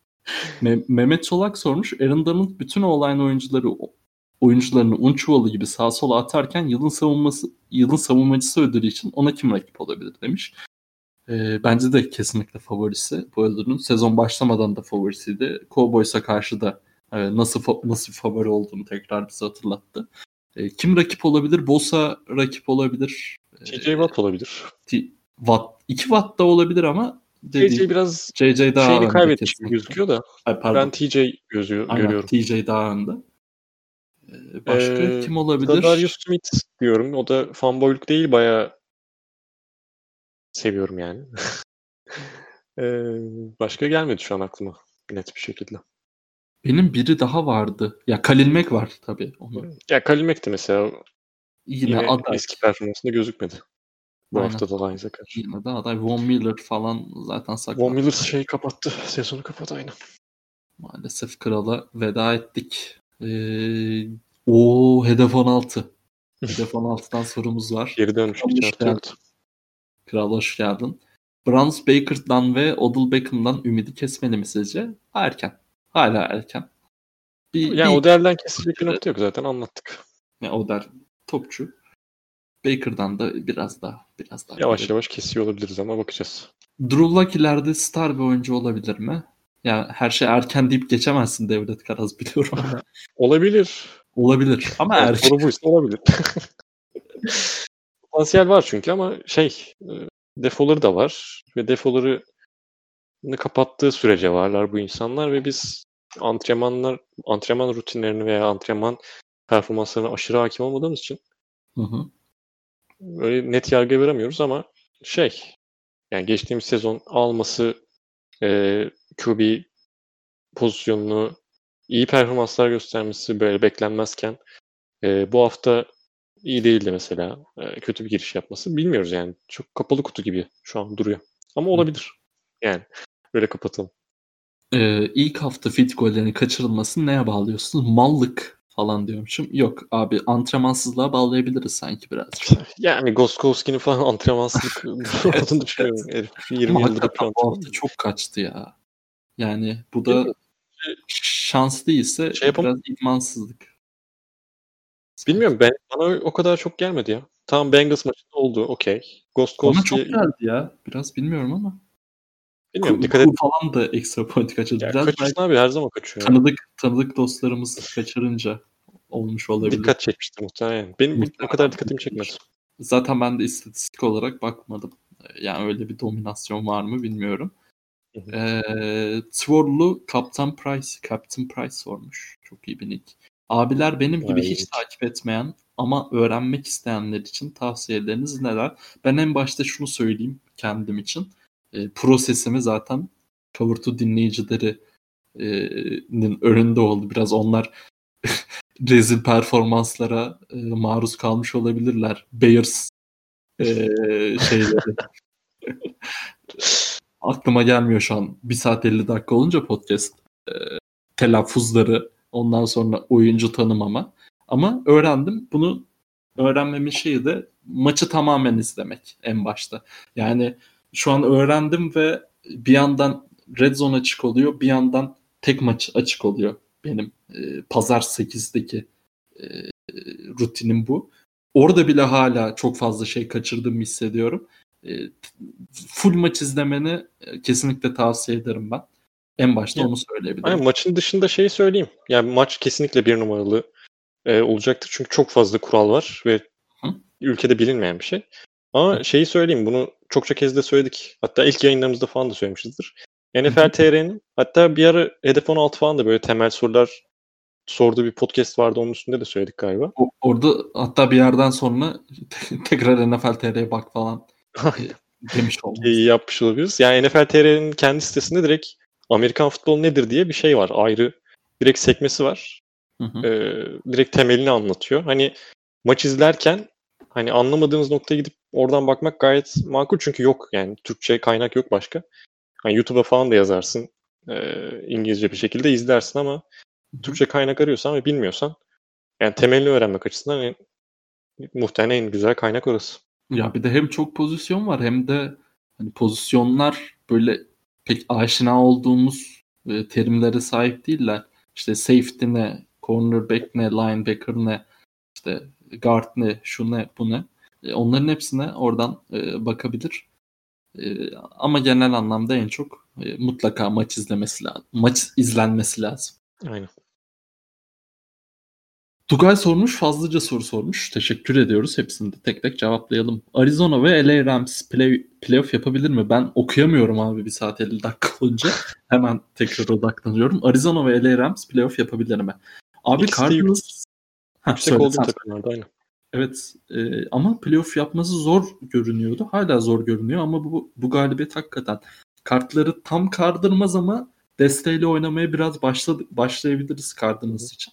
Me- Mehmet Çolak sormuş. Aaron Donald bütün online oyuncuları oyuncularını un çuvalı gibi sağa sola atarken yılın savunması yılın savunmacısı ödülü için ona kim rakip olabilir demiş. Ee, bence de kesinlikle favorisi bu ödülün. Sezon başlamadan da favorisiydi. Cowboys'a karşı da e, nasıl fa- nasıl bir favori olduğunu tekrar bize hatırlattı. E, kim rakip olabilir? Bosa rakip olabilir. E, TJ Watt olabilir. T- Watt, 2 Watt da olabilir ama TJ dediğim, biraz JJ daha şeyini kaybetmiş gibi gözüküyor da. Ay, pardon. Ben TJ gözü, Aynen, görüyorum. TJ daha önde. Ee, başka Ee, kim olabilir? Darius Smith diyorum. O da fanboyluk değil bayağı seviyorum yani. Ee, başka gelmedi şu an aklıma net bir şekilde. Benim biri daha vardı. Ya Kalil Mack var tabii. Onu. Ya Kalimek de mesela Yine, yine aday. eski performansında gözükmedi. Bu Aynen. hafta da Lions'a karşı. Yine de aday. Von Miller falan zaten. Von Miller şeyi kapattı. Sezonu kapattı aynen. Maalesef krala veda ettik. Ee, o hedef 16. Hedef 16'dan sorumuz var. Geri dönmüş Hoş geldin. Kral hoş geldin. Browns Baker'dan ve Odell Beckham'dan ümidi kesmeli mi sizce? Erken. Hala erken. Bir, Yani bir- o değerden kesilecek bir nokta yok zaten anlattık. Ya o der topçu. Baker'dan da biraz daha biraz daha. Yavaş böyle. yavaş kesiyor olabiliriz ama bakacağız. Drew Lock ileride star bir oyuncu olabilir mi? Ya her şey erken deyip geçemezsin Devlet Karaz biliyorum Olabilir. olabilir ama Yani erken. soru buysa olabilir. Potansiyel var çünkü ama şey e, defoları da var ve defoları kapattığı sürece varlar bu insanlar ve biz antrenmanlar antrenman rutinlerini veya antrenman performanslarına aşırı hakim olmadığımız için Hı hı. öyle net yargı veremiyoruz ama şey yani geçtiğimiz sezon alması e, QB pozisyonunu iyi performanslar göstermesi böyle beklenmezken e, bu hafta iyi değildi mesela. E, kötü bir giriş yapması. Bilmiyoruz yani. Çok kapalı kutu gibi şu an duruyor. Ama olabilir. Yani böyle kapatalım. Ee, ilk hafta fit gollerini kaçırılmasını neye bağlıyorsunuz? Mallık falan diyormuşum. Yok abi antrenmansızlığa bağlayabiliriz sanki birazcık. Yani Goskowski'nin falan antrenmansızlık olduğunu düşünüyorum. Herif 20 Ama yıldır bu hafta çok kaçtı ya. Yani bu da şans değilse Şey yapam- biraz idmansızlık. Bilmiyorum ben bana o kadar çok gelmedi ya. Tamam Bengals maçında oldu okey. Bana Goskowski çok geldi ya. Biraz bilmiyorum ama. bilmiyorum Ku- dikkat et. Falan da ekstra point kaçırdı. Ya Biraz kaçırsın belki abi her zaman kaçıyor. tanıdık tanıdık dostlarımız kaçırınca olmuş olabilir. Dikkat çekmişti muhtemelen. Benim o Muhtemelen kadar dikkatimi çekmedi. Zaten ben de istatistik olarak bakmadım. Yani öyle bir dominasyon var mı bilmiyorum. Hı hı. Ee, Tworlu Captain Price, Captain Price sormuş. Çok iyi bir nick. Abiler benim gibi Vay hiç takip etmeyen ama öğrenmek isteyenler için tavsiyeleriniz neler? Ben en başta şunu söyleyeyim kendim için. Ee, prosesimi zaten Cover 2 dinleyicileri e, nin önünde oldu. Biraz onlar rezil performanslara e, maruz kalmış olabilirler. Bears e, şeyleri. Aklıma gelmiyor şu an. 1 saat 50 dakika olunca podcast e, telaffuzları ondan sonra oyuncu tanımama. Ama öğrendim. Bunu öğrenmemin şeyi de maçı tamamen izlemek en başta. Yani şu an öğrendim ve bir yandan Red Zone açık oluyor. Bir yandan tek maç açık oluyor benim e, pazar 8'deki e, rutinim bu. Orada bile hala çok fazla şey kaçırdığımı hissediyorum. E, full maç izlemeni e, kesinlikle tavsiye ederim ben. En başta onu söyleyebilirim. Aynen, maçın dışında şeyi söyleyeyim. Yani maç kesinlikle bir numaralı e, olacaktır. Çünkü çok fazla kural var ve Hı? ülkede bilinmeyen bir şey. Ama Hı. şeyi söyleyeyim bunu çokça kez de söyledik. Hatta ilk yayınlarımızda falan da söylemişizdir. NFL TR'nin hatta bir ara Hedef 16 falan da böyle temel sorular sorduğu bir podcast vardı. Onun üstünde de söyledik galiba. O, orada hatta bir yerden sonra tekrar NFL TR'ye bak falan demiş olmuş. İyi yapmış olabiliriz. Yani NFL TR'nin kendi sitesinde direkt Amerikan futbolu nedir diye bir şey var. Ayrı direkt sekmesi var. Hı hı. Ee, direkt temelini anlatıyor. Hani maç izlerken hani anlamadığınız noktaya gidip oradan bakmak gayet makul çünkü yok yani Türkçe kaynak yok başka. Hani YouTube'a falan da yazarsın. E, İngilizce bir şekilde izlersin ama Türkçe kaynak arıyorsan ve bilmiyorsan yani temelini öğrenmek açısından en, muhtemelen en güzel kaynak orası. Ya bir de hem çok pozisyon var hem de hani pozisyonlar böyle pek aşina olduğumuz e, terimlere sahip değiller. İşte safety ne, cornerback ne, linebacker ne, işte guard ne, şu ne, bu ne. E, onların hepsine oradan e, bakabilir. E, ama genel anlamda en çok e, mutlaka maç izlemesi lazım. Maç izlenmesi lazım. Aynen. Tugay sormuş, fazlaca soru sormuş. Teşekkür ediyoruz. Hepsini de tek tek cevaplayalım. Arizona ve LA Rams play, playoff yapabilir mi? Ben okuyamıyorum abi bir saat 50 dakika olunca. Hemen tekrar odaklanıyorum. Arizona ve LA Rams playoff yapabilir mi? Abi İkisi Cardinals... Yüksek olduğu takımlarda aynı. Evet e, ama playoff yapması zor görünüyordu. Hala zor görünüyor ama bu, bu galibiyet hakikaten kartları tam kardırmaz ama desteğiyle oynamaya biraz başladı, başlayabiliriz Cardinals için.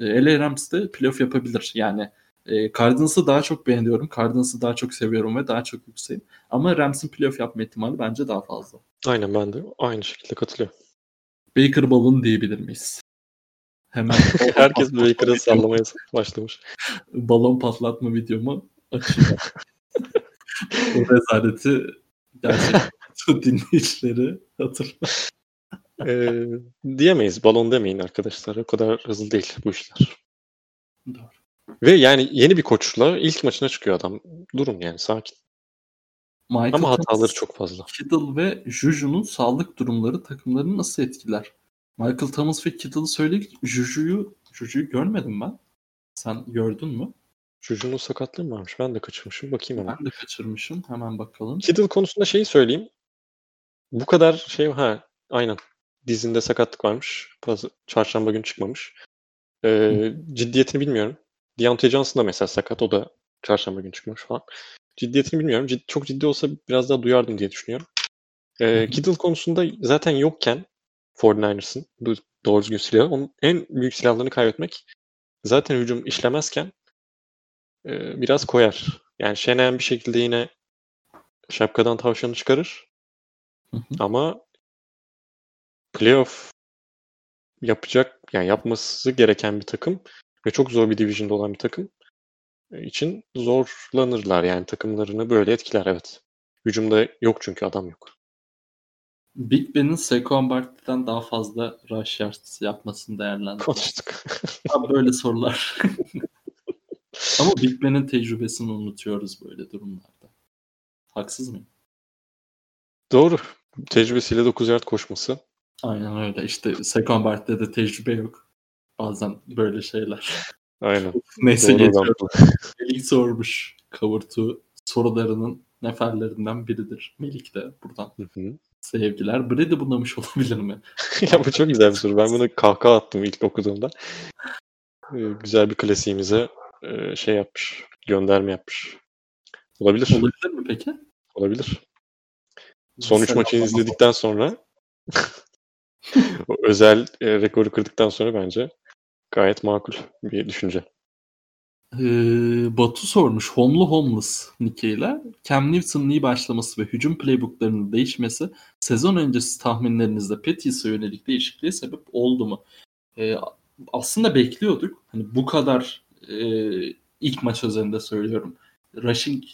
E, LA Rams de playoff yapabilir. Yani e, Cardinals'ı daha çok beğeniyorum. Cardinals'ı daha çok seviyorum ve daha çok yükseğim. Ama Rams'in playoff yapma ihtimali bence daha fazla. Aynen ben de aynı şekilde katılıyorum. Baker Ball'un diyebilir miyiz? Hemen herkes Baker'ı sallamaya başlamış. Balon patlatma videomu açayım. o rezaleti gerçekten dinleyicileri hatırlar. Ee, diyemeyiz. Balon demeyin arkadaşlar. O kadar hızlı değil bu işler. Doğru. Ve yani yeni bir koçla ilk maçına çıkıyor adam. Durun yani sakin. Michael Ama hataları Thomas, çok fazla. Kittle ve Juju'nun sağlık durumları takımlarını nasıl etkiler? Michael Thomas ve Kittle'ı söyledik. Juju'yu Juju'yu görmedim ben. Sen gördün mü? Juju'nun sakatlığı mı varmış? Ben de kaçırmışım. Bakayım hemen. Ben de kaçırmışım. Hemen bakalım. Kittle konusunda şeyi söyleyeyim. Bu kadar şey ha aynen. Dizinde sakatlık varmış. Çarşamba günü çıkmamış. Ee, ciddiyetini bilmiyorum. Deontay Johnson da mesela sakat. O da çarşamba günü çıkmış falan. Ciddiyetini bilmiyorum. Cid, çok ciddi olsa biraz daha duyardım diye düşünüyorum. Ee, Kittle konusunda zaten yokken 49ers'ın bu doğru düzgün silahı. Onun en büyük silahlarını kaybetmek zaten hücum işlemezken e, biraz koyar. Yani Şenem bir şekilde yine şapkadan tavşanı çıkarır. Hı hı. Ama playoff yapacak yani yapması gereken bir takım ve çok zor bir division'da olan bir takım için zorlanırlar yani takımlarını böyle etkiler evet. Hücumda yok çünkü adam yok. Big Ben'in Saquon Barkley'den daha fazla rush yards yapmasını değerlendir. Konuştuk. Abi böyle sorular. Ama Big Ben'in tecrübesini unutuyoruz böyle durumlarda. Haksız mıyım? Doğru. Tecrübesiyle 9 yard koşması. Aynen öyle. İşte Barkley'de de tecrübe yok. Bazen böyle şeyler. Aynen. Neyse geçiyorum. Melik sormuş. 2 sorularının neferlerinden biridir. Melik de buradan. Hı hı. Sevgiler. Brady bunamış olabilir mi? ya bu çok güzel bir soru. Ben bunu kahkaha attım ilk okuduğumda. Ee, güzel bir klasiğimize e, şey yapmış. Gönderme yapmış. Olabilir. Olabilir mi peki? Olabilir. Son 3 maçını izledikten sonra özel e, rekoru kırdıktan sonra bence Gayet makul bir düşünce. Ee, Batu sormuş. Homlu Homeless nickeyle Cam Newton'un iyi başlaması ve hücum playbooklarının değişmesi sezon öncesi tahminlerinizde Pettis'e yönelik değişikliğe sebep oldu mu? Ee, aslında bekliyorduk. Hani bu kadar e, ilk maç üzerinde söylüyorum. Rushing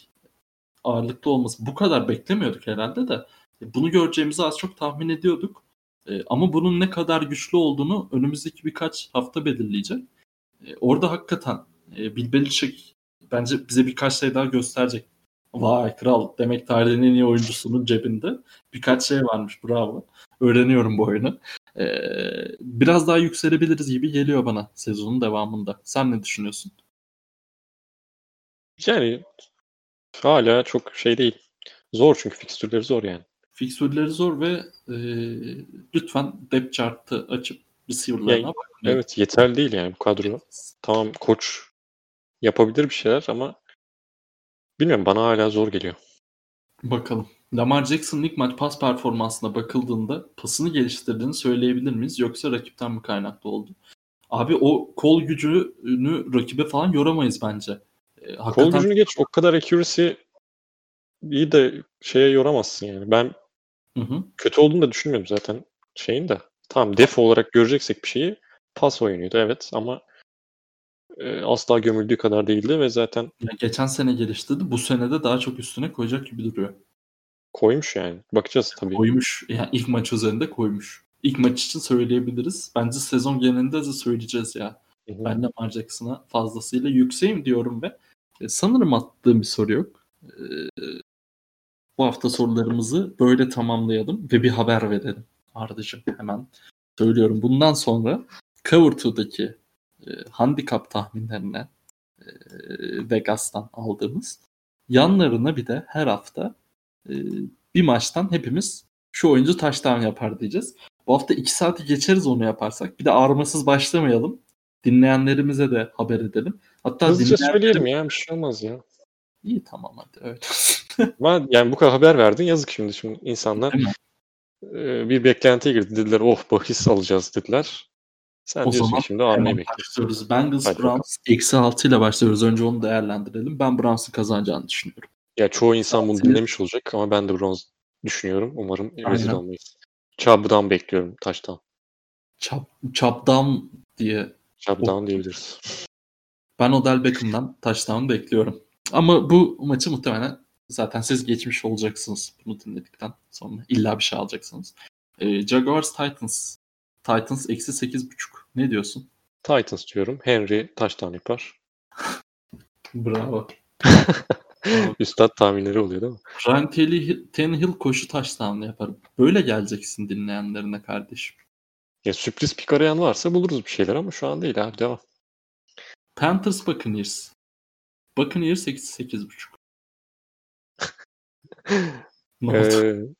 ağırlıklı olması bu kadar beklemiyorduk herhalde de. Bunu göreceğimizi az çok tahmin ediyorduk. E, ama bunun ne kadar güçlü olduğunu önümüzdeki birkaç hafta belirleyecek. E, orada hakikaten e, bence bize birkaç şey daha gösterecek. Vay kral demek tarihin en iyi oyuncusunun cebinde. Birkaç şey varmış bravo. Öğreniyorum bu oyunu. Ee, biraz daha yükselebiliriz gibi geliyor bana sezonun devamında. Sen ne düşünüyorsun? Yani hala çok şey değil. Zor çünkü fikstürleri zor yani. Fikstürleri zor ve e, lütfen depth chart'ı açıp receiver'larına yani, bakmayın. Evet yeterli değil yani bu kadro. Tamam koç yapabilir bir şeyler ama bilmiyorum bana hala zor geliyor. Bakalım. Lamar Jackson'ın ilk maç pas performansına bakıldığında pasını geliştirdiğini söyleyebilir miyiz? Yoksa rakipten mi kaynaklı oldu? Abi o kol gücünü rakibe falan yoramayız bence. E, hakikaten... Kol gücünü geç o kadar accuracy iyi de şeye yoramazsın yani. Ben hı hı. kötü olduğunu da düşünmüyorum zaten şeyin de. Tamam def olarak göreceksek bir şeyi pas oyunuydu evet ama e, asla gömüldüğü kadar değildi ve zaten ya geçen sene geliştirdi. Bu sene de daha çok üstüne koyacak gibi duruyor. Koymuş yani. Bakacağız tabii. Koymuş. Yani ilk maç üzerinde koymuş. İlk maç için söyleyebiliriz. Bence sezon genelinde de söyleyeceğiz ya. Hı hı. Ben de Lamar Jackson'a fazlasıyla yükseğim diyorum ve e, sanırım attığım bir soru yok. E, bu hafta sorularımızı böyle tamamlayalım ve bir haber verelim. Ardıcım hemen söylüyorum. Bundan sonra Cover 2'daki e, handikap tahminlerine e, Vegas'tan aldığımız yanlarına bir de her hafta e, bir maçtan hepimiz şu oyuncu touchdown yapar diyeceğiz. Bu hafta 2 saati geçeriz onu yaparsak. Bir de ağrımasız başlamayalım. Dinleyenlerimize de haber edelim. Hatta Hızlıca dinleyenler... söyleyelim ya bir şey olmaz ya. İyi tamam hadi öyle Ama yani bu kadar haber verdin yazık şimdi şimdi insanlar e, bir beklentiye girdi. Dediler oh bahis alacağız dediler. Sen o zaman şimdi almayı bekliyoruz. Bengals Hadi Browns eksi 6 ile başlıyoruz. Önce onu değerlendirelim. Ben Browns'ın kazanacağını düşünüyorum. Ya çoğu insan bunu dinlemiş olacak ama ben de Browns düşünüyorum. Umarım rezil olmayız. Çab'dan bekliyorum taştan. Çab, Çab'dan diye. Çab'dan diyebiliriz. Ben Odell Beckham'dan touchdown bekliyorum. Ama bu maçı muhtemelen zaten siz geçmiş olacaksınız bunu dinledikten sonra. illa bir şey alacaksınız. Ee, Jaguars Titans. Titans eksi 8.5. Ne diyorsun? Titans diyorum. Henry touchdown yapar. Bravo. Üstad tahminleri oluyor değil mi? Ryan Tannehill koşu touchdown yapar. Böyle geleceksin dinleyenlerine kardeşim. Ya sürpriz pik arayan varsa buluruz bir şeyler ama şu an değil abi devam. Panthers Buccaneers. Buccaneers eksi 8.5. ne oldu?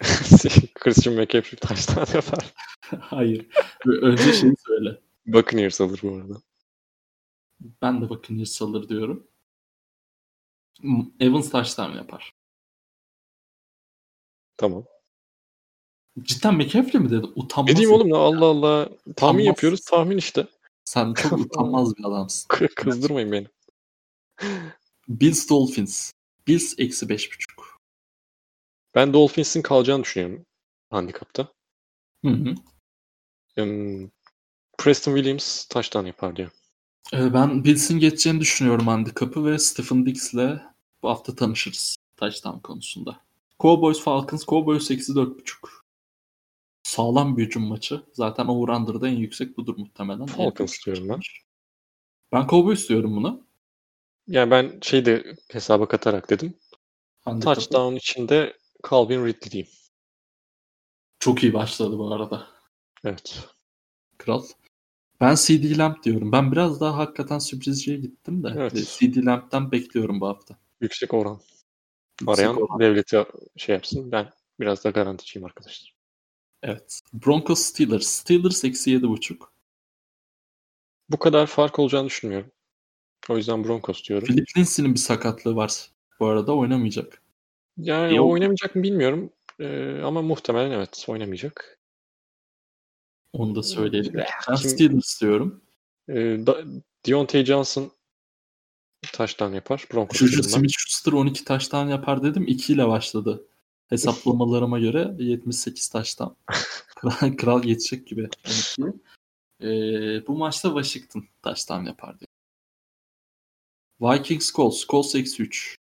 Christian McCaffrey taştan yapar. Hayır. Önce şeyi söyle. Buccaneers alır bu arada. Ben de Buccaneers alır diyorum. Evans taştan yapar. Tamam. Cidden McCaffrey mi dedi? Utanmaz. Ne diyeyim oğlum ya Allah Allah. Tahmin utanmaz. yapıyoruz tahmin işte. Sen çok utanmaz bir adamsın. Kızdırmayın beni. Bills Dolphins. Bills eksi beş buçuk. Ben Dolphins'in kalacağını düşünüyorum handikapta. Hı hı. Um, Preston Williams taştan yapar diyor. Ee, ben Bills'in geçeceğini düşünüyorum handikapı ve Stephen Diggs'le bu hafta tanışırız taştan konusunda. Cowboys Falcons Cowboys eksi dört buçuk. Sağlam bir hücum maçı. Zaten over-under'da en yüksek budur muhtemelen. Falcons diyorum ben. Ben Cowboys diyorum buna. Yani ben şey de hesaba katarak dedim. Handikapı. Touchdown içinde Calvin Ridley diyeyim. Çok iyi başladı bu arada. Evet. Kral. Ben CD Lamp diyorum. Ben biraz daha hakikaten sürprizciye gittim de. Evet. CD Lamp'ten bekliyorum bu hafta. Yüksek oran. Yüksek Arayan oran. devleti şey yapsın. Ben biraz da garanticiyim arkadaşlar. Evet. Broncos Steelers. Steelers eksi yedi buçuk. Bu kadar fark olacağını düşünmüyorum. O yüzden Broncos diyorum. Philip Lindsay'nin bir sakatlığı var. Bu arada oynamayacak. Yani o oynamayacak mı bilmiyorum. Ee, ama muhtemelen evet oynamayacak. Onu da söyleyelim. Ben Steelers diyorum. E, da, Deontay Johnson taştan yapar. Broncos Juju. Smith-Schuster 12 taştan yapar dedim. 2 ile başladı. Hesaplamalarıma göre 78 taştan. Kral, kral geçecek gibi 12'yi. Ee, bu maçta Washington taştan yapar diyor. Vikings Colts. Colts eksi 3.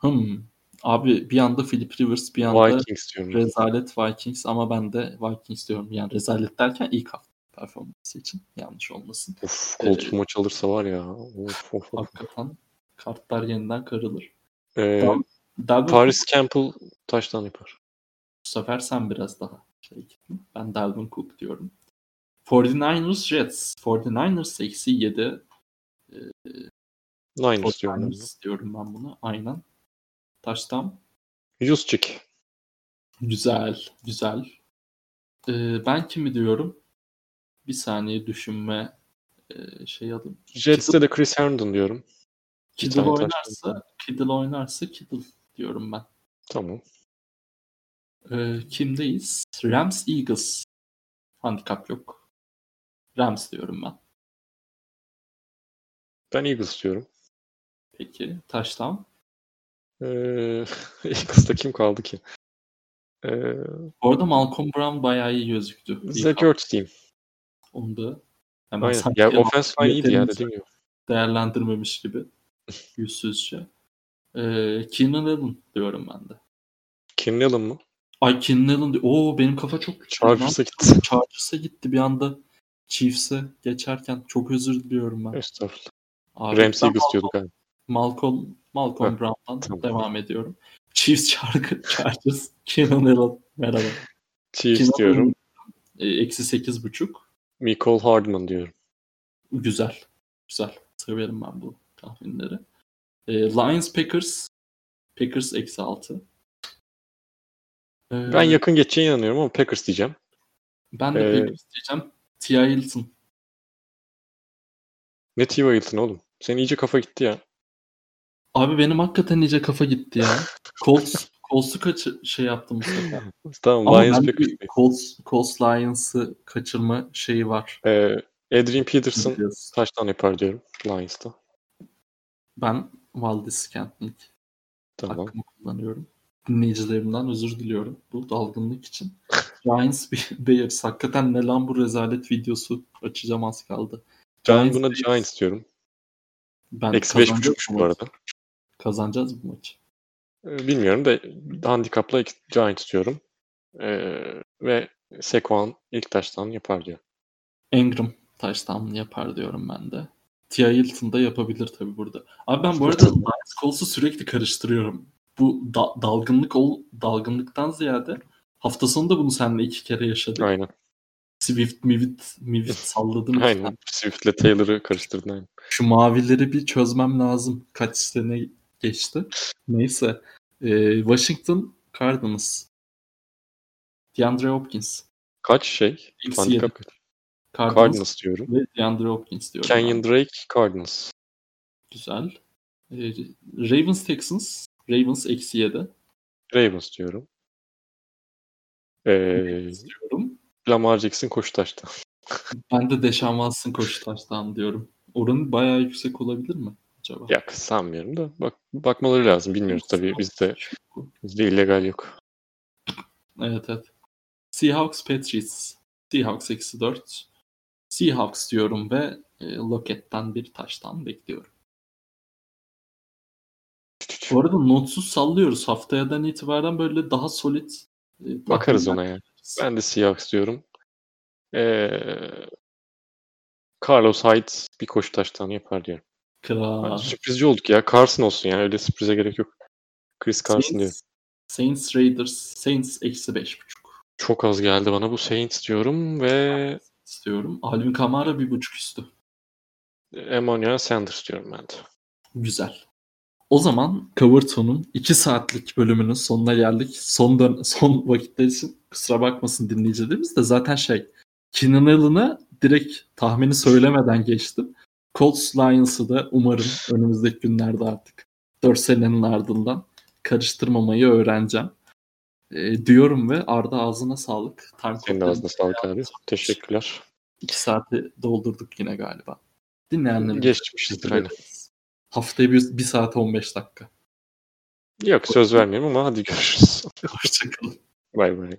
Hmm. Abi bir anda Philip Rivers bir anda Vikings diyorum. rezalet Vikings ama ben de Vikings diyorum. Yani rezalet derken ilk hafta performansı için yanlış olmasın. Of, Colts maç alırsa var ya. Of, of. Hakikaten kartlar yeniden karılır. Ee, Tamam. Dalvin Paris Campbell taştan yapar. Bu sefer sen biraz daha şey gittin. Ben Dalvin Cook diyorum. 49ers Jets. 49ers eksi 7. Niners diyorum. ben de. 49ers diyorum ben bunu. Aynen. Taştan. Juszczyk. Güzel. Güzel. Ee, ben kimi diyorum? Bir saniye düşünme e, şey alayım. Jets'te de Chris Herndon diyorum. Kittle oynarsa, Kittle oynarsa Kittle diyorum ben. Tamam. Ee, kimdeyiz? Rams Eagles. Handikap yok. Rams diyorum ben. Ben Eagles diyorum. Peki. Taştan. Ee, Eagles'ta kim kaldı ki? Ee, Bu arada Malcolm Brown bayağı iyi gözüktü. Zach Ertz. Onu da hemen Aynen. Ya offense line iyiydi ya dediğim gibi. değerlendirmemiş gibi. Yüzsüzce. Ee, Keenan Allen diyorum ben de. Kim Allen mı? Ay Keenan Allen di- Oo benim kafa çok küçük. Chargers'a gitti. Chargers'a gitti bir anda. Chiefs'e geçerken çok özür diliyorum ben. Estağfurullah. Abi, Rams Eagles diyorduk abi. Malcolm, Malcolm Heh, Brown'dan tamam. devam ediyorum. Chiefs Chargers, Chargers Keenan Allen. Merhaba. Chiefs Keenan diyorum. E, Eksi sekiz buçuk. Nicole Hardman diyorum. Güzel. Güzel. Severim ben bu tahminleri. E, Lions Packers. Packers eksi altı. E, Ben yakın geçeceğine inanıyorum ama Packers diyeceğim. ben de Ee, Packers diyeceğim. T.I. Hilton. Ne T.Y. Hilton oğlum? Senin iyice kafa gitti ya. Abi benim hakikaten iyice kafa gitti ya. Colts, Colts'u kaç şey yaptım bu sefer. Tamam Ama Lions Packers. bir Colts, Colts Lions'ı kaçırma şeyi var. Ee, Adrian Peterson Biliyorsun. taştan yapar diyorum Lions'ta. Ben Valdez Scantling Tamam. hakkımı kullanıyorum. Dinleyicilerimden özür diliyorum bu dalgınlık için. Giants Bears. Hakikaten ne lan bu rezalet videosu açacağım az kaldı. Ben Giants, buna Bears. Giants diyorum. Ben Eksi beş kazanacağız buçuk bu arada. Kazanacağız bu maçı. Ee, Bilmiyorum da handikapla iki- Giants diyorum. Ee, ve Sekwan ilk taştan yapar diyor. Engram touchdown yapar diyorum ben de. T.I. Hilton da yapabilir tabii burada. Abi ben bu arada Lions Colts'u sürekli karıştırıyorum. Bu da- dalgınlık ol dalgınlıktan ziyade hafta sonu da bunu seninle iki kere yaşadık. Aynen. Swift, Mivit, Mivit salladım. iki Aynen. tane. Swift'le Taylor'ı karıştırdın aynen. Şu mavileri bir çözmem lazım. Kaç sene geçti. Neyse. Ee, Washington Cardinals. DeAndre Hopkins. Kaç şey? Eksi Handikap kaç? Cardinals, Cardinals diyorum. ve DeAndre Hopkins diyorum. Kenyon Drake Cardinals. Güzel. Ee, Ravens Texans. Ravens eksi 7 Ravens diyorum. Ee, istiyorum. Lamar Jackson koşu taşta. Ben de Deshaun Watson koşu taştan diyorum. Oranı bayağı yüksek olabilir mi acaba? Ya sanmıyorum da bak bakmaları lazım. Bilmiyoruz tabii. Bizde bizde illegal yok. Evet evet. Seahawks Patriots. Seahawks eksi 4. Seahawks diyorum ve e, Lockett'ten bir taştan bekliyorum. Bu arada notsuz sallıyoruz. Haftayadan itibaren böyle daha solid e, Bakarız ona ya. Ben de Seahawks diyorum. Ee, Carlos Hyde bir koşu taştan yapar diyorum. Kral. Sürprizci olduk ya. Carson olsun yani. Öyle sürprize gerek yok. Chris Carson. Saints, Saints Raiders. Saints eksi 5.5 Çok az geldi bana bu Saints diyorum ve istiyorum. Alvin Kamara bir buçuk üstü. Emmanuel Sanders diyorum ben de. Güzel. O zaman Coverton'un 2 saatlik bölümünün sonuna geldik. Son dön- son vakitler için kusura bakmasın dinleyicilerimiz de zaten şey Keenan Allen'ı direkt tahmini söylemeden geçtim. Colts Lions'ı da umarım önümüzdeki günlerde artık 4 senenin ardından karıştırmamayı öğreneceğim. Ee, diyorum ve Arda ağzına sağlık. Time Senin ağzına sağlık abi. Teşekkürler. İki saati doldurduk yine galiba. Dinleyenlerimize Geçmişizdir teşekkür aynen. Haftaya bir, bir saat 15 dakika. Yok söz vermiyorum ama hadi görüşürüz. Hoşçakalın. Bay bay.